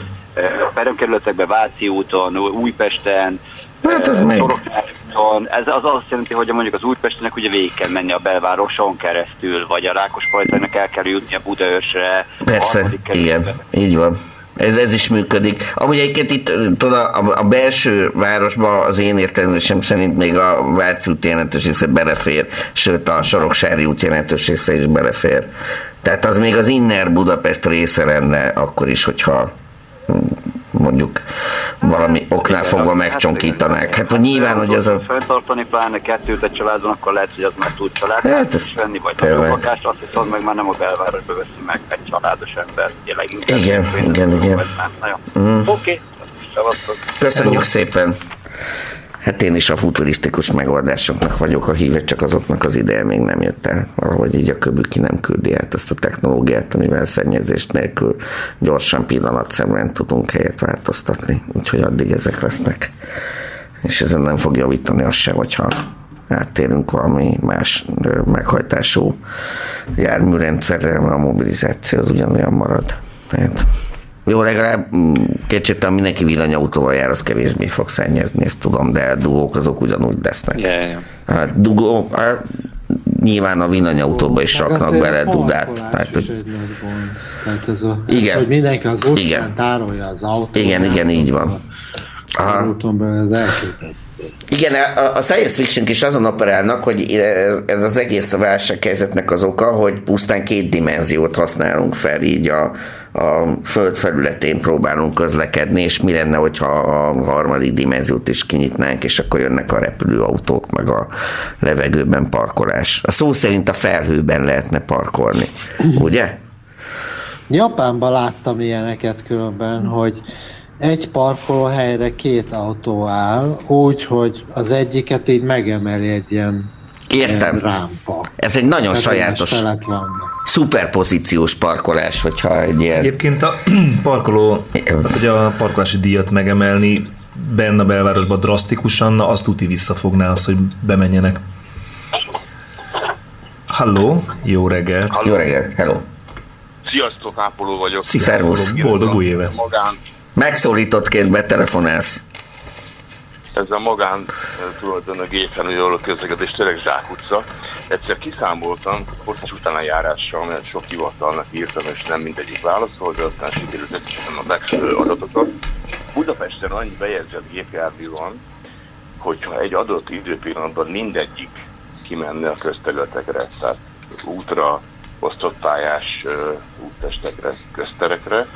S14: peremkerületekben, Váci úton, Újpesten,
S3: Hát.
S14: Soroksáron. Ez az azt jelenti, hogy mondjuk az Újpestinek ugye végig kell menni a belvároson keresztül, vagy a Rákospalotainak el kell jutni a Budaörsre.
S3: Persze, igen, így van. Ez, ez is működik. Amúgy egyébként itt tudod, a, a belső városban az én értelmezésem szerint még a Váci út jelentős része belefér, sőt a Soroksári út jelentős része is belefér. Tehát az még az Inner Budapest része lenne akkor is, hogyha mondjuk valami oknál fogva megcsonkítanák. Hát hogy nyilván, hogy ez a...
S14: Fenntartani pláne kettőt egy családon, akkor lehet, hogy az már tud család.
S3: Hát ez
S14: is venni, vagy
S3: tényleg.
S14: nagyobb lakást, azt viszont meg már nem a belvárosba veszi meg egy családos ember. Ugye leginkább.
S3: Igen, igen, igen. Mm.
S14: Oké, szevasztok.
S3: Köszönjük szépen! Hát én is a futurisztikus megoldásoknak vagyok a híve, csak azoknak az ideje még nem jött el. Valahogy így a köbű ki nem küldi át azt a technológiát, amivel szennyezést nélkül gyorsan pillanatszemben tudunk helyet változtatni. Úgyhogy addig ezek lesznek. És ezen nem fog javítani az se, hogyha áttérünk valami más meghajtású járműrendszerre, mert a mobilizáció az ugyanolyan marad. Tehát jó, legalább mm, kétségtelen mindenki villanyautóval jár, az kevésbé fog szennyezni, ezt tudom, de dugók azok ugyanúgy lesznek.
S10: Ja, ja, ja.
S3: Hát dugó, hát, nyilván a villanyautóba is raknak
S5: azért
S3: bele
S5: a
S3: dudát. Tehát,
S5: is
S3: hogy.
S5: Tehát ez a,
S3: Igen.
S5: Ez, hogy mindenki az utcán
S3: Igen.
S5: tárolja az autót.
S3: igen, igen, így van.
S5: Az úton belül ez elképesztő.
S3: Igen, a, a science fiction is azon operálnak, hogy ez, ez az egész a válsághelyzetnek az oka, hogy pusztán két dimenziót használunk fel, így a, a föld felületén próbálunk közlekedni, és mi lenne, hogyha a harmadik dimenziót is kinyitnánk, és akkor jönnek a repülőautók, meg a levegőben parkolás. A szó szerint a felhőben lehetne parkolni, ugye?
S5: Japánban láttam ilyeneket különben, hogy egy parkolóhelyre két autó áll, úgy, hogy az egyiket így megemeli egy ilyen,
S3: Értem.
S5: rámpa.
S3: Ez egy nagyon
S5: Tehát
S3: sajátos, szuperpozíciós parkolás, hogyha egy ilyen...
S4: Egyébként a parkoló, hogy a parkolási díjat megemelni benne a belvárosban drasztikusan, na azt tuti visszafogná azt, hogy bemenjenek. Halló, jó reggelt.
S3: Jó reggelt, hello.
S15: Sziasztok, Ápoló vagyok.
S3: Szervusz.
S4: Boldog új évet.
S15: Magán,
S3: Megszólítottként betelefonálsz.
S15: ez a magán eh, tulajdon a gépen, hogy a közlekedés tényleg zsákutca. Egyszer kiszámoltam, hosszas utánajárással, mert sok hivatalnak írtam, és nem mindegyik válaszol, de aztán sikerült összesen a megfelelő adatokat. Budapesten annyi bejegyzett gépjármű van, hogyha egy adott időpillanatban mindegyik kimenne a közterületekre, tehát útra, osztott pályás ö, úttestekre, közterekre,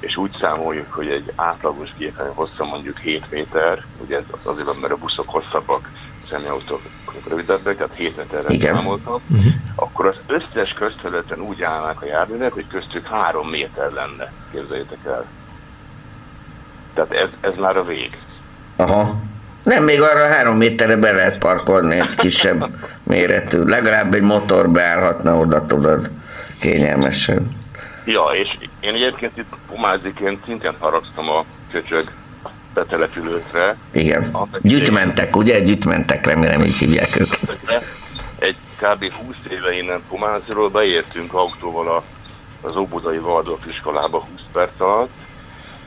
S15: és úgy számoljuk, hogy egy átlagos gépjármű hossza mondjuk 7 méter, ugye ez az azért van, mert a buszok hosszabbak, személyautók rövidebbek, tehát 7 méterre
S3: Igen.
S15: számoltam, akkor az összes közterületen úgy állnak a járművek, hogy köztük 3 méter lenne, képzeljétek el. Tehát ez, ez már a vég.
S3: Aha. Nem, még arra három méterre be lehet parkolni egy kisebb méretű. Legalább egy motor beállhatna oda, tudod, kényelmesen.
S15: Ja, és én egyébként itt pomáziként szintén haragsztam a köcsög betelepülőkre.
S3: Igen.
S15: Annak
S3: Gyűjtmentek, ugye? Gyűjtmentek, remélem így hívják őket.
S15: Egy kb. 20 éve innen Pomáziról beértünk autóval a, az Óbudai Waldorf iskolába 20 perc alatt,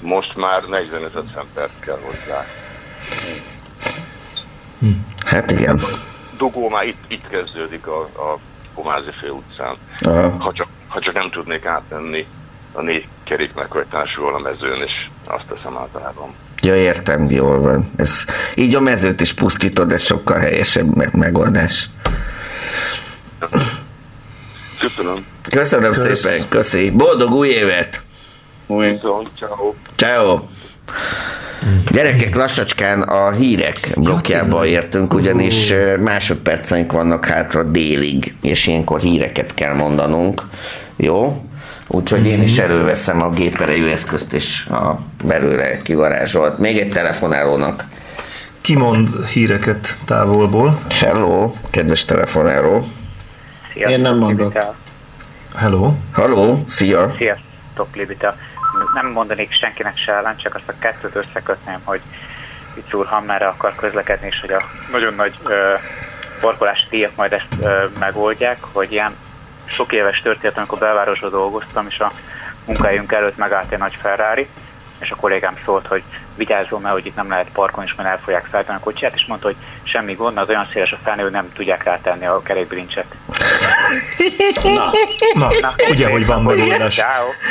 S15: most már 45-50 perc kell hozzá.
S3: Hát igen.
S15: Dugó már itt, itt kezdődik a, a Pomázi főutcán.
S3: Aha.
S15: Ha csak, ha csak nem tudnék átmenni a négy kerék meghajtásúval a mezőn, és azt teszem általában.
S3: Ja, értem, jól van. Ez, így a mezőt is pusztítod, ez sokkal helyesebb me- megoldás.
S15: Köszönöm.
S3: Köszönöm
S15: Kösz.
S3: szépen, köszi. Boldog új évet!
S15: Viszont, ciao.
S3: Ciao. Gyerekek, lassacskán a hírek blokkjába értünk, ugyanis másodperceink vannak hátra délig, és ilyenkor híreket kell mondanunk. Jó? Úgyhogy én is előveszem a géperejű eszközt, és a belőle kivarázsolt. Még egy telefonálónak.
S4: Kimond híreket távolból.
S3: Hello, kedves telefonáló.
S5: Én nem mondok.
S4: Hello.
S3: Hello, szia.
S16: Sziasztok, Libita. Nem mondanék senkinek se ellen, csak azt a kettőt összekötném, hogy itt úr Hammerre akar közlekedni, és hogy a nagyon nagy ö, parkolási díjak majd ezt ö, megoldják, hogy ilyen sok éves történet, amikor belvárosban dolgoztam, és a munkahelyünk előtt megállt egy nagy Ferrari, és a kollégám szólt, hogy vigyázzon, mert hogy itt nem lehet parkolni, és majd el fogják szállítani a kocsiját, és mondta, hogy semmi gond, az olyan széles a felnő, hogy nem tudják rátenni a kerékbilincset.
S4: Na, Na ugye, hogy van megoldás.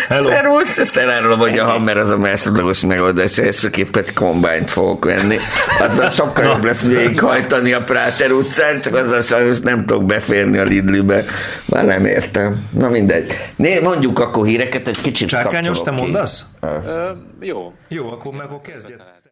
S3: Szervusz, ezt elárulom, hogy a Hammer az a másodlagos megoldás, elsőképp egy kombányt fogok venni. Azzal sokkal jobb lesz végighajtani a Práter utcán, csak azzal sajnos nem tudok beférni a Lidlibe. Már nem értem. Na mindegy. Né, mondjuk akkor híreket, egy kicsit
S4: Csárkányos, te
S3: kapcsolok ki.
S4: mondasz?
S10: Ö, jó.
S4: Jó, akkor meg akkor kezdjed.